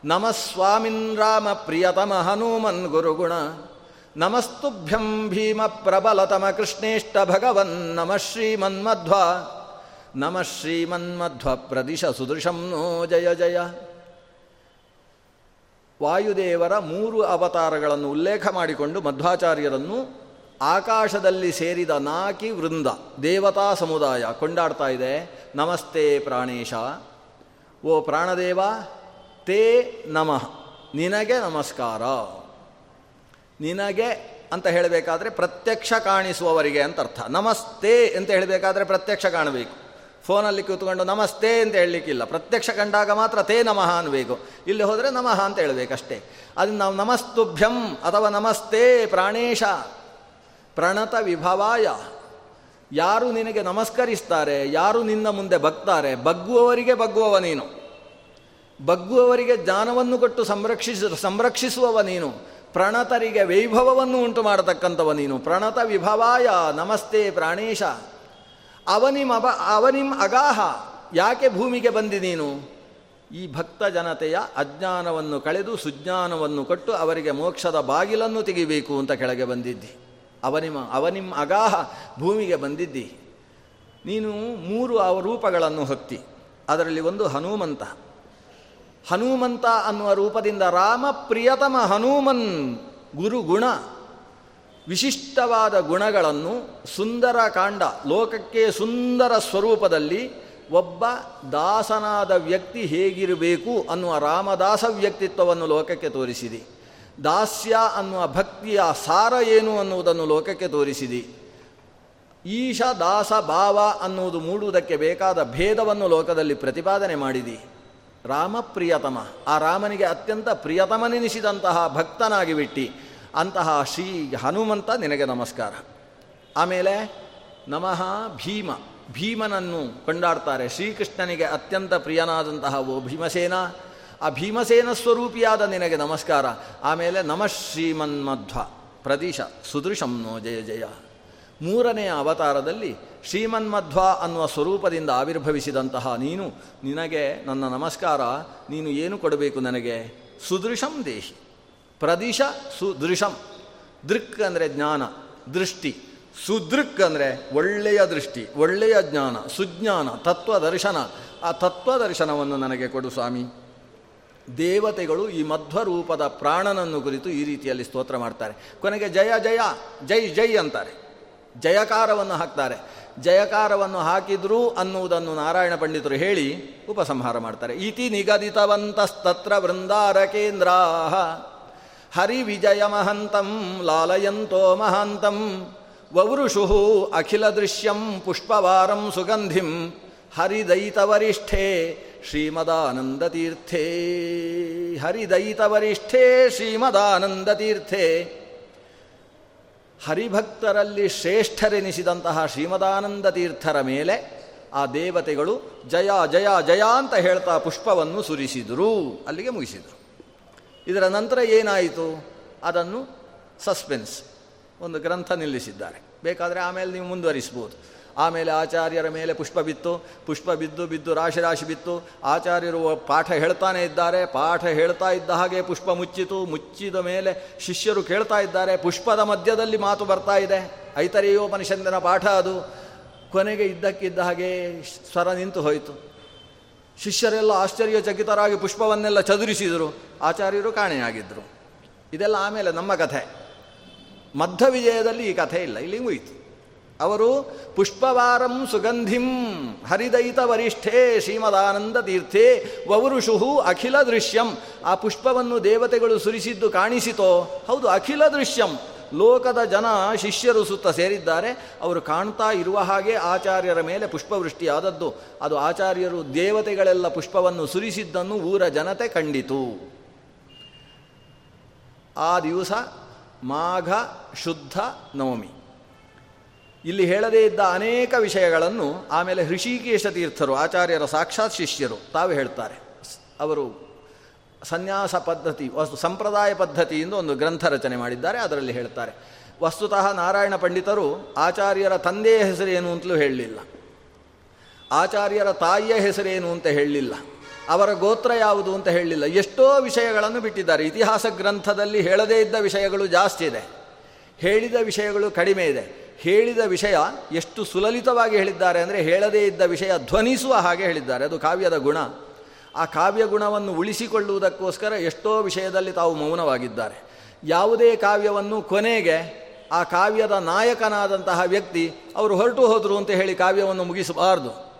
ನಮಸ್ವಾಮಿನ್ ರಾಮ ಪ್ರಿಯತಮ ಹನುಮನ್ ಗುರುಗುಣ. ನಮಸ್ತುಭ್ಯಂ ಭೀಮ ಪ್ರಬಲತಮ ಕೃಷ್ಣೇಷ್ಟ ಭಗವನ್ ನಮ ಶ್ರೀಮನ್ಮಧ್ವ. ನಮ ಶ್ರೀಮನ್ಮಧ್ವ ಪ್ರದಿಶ ಸುದೃಶಂ ನೋ ಜಯ ಜಯ. ವಾಯುದೇವರ ಮೂರು ಅವತಾರಗಳನ್ನು ಉಲ್ಲೇಖ ಮಾಡಿಕೊಂಡು ಮಧ್ವಾಚಾರ್ಯರನ್ನು ಆಕಾಶದಲ್ಲಿ ಸೇರಿದ ನಾಕಿ ವೃಂದ, ದೇವತಾ ಸಮುದಾಯ ಕೊಂಡಾಡ್ತಾ ಇದೆ. ನಮಸ್ತೆ ಪ್ರಾಣೇಶ. ಓ ಪ್ರಾಣದೇವ, ತೇ ನಮಃ. ನಿನಗೆ ನಮಸ್ಕಾರ. ನಿನಗೆ ಅಂತ ಹೇಳಬೇಕಾದ್ರೆ ಪ್ರತ್ಯಕ್ಷ ಕಾಣಿಸುವವರಿಗೆ ಅಂತ ಅರ್ಥ. ನಮಸ್ತೆ ಅಂತ ಹೇಳಬೇಕಾದ್ರೆ ಪ್ರತ್ಯಕ್ಷ ಕಾಣಬೇಕು. ಫೋನಲ್ಲಿ ಕೂತ್ಕೊಂಡು ನಮಸ್ತೆ ಅಂತ ಹೇಳಲಿಕ್ಕಿಲ್ಲ. ಪ್ರತ್ಯಕ್ಷ ಕಂಡಾಗ ಮಾತ್ರ ತೇ ನಮಃ ಅನ್ಬೇಕು. ಇಲ್ಲಿ ಹೋದರೆ ನಮಃ ಅಂತ ಹೇಳಬೇಕಷ್ಟೇ. ಅದನ್ನು ನಾವು ನಮಸ್ತುಭ್ಯಂ ಅಥವಾ ನಮಸ್ತೆ ಪ್ರಾಣೇಶ, ಪ್ರಣತ ವಿಭವಾಯ. ಯಾರು ನಿನಗೆ ನಮಸ್ಕರಿಸ್ತಾರೆ, ಯಾರು ನಿನ್ನ ಮುಂದೆ ಬಗ್ತಾರೆ, ಬಗ್ಗುವವರಿಗೆ ಬಗ್ಗುವವ ನೀನು. ಬಗ್ಗುವವರಿಗೆ ಜ್ಞಾನವನ್ನು ಕೊಟ್ಟು ಸಂರಕ್ಷಿಸ, ಸಂರಕ್ಷಿಸುವವ ನೀನು. ಪ್ರಣತರಿಗೆ ವೈಭವವನ್ನು ಉಂಟು ಮಾಡತಕ್ಕಂಥವ ನೀನು. ಪ್ರಣತ ವಿಭವಾಯ, ನಮಸ್ತೆ ಪ್ರಾಣೇಶ. ಅವನಿಮ್ ಅಬ ಅವನಿಮ್ ಅಗಾಹ. ಯಾಕೆ ಭೂಮಿಗೆ ಬಂದಿ ನೀನು? ಈ ಭಕ್ತ ಜನತೆಯ ಅಜ್ಞಾನವನ್ನು ಕಳೆದು ಸುಜ್ಞಾನವನ್ನು ಕೊಟ್ಟು ಅವರಿಗೆ ಮೋಕ್ಷದ ಬಾಗಿಲನ್ನು ತೆಗಿಬೇಕು ಅಂತ ಕೆಳಗೆ ಬಂದಿದ್ದಿ. ಅವನಿಮ ಅವನಿಮ್ ಅಗಾಹ, ಭೂಮಿಗೆ ಬಂದಿದ್ದಿ. ನೀನು ಮೂರು ಅವ ರೂಪಗಳನ್ನು ಹೊತ್ತಿ. ಅದರಲ್ಲಿ ಒಂದು ಹನುಮಂತ. ಹನುಮಂತ ಅನ್ನುವ ರೂಪದಿಂದ ರಾಮ ಪ್ರಿಯತಮ ಹನುಮನ್ ಗುರುಗುಣ. ವಿಶಿಷ್ಟವಾದ ಗುಣಗಳನ್ನು ಸುಂದರ ಕಾಂಡ, ಲೋಕಕ್ಕೆ ಸುಂದರ ಸ್ವರೂಪದಲ್ಲಿ ಒಬ್ಬ ದಾಸನಾದ ವ್ಯಕ್ತಿ ಹೇಗಿರಬೇಕು ಅನ್ನುವ ರಾಮದಾಸ ವ್ಯಕ್ತಿತ್ವವನ್ನು ಲೋಕಕ್ಕೆ ತೋರಿಸಿದಿ. ದಾಸ್ಯ ಅನ್ನುವ ಭಕ್ತಿಯ ಸಾರ ಏನು ಅನ್ನುವುದನ್ನು ಲೋಕಕ್ಕೆ ತೋರಿಸಿದಿ. ಈಶ, ದಾಸ, ಭಾವ ಅನ್ನುವುದು ಮೂಡುವುದಕ್ಕೆ ಬೇಕಾದ ಭೇದವನ್ನು ಲೋಕದಲ್ಲಿ ಪ್ರತಿಪಾದನೆ ಮಾಡಿದಿ. ರಾಮ ಪ್ರಿಯತಮ, ಆ ರಾಮನಿಗೆ ಅತ್ಯಂತ ಪ್ರಿಯತಮನೆನಿಸಿದಂತಹ ಭಕ್ತನಾಗಿ ಬಿಟ್ಟಿ. ಅಂತಹ ಶ್ರೀ ಹನುಮಂತ ನಿನಗೆ ನಮಸ್ಕಾರ. ಆಮೇಲೆ ನಮಃ ಭೀಮ. ಭೀಮನನ್ನು ಕೊಂಡಾಡ್ತಾರೆ. ಶ್ರೀಕೃಷ್ಣನಿಗೆ ಅತ್ಯಂತ ಪ್ರಿಯನಾದಂತಹ ಓ ಭೀಮಸೇನ. ಆ ಭೀಮಸೇನ ಸ್ವರೂಪಿಯಾದ ನಿನಗೆ ನಮಸ್ಕಾರ. ಆಮೇಲೆ ನಮಃ ಶ್ರೀಮನ್ಮಧ್ವ. ಪ್ರದೀಶ, ಸುದೃಶಂ ನೋ ಜಯ ಜಯ. ಮೂರನೆಯ ಅವತಾರದಲ್ಲಿ ಶ್ರೀಮನ್ಮಧ್ವ ಅನ್ನುವ ಸ್ವರೂಪದಿಂದ ಆವಿರ್ಭವಿಸಿದಂತಹ ನೀನು, ನಿನಗೆ ನನ್ನ ನಮಸ್ಕಾರ. ನೀನು ಏನು ಕೊಡಬೇಕು ನನಗೆ? ಸುದೃಶಂ ದೇಹಿ. ಪ್ರದಿಶ ಸುದೃಶಂ. ದೃಕ್ ಅಂದರೆ ಜ್ಞಾನ, ದೃಷ್ಟಿ. ಸುದೃಕ್ ಅಂದರೆ ಒಳ್ಳೆಯ ದೃಷ್ಟಿ, ಒಳ್ಳೆಯ ಜ್ಞಾನ, ಸುಜ್ಞಾನ ತತ್ವದರ್ಶನ ಆ ತತ್ವದರ್ಶನವನ್ನು ನನಗೆ ಕೊಡು ಸ್ವಾಮಿ. ದೇವತೆಗಳು ಈ ಮಧ್ವರೂಪದ ಪ್ರಾಣನನ್ನು ಕುರಿತು ಈ ರೀತಿಯಲ್ಲಿ ಸ್ತೋತ್ರ ಮಾಡ್ತಾರೆ. ಕೊನೆಗೆ ಜಯ ಜಯ, ಜೈ ಜೈ ಅಂತಾರೆ. ಜಯಕಾರವನ್ನು ಹಾಕ್ತಾರೆ. ಜಯಕಾರವನ್ನು ಹಾಕಿದ್ರು ಅನ್ನುವುದನ್ನು ನಾರಾಯಣ ಪಂಡಿತರು ಹೇಳಿ ಉಪಸಂಹಾರ ಮಾಡ್ತಾರೆ. ಇತಿ ನಿಗದಿತವಂತಸ್ತತ್ರ ವೃಂದಾರ ಕೇಂದ್ರ ಹರಿ ವಿಜಯ ಮಹಂತಂ ಲಾಲಯಂತೋ ಮಹಾಂತಂ ವವೃಷು ಅಖಿಲ ದೃಶ್ಯಂ ಪುಷ್ಪವಾರಂ ಸುಗಂಧಿಂ ಹರಿದೈತವರಿಷ್ಠೇ ಶ್ರೀಮದಾನಂದತೀರ್ಥೇ ಹರಿದೈತವರಿಷ್ಠೇ ಶ್ರೀಮದಾನಂದತೀರ್ಥೇ. ಹರಿಭಕ್ತರಲ್ಲಿ ಶ್ರೇಷ್ಠರೆನಿಸಿದಂತಹ ಶ್ರೀಮದಾನಂದ ತೀರ್ಥರ ಮೇಲೆ ಆ ದೇವತೆಗಳು ಜಯ ಜಯ ಜಯ ಅಂತ ಹೇಳ್ತಾ ಪುಷ್ಪವನ್ನು ಸುರಿಸಿದರು. ಅಲ್ಲಿಗೆ ಮುಗಿಸಿದರು. ಇದರ ನಂತರ ಏನಾಯಿತು? ಅದನ್ನು ಸಸ್ಪೆನ್ಸ್ ಒಂದು ಗ್ರಂಥ ನಿಲ್ಲಿಸಿದ್ದಾರೆ. ಬೇಕಾದರೆ ಆಮೇಲೆ ನೀವು ಮುಂದುವರಿಸ್ಬೋದು ಆಮೇಲೆ ಆಚಾರ್ಯರ ಮೇಲೆ ಪುಷ್ಪ ಬಿತ್ತು. ಪುಷ್ಪ ಬಿದ್ದು ಬಿದ್ದು ರಾಶಿ ರಾಶಿ ಬಿತ್ತು. ಆಚಾರ್ಯರು ಪಾಠ ಹೇಳ್ತಾನೆ ಇದ್ದಾರೆ. ಪಾಠ ಹೇಳ್ತಾ ಇದ್ದ ಹಾಗೆ ಪುಷ್ಪ ಮುಚ್ಚಿತು. ಮುಚ್ಚಿದ ಮೇಲೆ ಶಿಷ್ಯರು ಕೇಳ್ತಾ ಇದ್ದಾರೆ. ಪುಷ್ಪದ ಮಧ್ಯದಲ್ಲಿ ಮಾತು ಬರ್ತಾ ಇದೆ. ಐತರೆಯೋ ಮನುಷ್ಯಂದನ ಪಾಠ ಅದು. ಕೊನೆಗೆ ಇದ್ದಕ್ಕಿದ್ದ ಹಾಗೆ ಸ್ವರ ನಿಂತು ಹೋಯಿತು. ಶಿಷ್ಯರೆಲ್ಲ ಆಶ್ಚರ್ಯಚಕಿತರಾಗಿ ಪುಷ್ಪವನ್ನೆಲ್ಲ ಚದುರಿಸಿದರು. ಆಚಾರ್ಯರು ಕಾಣೆಯಾಗಿದ್ದರು ಇದೆಲ್ಲ ಆಮೇಲೆ ನಮ್ಮ ಕಥೆ. ಮಧ್ಯ ವಿಜಯದಲ್ಲಿ ಈ ಕಥೆ ಇಲ್ಲ, ಇಲ್ಲಿ ಮುಯಿತು ಅವರು, ಪುಷ್ಪವಾರಂ ಸುಗಂಧಿಂ ಹರಿದೈತ ವರಿಷ್ಠೇ ಶ್ರೀಮದಾನಂದ ತೀರ್ಥೇ ವವರುಷುಹು ಅಖಿಲ ದೃಶ್ಯಂ. ಆ ಪುಷ್ಪವನ್ನು ದೇವತೆಗಳು ಸುರಿಸಿದ್ದು ಕಾಣಿಸಿತೋ? ಹೌದು, ಅಖಿಲ ದೃಶ್ಯಂ. ಲೋಕದ ಜನ ಶಿಷ್ಯರು ಸುತ್ತ ಸೇರಿದ್ದಾರೆ. ಅವರು ಕಾಣ್ತಾ ಇರುವ ಹಾಗೆ ಆಚಾರ್ಯರ ಮೇಲೆ ಪುಷ್ಪವೃಷ್ಟಿಯಾದದ್ದು. ಅದು ಆಚಾರ್ಯರು ದೇವತೆಗಳೆಲ್ಲ ಪುಷ್ಪವನ್ನು ಸುರಿಸಿದ್ದನ್ನು ಊರ ಜನತೆ ಕಂಡಿತು. ಆ ದಿವಸ ಮಾಘ, ಶುದ್ಧ, ನವಮಿ. ಇಲ್ಲಿ ಹೇಳದೇ ಇದ್ದ ಅನೇಕ ವಿಷಯಗಳನ್ನು ಆಮೇಲೆ ಹೃಷಿಕೇಶ ತೀರ್ಥರು, ಆಚಾರ್ಯರ ಸಾಕ್ಷಾತ್ ಶಿಷ್ಯರು ತಾವು ಹೇಳ್ತಾರೆ. ಅವರು ಸನ್ಯಾಸ ಪದ್ಧತಿ, ವಸ್ತು ಸಂಪ್ರದಾಯ ಪದ್ಧತಿಯಿಂದ ಒಂದು ಗ್ರಂಥ ರಚನೆ ಮಾಡಿದ್ದಾರೆ, ಅದರಲ್ಲಿ ಹೇಳ್ತಾರೆ. ವಸ್ತುತಃ ನಾರಾಯಣ ಪಂಡಿತರು ಆಚಾರ್ಯರ ತಂದೆಯ ಹೆಸರೇನು ಅಂತಲೂ ಹೇಳಲಿಲ್ಲ. ಆಚಾರ್ಯರ ತಾಯಿಯ ಹೆಸರೇನು ಅಂತ ಹೇಳಲಿಲ್ಲ. ಅವರ ಗೋತ್ರ ಯಾವುದು ಅಂತ ಹೇಳಲಿಲ್ಲ. ಎಷ್ಟೋ ವಿಷಯಗಳನ್ನು ಬಿಟ್ಟಿದ್ದಾರೆ. ಇತಿಹಾಸ ಗ್ರಂಥದಲ್ಲಿ ಹೇಳದೇ ಇದ್ದ ವಿಷಯಗಳು ಜಾಸ್ತಿ ಇದೆ. ಹೇಳಿದ ವಿಷಯಗಳು ಕಡಿಮೆ ಇದೆ. ಹೇಳಿದ ವಿಷಯ ಎಷ್ಟು ಸುಲಲಿತವಾಗಿ ಹೇಳಿದ್ದಾರೆ ಅಂದರೆ ಹೇಳದೇ ಇದ್ದ ವಿಷಯ ಧ್ವನಿಸುವ ಹಾಗೆ ಹೇಳಿದ್ದಾರೆ. ಅದು ಕಾವ್ಯದ ಗುಣ. ಆ ಕಾವ್ಯ ಗುಣವನ್ನು ಉಳಿಸಿಕೊಳ್ಳುವುದಕ್ಕೋಸ್ಕರ ಎಷ್ಟೋ ವಿಷಯದಲ್ಲಿ ತಾವು ಮೌನವಾಗಿದ್ದಾರೆ. ಯಾವುದೇ ಕಾವ್ಯವನ್ನು ಕೊನೆಗೆ ಆ ಕಾವ್ಯದ ನಾಯಕನಾದಂತಹ ವ್ಯಕ್ತಿ ಅವರು ಹೊರಟು ಹೋದರು ಅಂತ ಹೇಳಿ ಕಾವ್ಯವನ್ನು ಮುಗಿಸಬಾರ್ದು.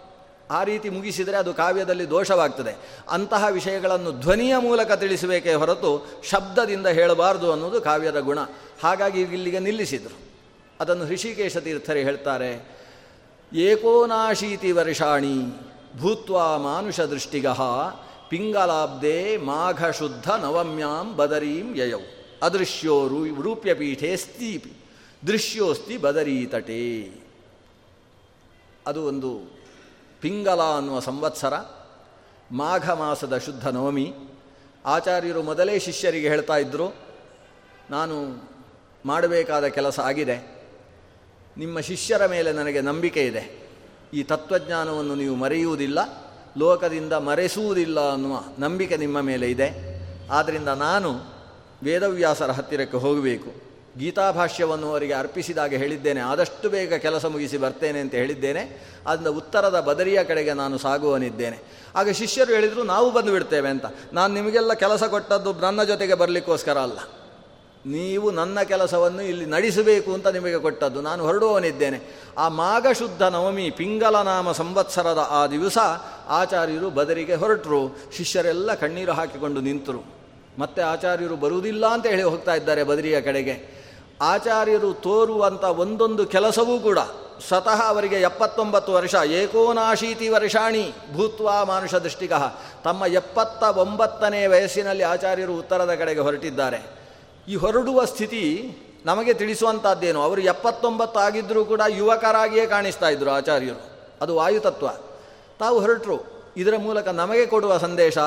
ಆ ರೀತಿ ಮುಗಿಸಿದರೆ ಅದು ಕಾವ್ಯದಲ್ಲಿ ದೋಷವಾಗ್ತದೆ. ಅಂತಹ ವಿಷಯಗಳನ್ನು ಧ್ವನಿಯ ಮೂಲಕ ತಿಳಿಸಬೇಕೇ ಹೊರತು ಶಬ್ದದಿಂದ ಹೇಳಬಾರ್ದು ಅನ್ನೋದು ಕಾವ್ಯದ ಗುಣ. ಹಾಗಾಗಿ ಇಲ್ಲಿಗೆ ನಿಲ್ಲಿಸಿದರು. ಅದನ್ನು ಹೃಷಿಕೇಶ ತೀರ್ಥರೇ ಹೇಳ್ತಾರೆ ಏಕೋನಾಶೀತಿ ವರ್ಷಾಣಿ ಭೂತ್ವಾ ಮಾನುಷ ದೃಷ್ಟಿಗ ಪಿಂಗಲಾಬ್ಧೆ ಮಾಘ ಶುದ್ಧ ನವಮ್ಯಾಂ ಬದರೀಂ ಯಯೌ. ಅದೃಶ್ಯೋ ರೂ, ರೂಪ್ಯಪೀಠೆ ಸ್ತೀಪಿ ದೃಶ್ಯೋಸ್ತಿ ಬದರೀತಟೆ. ಅದು ಒಂದು ಪಿಂಗಲ ಅನ್ನುವ ಸಂವತ್ಸರ. ಮಾಘ ಮಾಸದ ಶುದ್ಧ ನವಮಿ. ಆಚಾರ್ಯರು ಮೊದಲೇ ಶಿಷ್ಯರಿಗೆ ಹೇಳ್ತಾ ಇದ್ದರು ನಾನು ಮಾಡಬೇಕಾದ ಕೆಲಸ ಆಗಿದೆ. ನಿಮ್ಮ ಶಿಷ್ಯರ ಮೇಲೆ ನನಗೆ ನಂಬಿಕೆ ಇದೆ. ಈ ತತ್ವಜ್ಞಾನವನ್ನು ನೀವು ಮರೆಯುವುದಿಲ್ಲ, ಲೋಕದಿಂದ ಮರೆಸುವುದಿಲ್ಲ ಅನ್ನುವ ನಂಬಿಕೆ ನಿಮ್ಮ ಮೇಲೆ ಇದೆ. ಆದ್ದರಿಂದ ನಾನು ವೇದವ್ಯಾಸರ ಹತ್ತಿರಕ್ಕೆ ಹೋಗಬೇಕು. ಗೀತಾಭಾಷ್ಯವನ್ನು ಅವರಿಗೆ ಅರ್ಪಿಸಿದಾಗ ಹೇಳಿದ್ದೇನೆ. ಆದಷ್ಟು ಬೇಗ ಕೆಲಸ ಮುಗಿಸಿ ಬರ್ತೇನೆ ಅಂತ ಹೇಳಿದ್ದೇನೆ. ಅದನ್ನ ಉತ್ತರದ ಬದರಿಯ ಕಡೆಗೆ ನಾನು ಸಾಗುವನಿದ್ದೇನೆ. ಆಗ ಶಿಷ್ಯರು ಹೇಳಿದರು, ನಾವು ಬಂದು ಬಿಡ್ತೇವೆ ಅಂತ. ನಾನು ನಿಮಗೆಲ್ಲ ಕೆಲಸ ಕೊಟ್ಟದ್ದು ನನ್ನ ಜೊತೆಗೆ ಬರಲಿಕ್ಕೋಸ್ಕರ ಅಲ್ಲ. ನೀವು ನನ್ನ ಕೆಲಸವನ್ನು ಇಲ್ಲಿ ನಡೆಸಬೇಕು ಅಂತ ನಿಮಗೆ ಕೊಟ್ಟದ್ದು. ನಾನು ಹೊರಡುವವನಿದ್ದೇನೆ. ಆ ಮಾಘಶುದ್ಧ ನವಮಿ ಪಿಂಗಲ ನಾಮ ಸಂವತ್ಸರದ ಆ ದಿವಸ ಆಚಾರ್ಯರು ಬದರಿಗೆ ಹೊರಟರು. ಶಿಷ್ಯರೆಲ್ಲ ಕಣ್ಣೀರು ಹಾಕಿಕೊಂಡು ನಿಂತರು. ಮತ್ತೆ ಆಚಾರ್ಯರು ಬರುವುದಿಲ್ಲ ಅಂತ ಹೇಳಿ ಹೋಗ್ತಾ ಇದ್ದಾರೆ ಬದರಿಯ ಕಡೆಗೆ. ಆಚಾರ್ಯರು ತೋರುವಂಥ ಒಂದೊಂದು ಕೆಲಸವೂ ಕೂಡ ಸ್ವತಃ ಅವರಿಗೆ ಎಪ್ಪತ್ತೊಂಬತ್ತು ವರ್ಷ ಏಕೋನಾಶೀತಿ ವರ್ಷಾಣಿ ಭೂತ್ವಾ ಮಾನುಷ ದೃಷ್ಟಿಗ ತಮ್ಮ ಎಪ್ಪತ್ತ ಒಂಬತ್ತನೇ ವಯಸ್ಸಿನಲ್ಲಿ ಆಚಾರ್ಯರು ಉತ್ತರದ ಕಡೆಗೆ ಹೊರಟಿದ್ದಾರೆ. ಈ ಹೊರಡುವ ಸ್ಥಿತಿ ನಮಗೆ ತಿಳಿಸುವಂಥದ್ದೇನು ಅವರು ಎಪ್ಪತ್ತೊಂಬತ್ತು ಆಗಿದ್ದರೂ ಕೂಡ ಯುವಕರಾಗಿಯೇ ಕಾಣಿಸ್ತಾ ಇದ್ರು ಆಚಾರ್ಯರು. ಅದು ವಾಯುತತ್ವ. ತಾವು ಹೊರಟರು. ಇದರ ಮೂಲಕ ನಮಗೆ ಕೊಡುವ ಸಂದೇಶ,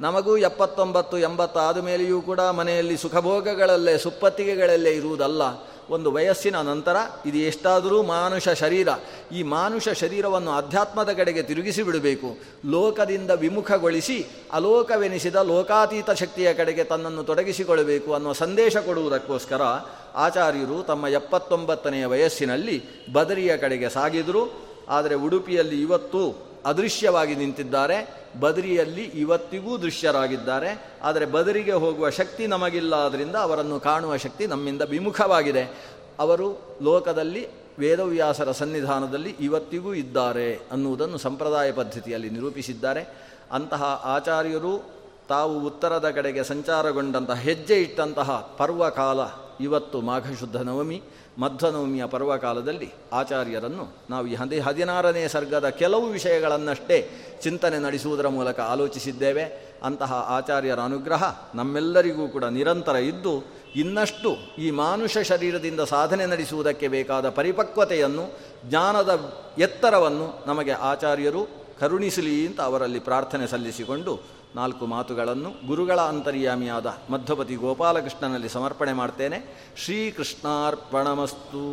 ನಮಗೂ ಎಪ್ಪತ್ತೊಂಬತ್ತು ಎಂಬತ್ತಾದ ಮೇಲೆಯೂ ಕೂಡ ಮನೆಯಲ್ಲಿ ಸುಖಭೋಗಗಳಲ್ಲೇ, ಸುಪ್ಪತ್ತಿಗೆಗಳಲ್ಲೇ ಇರುವುದಲ್ಲ. ಒಂದು ವಯಸ್ಸಿನ ನಂತರ ಇದು ಎಷ್ಟಾದರೂ ಮಾನುಷ ಶರೀರ, ಈ ಮಾನುಷ ಶರೀರವನ್ನು ಅಧ್ಯಾತ್ಮದ ಕಡೆಗೆ ತಿರುಗಿಸಿ ಬಿಡಬೇಕು. ಲೋಕದಿಂದ ವಿಮುಖಗೊಳಿಸಿ, ಅಲೋಕವೆನಿಸಿದ ಲೋಕಾತೀತ ಶಕ್ತಿಯ ಕಡೆಗೆ ತನ್ನನ್ನು ತೊಡಗಿಸಿಕೊಳ್ಳಬೇಕು ಅನ್ನೋ ಸಂದೇಶ ಕೊಡುವುದಕ್ಕೋಸ್ಕರ ಆಚಾರ್ಯರು ತಮ್ಮ ಎಪ್ಪತ್ತೊಂಬತ್ತನೆಯ ವಯಸ್ಸಿನಲ್ಲಿ ಬದರಿಯ ಕಡೆಗೆ ಸಾಗಿದರು. ಆದರೆ ಉಡುಪಿಯಲ್ಲಿ ಇವತ್ತು ಅದೃಶ್ಯವಾಗಿ ನಿಂತಿದ್ದಾರೆ. ಬದರಿಯಲ್ಲಿ ಇವತ್ತಿಗೂ ದೃಶ್ಯರಾಗಿದ್ದಾರೆ. ಆದರೆ ಬದರಿಗೆ ಹೋಗುವ ಶಕ್ತಿ ನಮಗಿಲ್ಲ ಆದ್ದರಿಂದ ಅವರನ್ನು ಕಾಣುವ ಶಕ್ತಿ ನಮ್ಮಿಂದ ವಿಮುಖವಾಗಿದೆ. ಅವರು ಲೋಕದಲ್ಲಿ ವೇದವ್ಯಾಸರ ಸನ್ನಿಧಾನದಲ್ಲಿ ಇವತ್ತಿಗೂ ಇದ್ದಾರೆ ಅನ್ನುವುದನ್ನು ಸಂಪ್ರದಾಯ ಪದ್ಧತಿಯಲ್ಲಿ ನಿರೂಪಿಸಿದ್ದಾರೆ. ಅಂತಹ ಆಚಾರ್ಯರು ತಾವು ಉತ್ತರದ ಕಡೆಗೆ ಸಂಚಾರಗೊಂಡಂತಹ ಹೆಜ್ಜೆ ಇಟ್ಟಂತಹ ಪರ್ವಕಾಲ ಇವತ್ತು ಮಾಘಶುದ್ಧ ನವಮಿ. ಮಧ್ವನವಮಿಯ ಪರ್ವಕಾಲದಲ್ಲಿ ಆಚಾರ್ಯರನ್ನು ನಾವು ಈ ಹದಿ ಹದಿನಾರನೇ ಸರ್ಗದ ಕೆಲವು ವಿಷಯಗಳನ್ನಷ್ಟೇ ಚಿಂತನೆ ನಡೆಸುವುದರ ಮೂಲಕ ಆಲೋಚಿಸಿದ್ದೇವೆ. ಅಂತಹ ಆಚಾರ್ಯರ ಅನುಗ್ರಹ ನಮ್ಮೆಲ್ಲರಿಗೂ ಕೂಡ ನಿರಂತರ ಇದ್ದು, ಇನ್ನಷ್ಟು ಈ ಮಾನುಷ ಶರೀರದಿಂದ ಸಾಧನೆ ನಡೆಸುವುದಕ್ಕೆ ಬೇಕಾದ ಪರಿಪಕ್ವತೆಯನ್ನು, ಜ್ಞಾನದ ಎತ್ತರವನ್ನು ನಮಗೆ ಆಚಾರ್ಯರು ಕರುಣಿಸಲಿ ಅಂತ ಅವರಲ್ಲಿ ಪ್ರಾರ್ಥನೆ ಸಲ್ಲಿಸಿಕೊಂಡು ನಾಲ್ಕು ಮಾತುಗಳನ್ನು ಗುರುಗಳ ಅಂತರ್ಯಾಮಿಯಾದ ಮಧ್ಯಪತಿ ಗೋಪಾಲಕೃಷ್ಣನಲ್ಲಿ ಸಮರ್ಪಣೆ ಮಾಡ್ತೇನೆ. ಶ್ರೀಕೃಷ್ಣಾರ್ಪಣಮಸ್ತು.